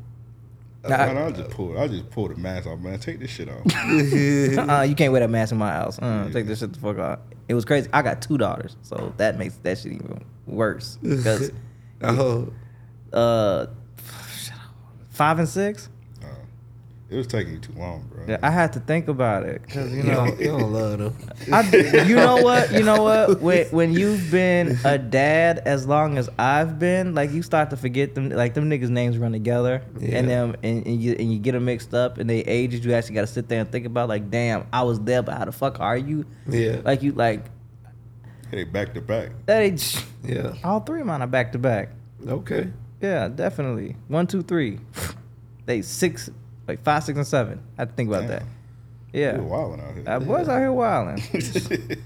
Man, I, will just pull. I'll just pulled the mask off, man. Take this shit off. uh, you can't wear that mask in my house. Uh, Take this shit the fuck out. It was crazy. I got two daughters, so that makes that shit even worse. Because Oh, uh, five and six, It was taking you too long, bro. yeah, I had to think about it because you you know, don't, you don't love them. I, you know what, you know what. When when you've been a dad as long as I've been, like you start to forget them. Like them niggas' names run together, Yeah. and them and, and you and you get them mixed up, and they ages. You actually got to sit there and think about like, damn, I was there, but how the fuck are you? Yeah, Like you like Hey, back to back. that. Ain't, yeah. All three of mine are back to back. Okay. Yeah, definitely. One, two, three. They six, like five, six, and seven. I had to think about Damn. that. Yeah. We're wilding out here. That boys out here wilding.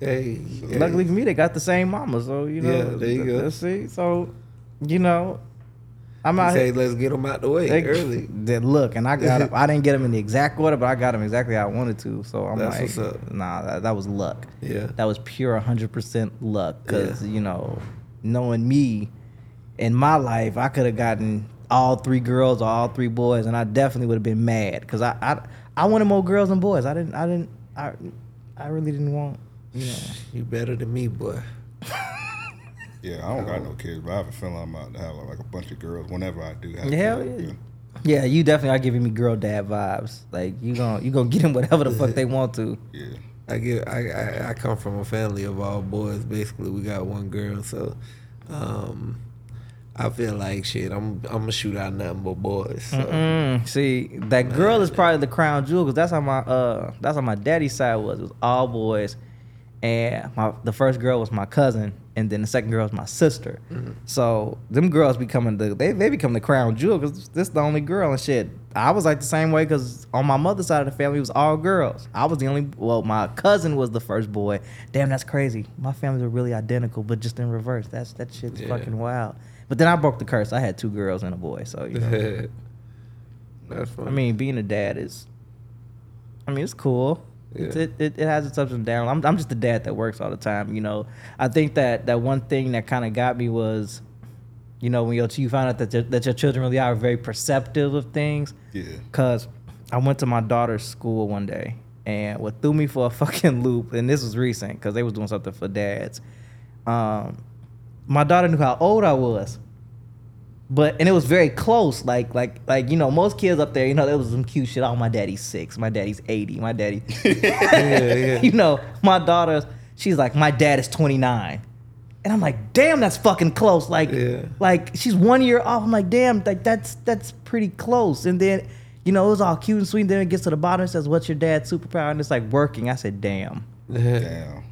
Hey. Luckily for me, they got the same mama, so you know. Yeah, there you go. See, so you know, I'm out say here. let's get them out the way They, early. they- look, and I got 'em- I didn't get them in the exact order, but I got them exactly how I wanted to. So I'm That's like, what's up. nah, that, that was luck. Yeah. that was pure 100% luck. Cause Yeah. you know, knowing me, in my life, I could have gotten all three girls or all three boys, and I definitely would have been mad. Cause I, I I wanted more girls than boys. I didn't I didn't I I really didn't want. You know. You better than me, boy. Yeah, I don't got no kids, but I have a feeling I'm about to have like a bunch of girls whenever I do have. Hell kids. yeah. Yeah, you definitely are giving me girl dad vibes. Like you gonna you gonna get them whatever the fuck they want to. Yeah. I get I, I I come from a family of all boys. Basically, we got one girl, so um, I feel like shit. I'm I'm gonna shoot out nothing but boys. So. See, that girl is probably the crown jewel because that's how my uh that's how my daddy's side was. It was all boys, and my the first girl was my cousin, and then the second girl was my sister. So them girls becoming the they they become the crown jewel because this is the only girl and shit. I was like the same way because on my mother's side of the family it was all girls. I was the only well my cousin was the first boy. Damn, that's crazy. My families are really identical, but just in reverse. That's that shit's Yeah. fucking wild. But then I broke the curse. I had two girls and a boy. So you know. That's funny. I mean, being a dad is, I mean, it's cool. It's, Yeah. it, it, it has its ups and downs. I'm, I'm just a dad that works all the time. You know, I think that that one thing that kind of got me was, you know, when your, you find out that your, that your children really are very perceptive of things. Yeah. Cause I went to my daughter's school one day, and what threw me for a fucking loop, and this was recent, cause they was doing something for dads. Um, my daughter knew how old I was, but and it was very close. Like like like you know, most kids up there, you know, there was some cute shit. Oh, my daddy's six, my daddy's eighty, my daddy. yeah, yeah. you know, my daughter, she's like, my dad is twenty nine. And I'm like, damn, that's fucking close. Like, Yeah. like she's one year off. I'm like, damn, like that's that's pretty close. And then, you know, it was all cute and sweet. then it gets to the bottom and says, "What's your dad's superpower?" And it's like working. I said, damn, Damn.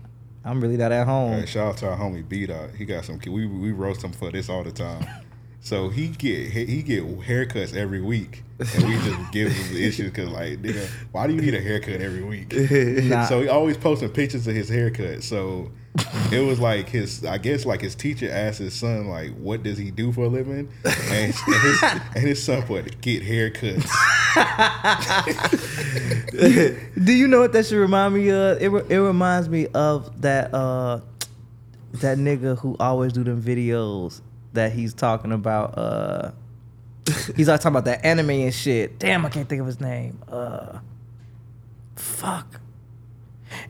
I'm really not at home. Hey, shout out to our homie B Dot. He got some. We we roast him for this all the time. So he get he get haircuts every week, and we just give him the issue because like, nigga, why do you need a haircut every week? Nah. So he always posting pictures of his haircut. So it was like his, I guess like his teacher asked his son like, what does he do for a living? And, and his and his son put get haircuts. Do you know what that should remind me of? It, it reminds me of that uh that nigga who always do them videos that he's talking about. Uh He's like talking about that anime and shit. Damn, I can't think of his name. Uh Fuck.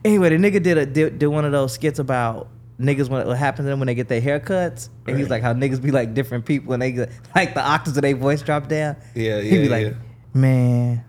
Anyway, the nigga did a did, did one of those skits about niggas when what happens to them when they get their haircuts, and he's like how niggas be like different people, and they get, like the octaves of their voice drop down. Yeah, yeah. He be yeah, like, yeah. man,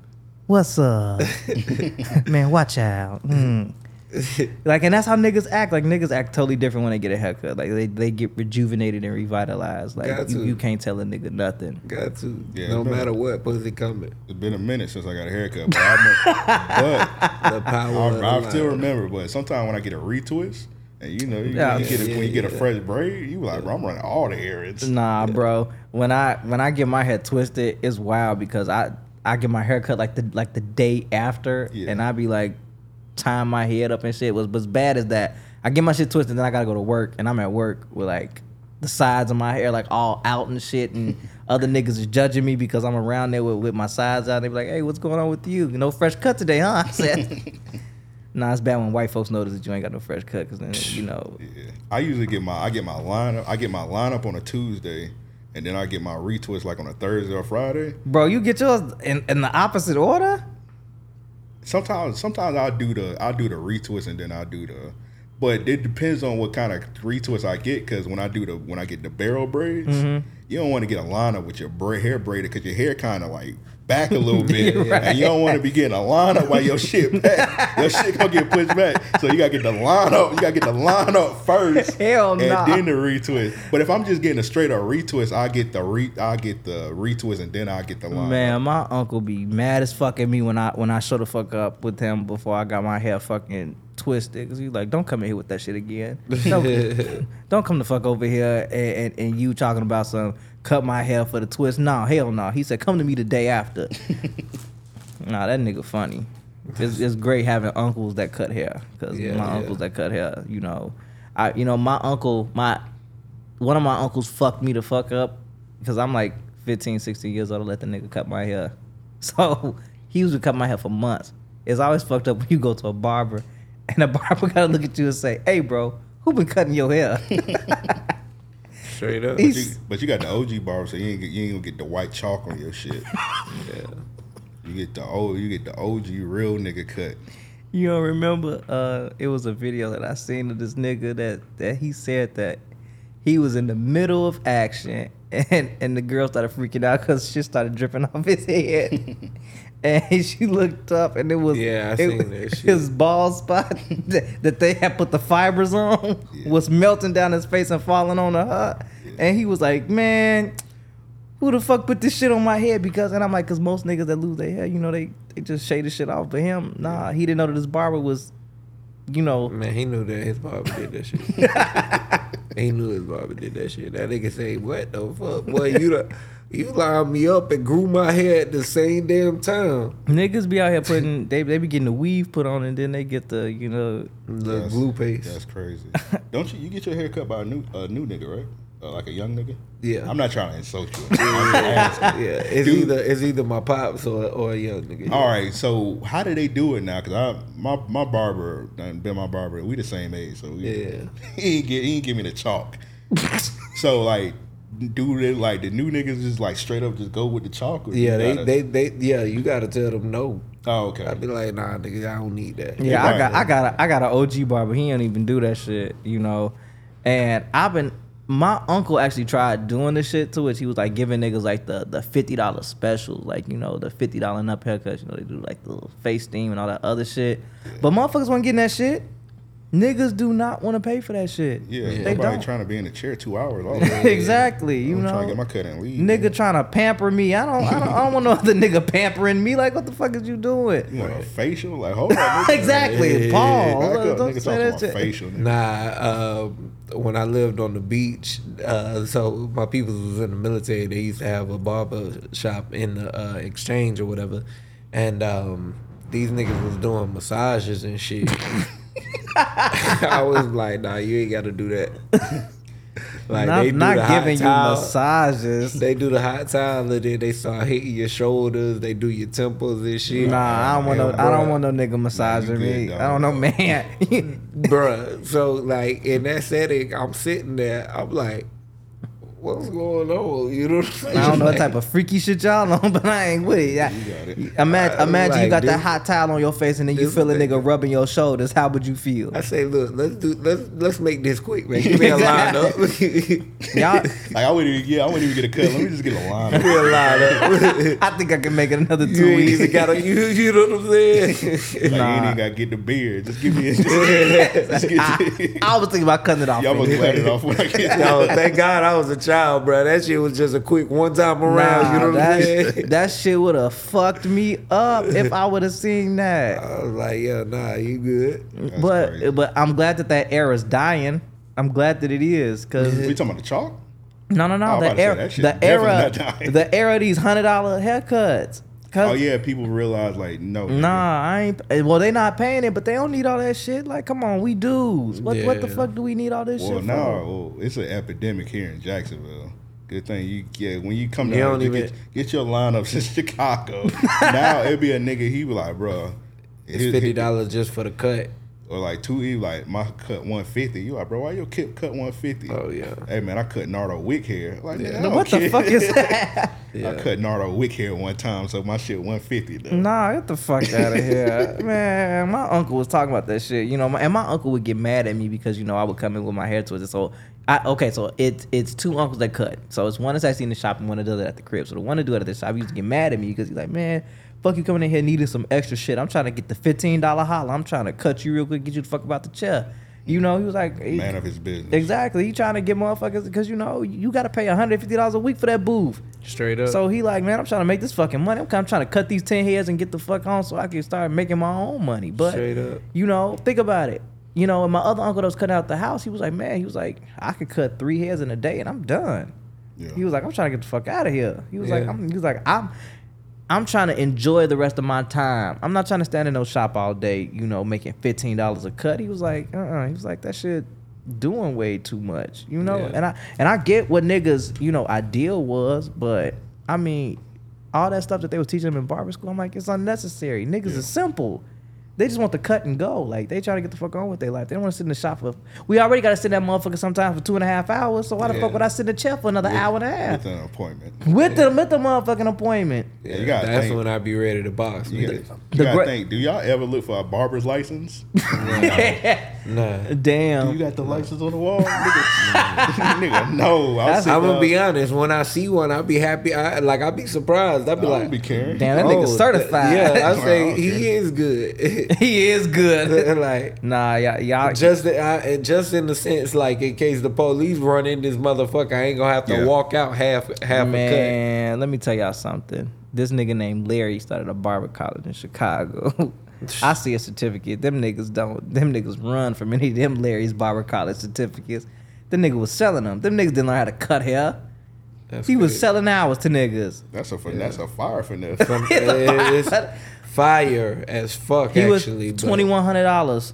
what's up? man, watch out. Mm. like, and that's how niggas act. Like niggas act totally different when they get a haircut. Like they, they get rejuvenated and revitalized. Like Got you, to. you can't tell a nigga nothing. Got to. Yeah, no but- matter what, pussy coming. It's been a minute since I got a haircut, but I, The power. but of I, I still remember. But sometimes when I get a retwist, and you know, you, Yeah, you get a, yeah, when you get a fresh braid, you like, bro, I'm running all the errands. Nah, bro. When I when I get my head twisted, it's wild because I I get my hair cut like the like the day after, Yeah. and I be like tying my head up and shit. Was as bad as that. I get my shit twisted, and then I gotta go to work, and I'm at work with like the sides of my hair like all out and shit, and other niggas is judging me because I'm around there with, with my sides out. They be like, "Hey, what's going on with you? No fresh cut today, huh?" I said. Nah, it's bad when white folks notice that you ain't got no fresh cut, cause then you know. Yeah. I usually get my I get my lineup I get my lineup on a Tuesday, and then I get my retwist like on a Thursday or Friday. Bro, you get yours in, in the opposite order? Sometimes sometimes I'll do the I'll do the retwist and then I'll do the but it depends on what kind of retwist I get because when I do the when I get the barrel braids, Mm-hmm. you don't want to get a lineup with your bra- hair braided because your hair kind of like back a little bit, right. and you don't want to be getting a lineup while your shit back. your shit gonna get pushed back, so you gotta get the lineup. You gotta get the lineup first, Hell no. and nah. then the retwist. But if I'm just getting a straight up retwist, I get the re I get the retwist and then I get the lineup. Man, my uncle be mad as fuck at me when I when I show the fuck up with him before I got my hair fucking twisted. Cause he's like, don't come in here with that shit again. Don't, don't come the fuck over here and, and, and you talking about some cut my hair for the twist. No, hell no. He said, come to me the day after. nah, that nigga funny. It's, it's great having uncles that cut hair because Yeah, my yeah. uncles that cut hair, you know, I you know my uncle my one of my uncles fucked me the fuck up because I'm like 15, 16 years old to let the nigga cut my hair. So he used to cut my hair for months. It's always fucked up when you go to a barber and the barber gotta look at you and say, "Hey, bro, who been cutting your hair?" Straight up. But you, but you got the OG barber, so you ain't get, you ain't gonna get the white chalk on your shit. Yeah. You get the old, you get the OG real nigga cut. You don't remember? Uh, it was a video that I seen of this nigga that that he said that he was in the middle of action and and the girl started freaking out because shit started dripping off his head. And she looked up and it was Yeah, I it, seen that shit. his bald spot that, they had put the fibers on was melting down his face and falling on her. And he was like, "Man, who the fuck put this shit on my head? Because and I'm like, cause most niggas that lose their hair, you know, they they just shade the shit off. But him, nah, he didn't know that his barber was, you know, Man, he knew that his barber did that shit. he knew his barber did that shit. That nigga say, "What the fuck, boy? You the, you lined me up and grew my hair at the same damn time." niggas be out here putting they they be getting the weave put on and then they get the you know The That's- glue paste. That's crazy. Don't you? You get your hair cut by a new a new nigga, right? Uh, like a young nigga. Yeah. I'm not trying to insult you. I'm just asking. Yeah, it's Dude. either it's either my pops or or a young nigga. All right, so how do they do it now? Cause I my my barber been my barber. We the same age, so we, Yeah. he ain't get he ain't give me the chalk. so like, do they like the new niggas just like straight up just go with the chalk? Or Yeah, they, gotta- they they yeah. You gotta tell them no. Oh okay. I'd be like, nah, nigga, I don't need that. Yeah, I right. got I got a, I got an OG barber. He don't even do that shit, you know. And I've been my uncle actually tried doing this shit to which he was like giving niggas like the the fifty dollar specials, like you know the fifty dollar and up haircuts. You know they do like the little face steam and all that other shit. But motherfuckers weren't getting that shit. Niggas do not want to pay for that shit. yeah, they nobody don't. trying to be in the chair two hours. all day. exactly. You I'm know, trying to get my cut and leave. nigga trying to pamper me. I don't. I don't, I don't want no other nigga pampering me. Like what the fuck is you doing? You want a facial? Like hold on. nigga. exactly, Yeah. Paul. Back up, Don't nigga say that about shit. facial. nigga. Nah, um, when I lived on the beach, uh, so my people was in the military. They used to have a barber shop in the uh, exchange or whatever, and um, these niggas was doing massages and shit. I was like, nah, you ain't got to do that. like not they do not the hot giving you towel. massages. They do the hot towel, and then they start hitting your shoulders. They do your temples and shit. Nah, I don't want no. Yeah, I don't want no nigga massaging me. dog. I don't know, man. Bruh. So like in that setting, I'm sitting there. I'm like, what's going on? You know what I'm saying? I don't know what type of freaky shit y'all on, but I ain't with it. Yeah. You got it. Imagine, I- imagine you like, got that hot towel on your face and then you this feel a nigga rubbing your shoulders. How would you feel? I say, look, let's do let's let's make this quick, man. Give me a line up. Y'all, Like I wouldn't even yeah, I wouldn't even get a cut. Let me just get a line. me a line up. I think I can make it another two you ain't weeks. even gotta you, you know what I'm saying? Like you ain't even gotta get the beard. Just give me a just, just get I, I was thinking about cutting it off. Y'all must man. glad it off when I get Yo, thank God I was a child, bro. That shit was just a quick one time around. Nah, you know what I'm that, saying? that shit would have fucked me up if I would have seen that. I was like, yeah, nah, you good. That's but crazy. but I'm glad that that era's dying. I'm glad that it is because We talking about the chalk? no no no oh, was the about to say, era that the era the era of these hundred dollar haircuts. 'Cause- Oh yeah, people realize like no. Nah, I ain't. eh, Well, they not paying it, but they don't need all that shit. Like, come on, we dudes. What what the fuck do we need all this Well, shit no, for? well, it's an epidemic here in Jacksonville. Good thing you yeah when you come You down don't you even- get, get your lineups in Chicago. now it'd be a nigga he be like, bro, It's fifty dollars just for the cut. Or like two E like my cut one fifty. You like, bro, why your kid cut one fifty? Oh yeah. Hey man, I cut Nardo Wick hair. Like, yeah. Now, what the fuck is that? I cut Nardo Wick hair one time, so my shit one fifty. nah, get the fuck out of here, man. My uncle was talking about that shit, you know, my, and my uncle would get mad at me because you know I would come in with my hair twisted. So, I okay, so it's it's two uncles that cut. So it's one that's actually in the shop and one that does it at the crib. So the one that do it at the shop he used to get mad at me because he's like, man. Fuck you coming in here needing some extra shit. I'm trying to get the fifteen dollar holla. I'm trying to cut you real quick, get you the fuck about the chair. You know, he was like, he- Man of his business. Exactly. He trying to get motherfuckers because you know you got to pay $150 a week for that booth. Straight up. So he like, man, I'm trying to make this fucking money. I'm, kinda trying to cut these 10 heads and get the fuck on so I can start making my own money. But Straight up. you know, think about it. You know, and my other uncle that was cutting out the house, he was like, man, he was like, I could cut three heads in a day and I'm done. Yeah. He was like, I'm trying to get the fuck out of here. He was like, I'm, he was like, I'm. I'm trying to enjoy the rest of my time. I'm not trying to stand in no shop all day, you know, making fifteen dollars a cut. He was like, uh, uh he was like that shit doing way too much, you know. Yeah. And I and I get what niggas, you know, ideal was, but I mean, all that stuff that they was teaching them in barber school, I'm like, it's unnecessary. Niggas is simple. They just want to cut and go. Like they try to get the fuck on with their life. They don't want to sit in the shop for. We already got to sit in that motherfucker sometimes for two and a half hours. So why the Yeah. fuck would I sit in the chair for another hour and a half With an appointment. with the with the motherfucking appointment? Yeah, you gotta That's think. when I be ready to box. You, gotta, you the gotta gra- think. Do y'all ever look for a barber's license? Nah. Damn. you got the license on the wall, nigga? nigga, no. I'll That's- sit I'm gonna down. be honest. When I see one, I'll be happy. I like. I'll be surprised. I'll be I like, don't be caring. Damn, that oh, nigga "Oh, certified. Yeah, I Wow, say okay. he is good. he is good. like nah, y'all, y'all just I, just in the sense like in case the police run in this motherfucker, I ain't gonna have to Yeah. walk out half half a Man, let me tell y'all something. This nigga named Larry started a barber college in Chicago. I see a certificate. Them niggas don't. Them niggas run from any of them Larry's barber college certificates. The nigga was selling them. Them niggas didn't learn how to cut hair. cut. That's He was selling hours to niggas. That's a fin- that's a fire finesse. From- it's fire as fuck. He was actually, but- twenty one hundred dollars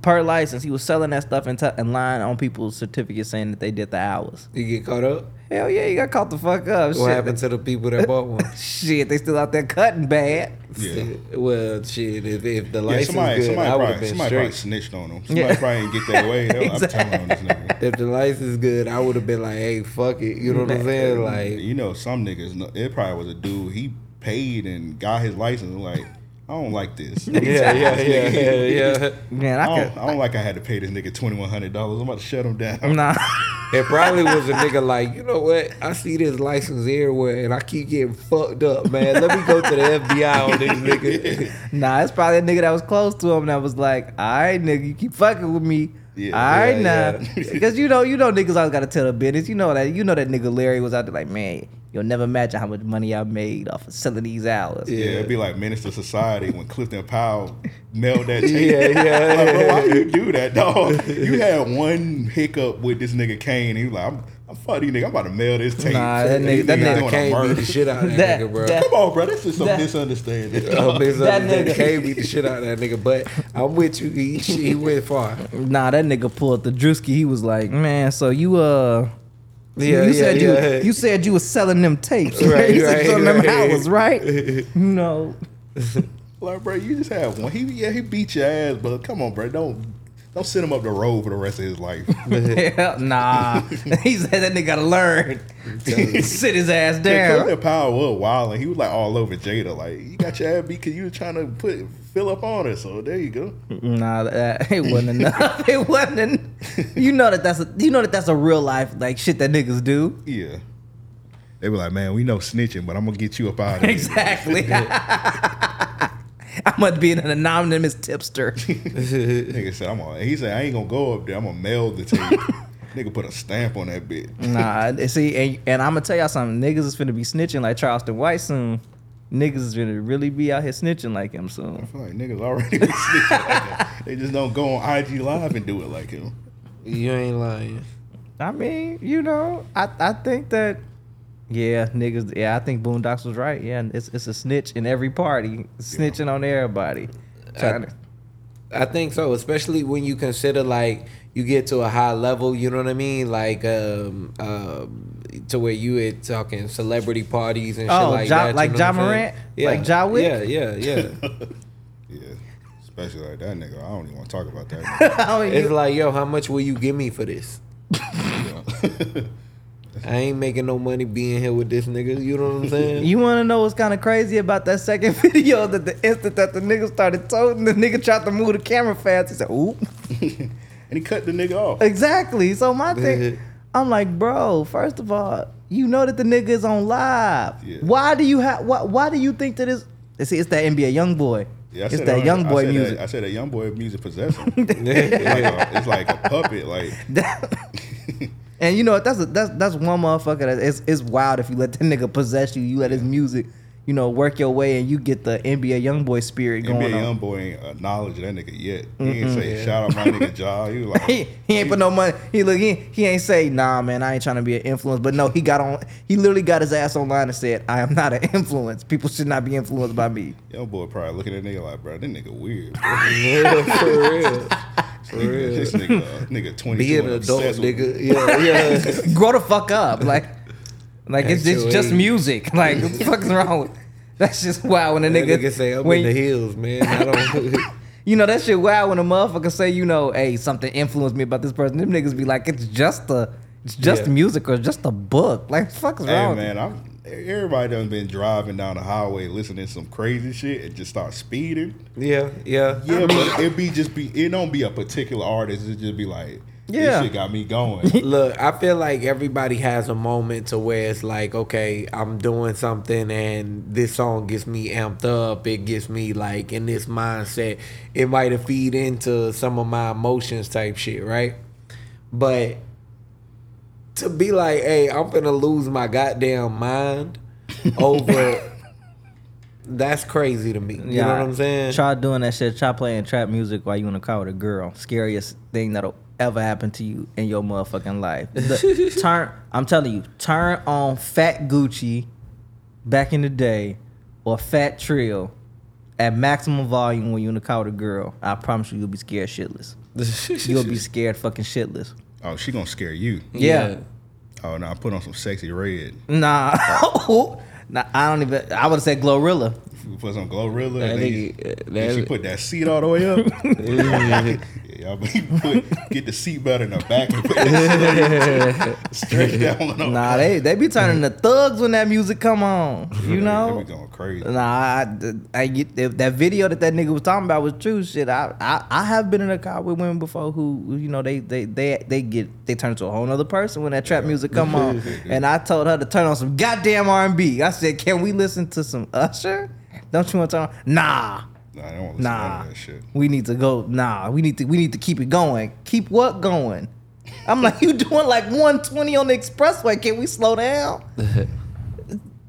per license. He was selling that stuff and, t- and lying on people's certificates saying that they did the hours. You get caught up. Hell yeah, you got caught the fuck up. What Shit. happened to the people that bought one? Shit, they still out there cutting bad. Yeah. Well, shit. If, if the Yeah, license somebody, good, somebody, I would have been somebody probably straight. snitched on him. Somebody Yeah. probably didn't get that way. I'm telling on this nigga. If the license is good, I would have been like, "Hey, fuck it." You know what I'm saying? Like, you know, some niggas. It probably was a dude. He paid and got his license. Like, I don't like this. yeah, yeah, yeah, yeah, yeah. Man, I I don't, could. I don't like I had to pay this nigga twenty one hundred dollars. I'm about to shut him down. Nah. It probably was a nigga like, you know what? I see this license everywhere, and I keep getting fucked up, man. Let me go to the FBI on this nigga. Nah, it's probably a nigga that was close to him that was like, all right, nigga, you keep fucking with me. Yeah, all right yeah, now. yeah. Because you know, you know niggas always gotta tell the business. You know that you know that nigga Larry was out there like, man, you'll never imagine how much money I made off of selling these hours. Yeah, it'd be like Menace II Society when Clifton Powell mailed that tape. Yeah, yeah. Like, bro, why you do that, dog? You had one hiccup with this nigga Kane. And he was like, I'm, I'm fuck these nigga. I'm about to mail this tape. Nah, that And nigga- these that niggas nigga doing beat the shit out of that, That- nigga, bro. that- Come on, bro. This is some That- misunderstanding. Oh, bitch, That that nigga- can't beat the shit out of that nigga. But I'm with you. He, he went far. Nah, that nigga pulled the Drewski. He was like, man, so you uh. Yeah, you, yeah, said yeah. you you said you was selling them tapes, Right, right? You said right, selling them right. hours, right? You know, Like, bro, you just have one. He yeah, he beat your ass, but come on, bro. Don't don't send him up the road for the rest of his life. Hell, nah. he said that nigga gotta learn. Sit his ass down. Clifton Powell was wild, and he was like all over Jada. Like, you got your ass beat because you was trying to put fill up on her. So there you go. Nah, that, it wasn't enough. It wasn't. en- You know that that's a you know that that's a real life like shit that niggas do. Yeah. They were like, man, we know snitching, but I'm gonna get you up out of here. Exactly. I must be an anonymous tipster. Nigga said, I'm gonna, he said, I ain't gonna go up there. I'm gonna mail the tape. Nigga put a stamp on that bitch. nah, see, and, and I'm gonna tell y'all something. Niggas is finna be snitching like Charleston White soon. Niggas is finna really be out here snitching like him soon. I feel like niggas already been snitching like that. They just don't go on IG Live and do it like him. You ain't lying. I mean, you know, I I think that. Yeah, niggas. Yeah, I think Boondocks was right. Yeah, it's it's a snitch in every party, snitching on everybody. Trying to, I think so, especially when you consider like you get to a high level. You know what I mean? Like um, um, to where you at talking celebrity parties and shit Oh, like Ja- that. you like know Ja what I'm saying? Morant? Yeah. Like Ja Wick? Yeah, yeah, yeah. Yeah. Especially like that nigga. I don't even want to talk about that. nigga. It's you- like, yo, how much will you give me for this? Yeah. I ain't making no money being here with this nigga. You know what I'm saying? You want to know what's kind of crazy about that second video? That the instant that the nigga started toting, the nigga tried to move the camera fast. He said, "Oop." and he cut the nigga off. Exactly. So my thing, I'm like, bro. First of all, you know that the nigga is on live. Yeah. Why do you have? Why, why do you think that is? See, it's that NBA young boy. Yeah, it's said that on- young boy said music. That, I said that young boy music possessed him. it's, like a, it's like a puppet. Like and you know what? That's a, that's that's one motherfucker that is it's wild if you let that nigga possess you. You let his music. You know, work your way and you get the NBA young boy spirit going NBA on. young boy ain't acknowledge that nigga yet. He ain't say shout out my nigga Ja. He was like he, he ain't put no money. He look he, he ain't say nah man. I ain't trying to be an influence. But no, he got on. He literally got his ass online and said, "I am not an influence. People should not be influenced by me." young boy probably looking at that nigga like, bro, that nigga weird. Bro. Yeah, for real. For Nigga, real. this nigga, uh, nigga twenty Be an adult, nigga. Yeah, yeah. Grow the fuck up. Like, like it's, it's just music. Like, what the fuck is wrong with? That's just wild when a That nigga, nigga say I'm when, in the hills, man. I don't. You know that shit wild when a motherfucker say, you know, hey, something influenced me about this person. Them niggas be like, it's just a, it's just Yeah. music or just a book. Like, the fuck is Hey wrong? man, I'm everybody done been driving down the highway listening to some crazy shit and just start speeding. yeah, yeah. Yeah, but it be just be it don't be a particular artist. It just be like Yeah. this shit got me going. Look, I feel like everybody has a moment to where it's like, okay, I'm doing something and this song gets me amped up. It gets me like in this mindset. It might have feed into some of my emotions type shit, right? But to be like, hey, I'm gonna lose my goddamn mind over that's crazy to me. You know what I'm saying? Try doing that shit. Try playing trap music while you in the car with a girl. Scariest thing that'll ever happen to you in your motherfucking life. The- turn. I'm telling you. Turn on Fat Gucci back in the day, or Fat Trel at maximum volume when you in the car with a girl. I promise you, you'll be scared shitless. You'll be scared fucking shitless. Oh, she gonna scare you. Yeah. Oh no, I put on some Sexyy Red. Nah. nah. I don't even. I would have said Glorilla. We put some Glorilla That and then, nigga- uh, you- that- she put that seat all the way up. yeah, y'all put, get the seat belt in the back and put that straight down on Nah, they they be turning the thugs when that music come on. You know. They be going crazy. Nah, I, I get that video that that nigga was talking about was true. Shit, I, I I have been in a car with women before who you know they they they they get they turn into a whole nother person when that trap music come on. and I told her to turn on some goddamn R and B. I said, can we listen to some Usher? Don't you want to turn on? Nah. Nah, I don't want to listen to none Nah, that shit. we need to go. Nah, we need to we need to keep it going. Keep what going? I'm like, you doing like 120 on the expressway? Can we slow down?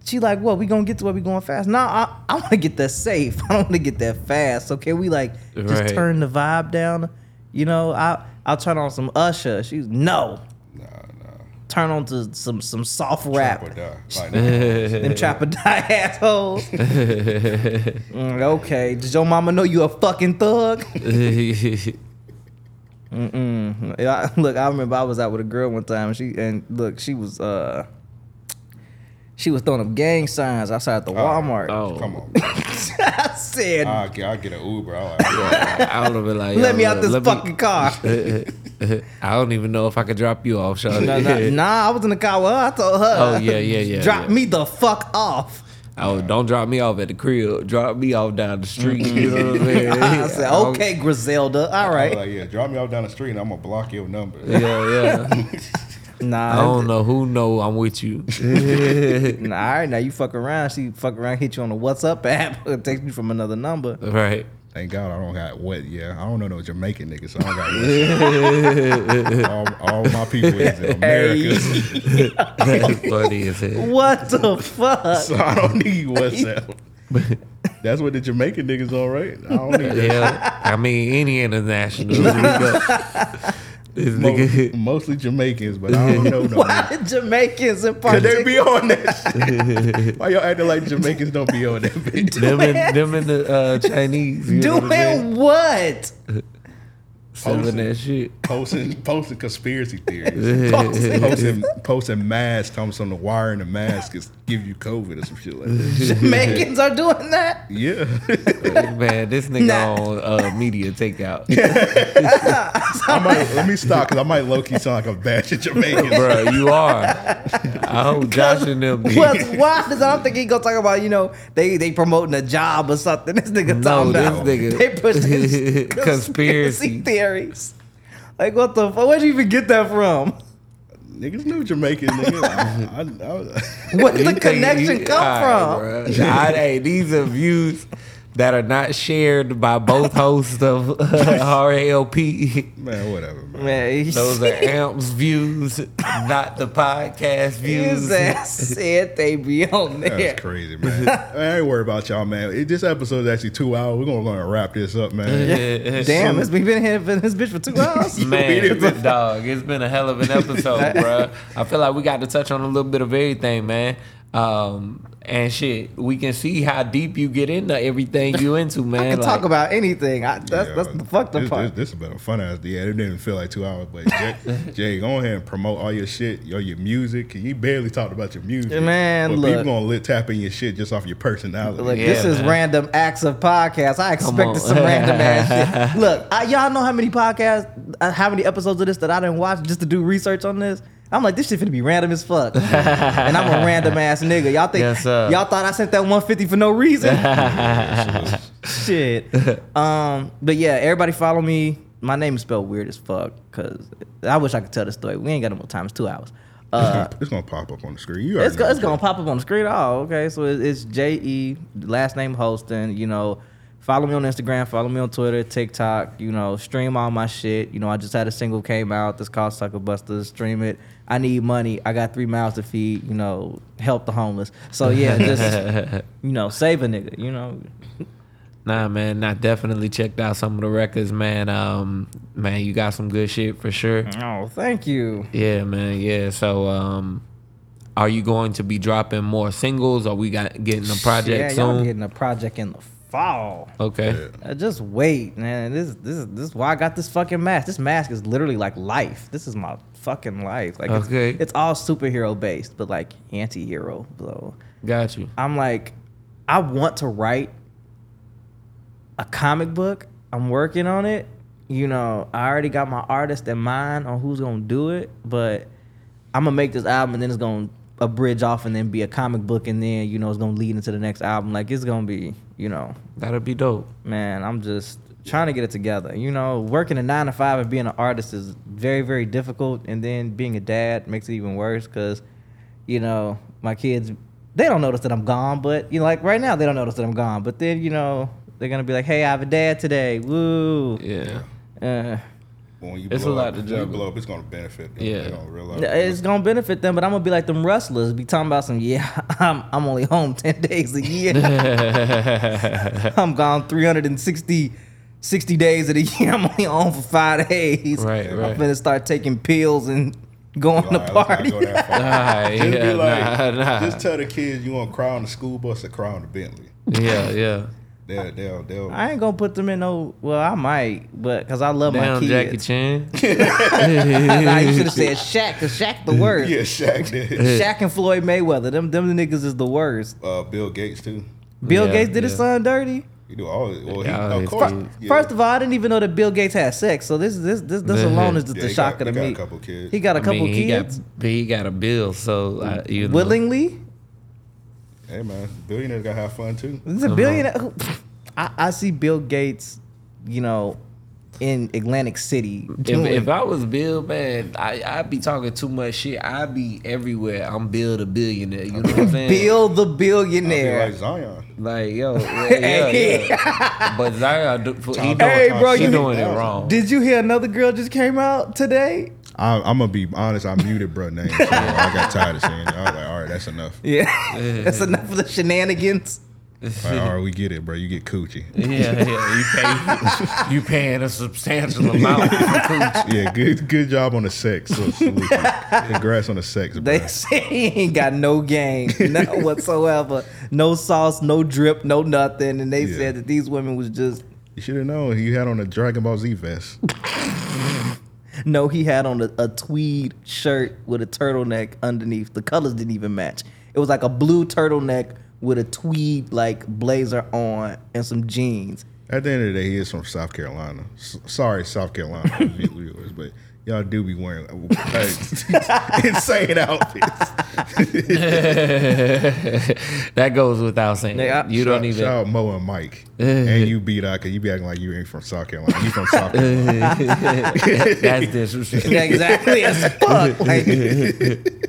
she like, what? We gonna get to where we going fast? Nah, I, I want to get that safe. I don't want to get that fast. So can we like just Right. turn the vibe down? You know, I I'll turn on some Usher. She's no. Nah, nah. Turn on to some some soft rap. Trap or die. Like, Them trap or die assholes. Mm, okay, does your mama know you a fucking thug? Mm-mm. I- look, I remember I was out with a girl one time. And she and look, she was uh, she was throwing up gang signs outside the Walmart. oh, come on. I said, I'll get, I'll get an Uber. I'll like, I would have been like, "Let me out this let me- fucking car." I don't even know if I could drop you off, Shawty. nah, nah, nah, I was in the car with her. I told her, Oh, yeah, yeah, yeah, drop yeah. me the fuck off." Oh, don't drop me off at the crib. Drop me off down the street. You know what I'm saying? I said, don't- "Okay, Griselda, all I was right." like, yeah, drop me off down the street and I'm gonna block your number. Yeah, yeah. Nah, I don't know who know I'm with you. Nah, all right, now you fuck around. She fuck around, hit you on the WhatsApp app, text you from another number. right. Thank God I don't got what. Yeah, I don't know no Jamaican niggas, so I don't got WhatsApp. all, all my people is in America, That's funny as hell. What the fuck? so I don't need WhatsApp. That's what the Jamaican niggas on, right? I don't need that. Yeah, I mean any international. we go. This Mo- nigga, mostly Jamaicans, but I don't know no. Why niggas. did Jamaicans in Could particular? they be on that shit? Why y'all acting like Jamaicans don't be on that bitch? them and them and the uh, Chinese. You know what I'm saying? Doing what? Selling that shit. Posting, posting conspiracy theories. posting, posting masks, comes on the wire and the mask is give you COVID or some shit like that. Jamaicans are doing that? Yeah. Man, this nigga Nah. on uh, media takeout. I might, let me stop because I might low key sound like a batch of Jamaicans. Bro, you are. I hope Josh and them. be- What's wild is I don't think he gonna talk about, you know, they they promoting a job or something. This nigga No, talking this about nigga- they pushing Conspiracy. Theories. Like what the fuck? Where'd you even get that from? Niggas knew Jamaican nigga. I, I, I, Where did the connection come from? right, hey, these are views that are not shared by both hosts of uh, RAOP. Man, whatever, man. Man, Those are Amps views, not the podcast views. his ass said they be on there. That's crazy, man. I ain't worried about y'all, man. It, this episode is actually two hours. We're gonna, gonna wrap this up, man. Damn, it's we been here for this bitch for two hours. Man, dog, it's been a hell of an episode, bro. I feel like we got to touch on a little bit of everything, man. Um, and shit, we can see how deep you get into everything you into, man. I can Like, talk about anything. I, that's Yeah, that's the fucked up this, part. This, this has been a fun ass. Yeah, it didn't feel like two hours, but Jé, Jé, go ahead and promote all your shit, your your music. You barely talked about your music, Man, But look. people gonna lit tap in your shit just off your personality. Look, Yeah, this is random acts of podcast. I expected some random ass shit. Look, I, y'all know how many podcasts, uh, how many episodes of this that I didn't watch just to do research on this. I'm like, this shit finna be random as fuck, and I'm a random ass nigga. Y'all think Yes, sir. y'all thought I sent that 150 for no reason? shit. Um, but yeah, everybody follow me. My name is spelled weird as fuck because I wish I could tell the story. We ain't got no more time. It's two hours. Uh, it's gonna pop up on the screen. You it's, go, it's gonna pop up on the screen. Oh, okay. So it- it's J E last name Holston. You know, follow me on Instagram, follow me on Twitter, TikTok. You know, stream all my shit. You know, I just had a single came out This called Sucker Busters. Stream it. I need money. I got three mouths to feed. You know, help the homeless. So yeah, just you know, save a nigga. You know, Nah, man, I definitely checked out some of the records, man. Um, man, you got some good shit for sure. oh, thank you. Yeah, man. Yeah. So, um, are you going to be dropping more singles? Or we got getting a project yeah, y'all getting a project in the fall. okay. Uh, just wait, man. This this is this is why I got this fucking mask. This mask is literally like life. This is my fucking life. Like it's- Okay. it's, all superhero based, but like anti-hero. So Got you. I'm like, I want to write a comic book. I'm working on it. You know, I already got my artist in mind on who's gonna do it, but I'm gonna make this album and then it's gonna a bridge off and then be a comic book and then you know it's gonna lead into the next album. Like it's gonna be, you know, That'll be dope. man, I'm just trying to get it together. You know, working a nine to five and being an artist is very, very difficult. And then being a dad makes it even worse because, you know, my kids, they don't notice that I'm gone. But, you know, like right now, they don't notice that I'm gone. But then, you know, they're going to be like, hey, I have a dad today. Woo. Yeah. Uh, But when you It's blow a lot up, to when you juggle. blow up, it's gonna benefit. Them. Yeah. They don't realize. it's going to benefit them, but I'm going to be like them wrestlers. Be talking about some, yeah, I'm, I'm only home 10 days a year. I'm gone 360 60 days of the year. I'm only on for five days. Right, right. I'm gonna start taking pills and going All to right, party. go that far. Alright, Just yeah, be like, nah, nah. just tell the kids you want to cry on the school bus or cry on the Bentley. Yeah, yeah. They'll, they'll, they'll. I ain't gonna put them in no. Well, I might, but because I love Damn, my Jackie kids. Chan. nah, you should have said Shaq, cause Shaq the worst. yeah, Shaq did. Shaq and Floyd Mayweather, them them niggas is the worst. Uh, Bill Gates too. Bill Yeah, Gates did his yeah. son dirty. He do all. Well, he, Yeah, of course. kids. yeah. First of all, I didn't even know that Bill Gates had sex. So this this this this alone is just Yeah, a he shocker got- to he got me. a couple kids. He got a I couple mean, he kids got he got a bill, so uh, you know. willingly. hey man, billionaires gotta have fun too. This is a billionaire. I, I see Bill Gates, you know, in Atlantic City. If, doing- if I was Bill, man, I I'd be talking too much shit. I'd be everywhere. I'm Bill the billionaire. You know what I'm saying? Bill the I'll be billionaire. like Zion. Like yo, yeah, yeah, yeah. But Zion, do- he doing, Hey, bro, he you- doing it wrong. Did you hear another girl just came out today? I'm, I'm gonna be honest. I muted bro name, so I got tired of saying it. I was like, all right, that's enough. Yeah, that's enough of the shenanigans. Like, all right, we get it, bro. You get coochie. Yeah, yeah, you pay, you paying a substantial amount. for coochie. Yeah, good good job on the sex. So. Congrats on the sex, bro. They say he ain't got no game, none whatsoever, no sauce, no drip, no nothing, and they Yeah. said that these women was just You should have known he had on a Dragon Ball Z vest. no. He had on a, a tweed shirt with a turtleneck underneath. The colors didn't even match. It was like a blue turtleneck with a tweed like blazer on and some jeans. At the end of the day, he is from South Carolina. S- sorry, South Carolina viewers, but y'all do be wearing like, insane outfits. that goes without saying. Yeah, I- you don't even. shout out Mo and Mike, and you beat out because you be acting like you ain't from South Carolina. You from South Carolina. That's disrespectful. Yeah, exactly as fuck. Like,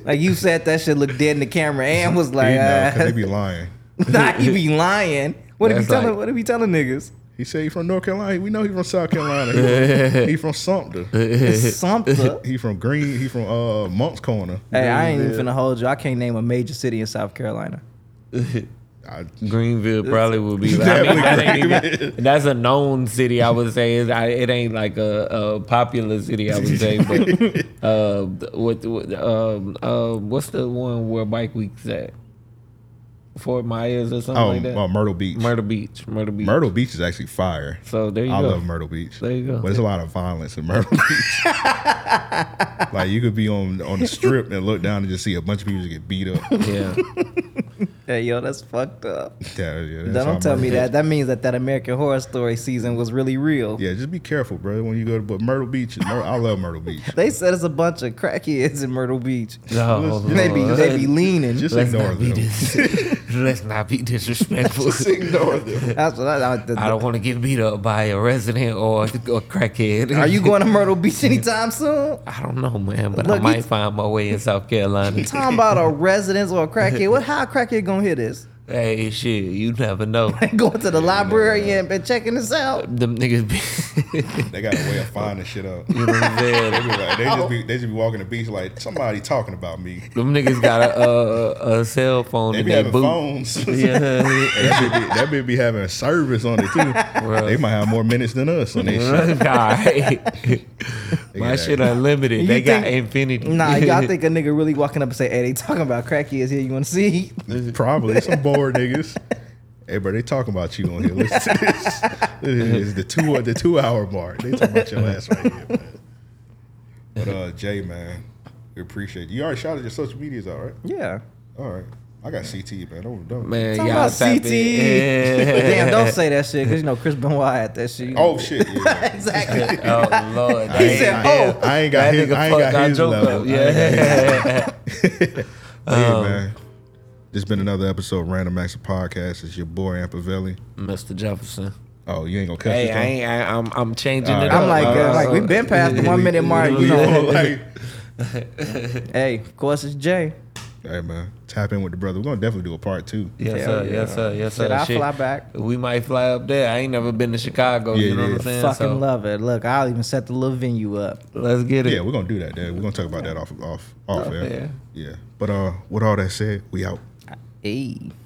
like you said that shit looked dead in the camera and was you like, know, 'cause uh, they be lying. nah, he be lying. What if he That's telling? like- what if he telling niggas? He said he from North Carolina. We know he from South Carolina. He from, he from Sumter. Something. He from Green. He from uh, Moncks Corner. hey, I ain't even Greenville. finna hold you. I can't name a major city in South Carolina. I, Greenville probably would be. I mean, that ain't even, that's a known city. I would say It's- I- it ain't like a, a popular city. I would say, but uh, what, what um, uh, what's the one where Bike Week's at? Fort Myers or something oh, like that. uh, Myrtle Beach. Myrtle Beach. Myrtle Beach. Myrtle Beach is actually fire. So there you I go. I love Myrtle Beach. There you go. But there's a lot of violence in Myrtle Beach. like you could be on on the strip and look down and just see a bunch of people just get beat up. Yeah. Hey, yo, that's fucked up. Yeah, yeah, that's Don't tell me Myrtle that. That means that that American Horror Story season was really real. Yeah, just be careful, bro. When you go to but Myrtle Beach, Myr- I love Myrtle Beach. They said it's a bunch of crackheads in Myrtle Beach. No, They be they be leaning. Just Let's ignore not be them. dis- Let's not be disrespectful. Just ignore them. That's what I, I, the- I don't want to get beat up by a resident or a crackhead. Are you going to Myrtle Beach anytime soon? I don't know, man, but Look, I might find my way in South Carolina. You talking about a resident or a crackhead. What? How a crackhead gonna hear this? Hey, shit, you never know. Going to the library and been checking this out. Them niggas be, They got a way of finding shit out. you know what I'm They, saying? be like, they just be oh. they just be walking the beach like somebody talking about me. Them niggas got a, a, a cell phone They in be their having boot. phones. Yeah, that, bitch be, that bitch be having service on it too. Bro. They might have more minutes than us on their shit. Alright. My shit that. unlimited. You they got infinity. Nah, y'all think a nigga really walking up and say, "Hey, they talking about crackheads here? You want to see?" Probably some bored niggas. Hey, bro, they talking about you on here. Listen to this. This is the two the two hour mark. They talking about your ass right here, man. But uh, Jé, man, we appreciate you. You already shouted your social medias out, right? Yeah. All right. I got CT, man. Don't, don't. Man, Talking y'all about CT. in. Damn, don't say that shit because you know Chris Benoit had that shit. Oh shit! Yeah. exactly. Oh Lord, I said, "Oh." I ain't got his. I ain't got his joke level. up. I ain't got Yeah. But yeah, man. This has been another episode of Random Acts of Podcast. It's your boy Ampavelli. Mr. Jefferson. Oh, you ain't gonna cut Hey, I ain't, I, I'm I'm changing it Alright. I'm like, uh, like we been past the one minute mark. You know. like, hey, of course it's Jé. hey man, tap in with the brother. We're gonna definitely do a part two. Yes, Hell sir. yeah. Yes, sir. Yes, sir. Said I'll Shit. fly back. We might fly up there. I ain't never been to Chicago. Yeah, you know yeah. what I'm saying? Fucking so love it. Look, I'll even set the little venue up. let's get it. Yeah, we're gonna do that. Dad. We're gonna talk about that off off off Off air. air. Yeah. But uh, with all that said, we out. Hey.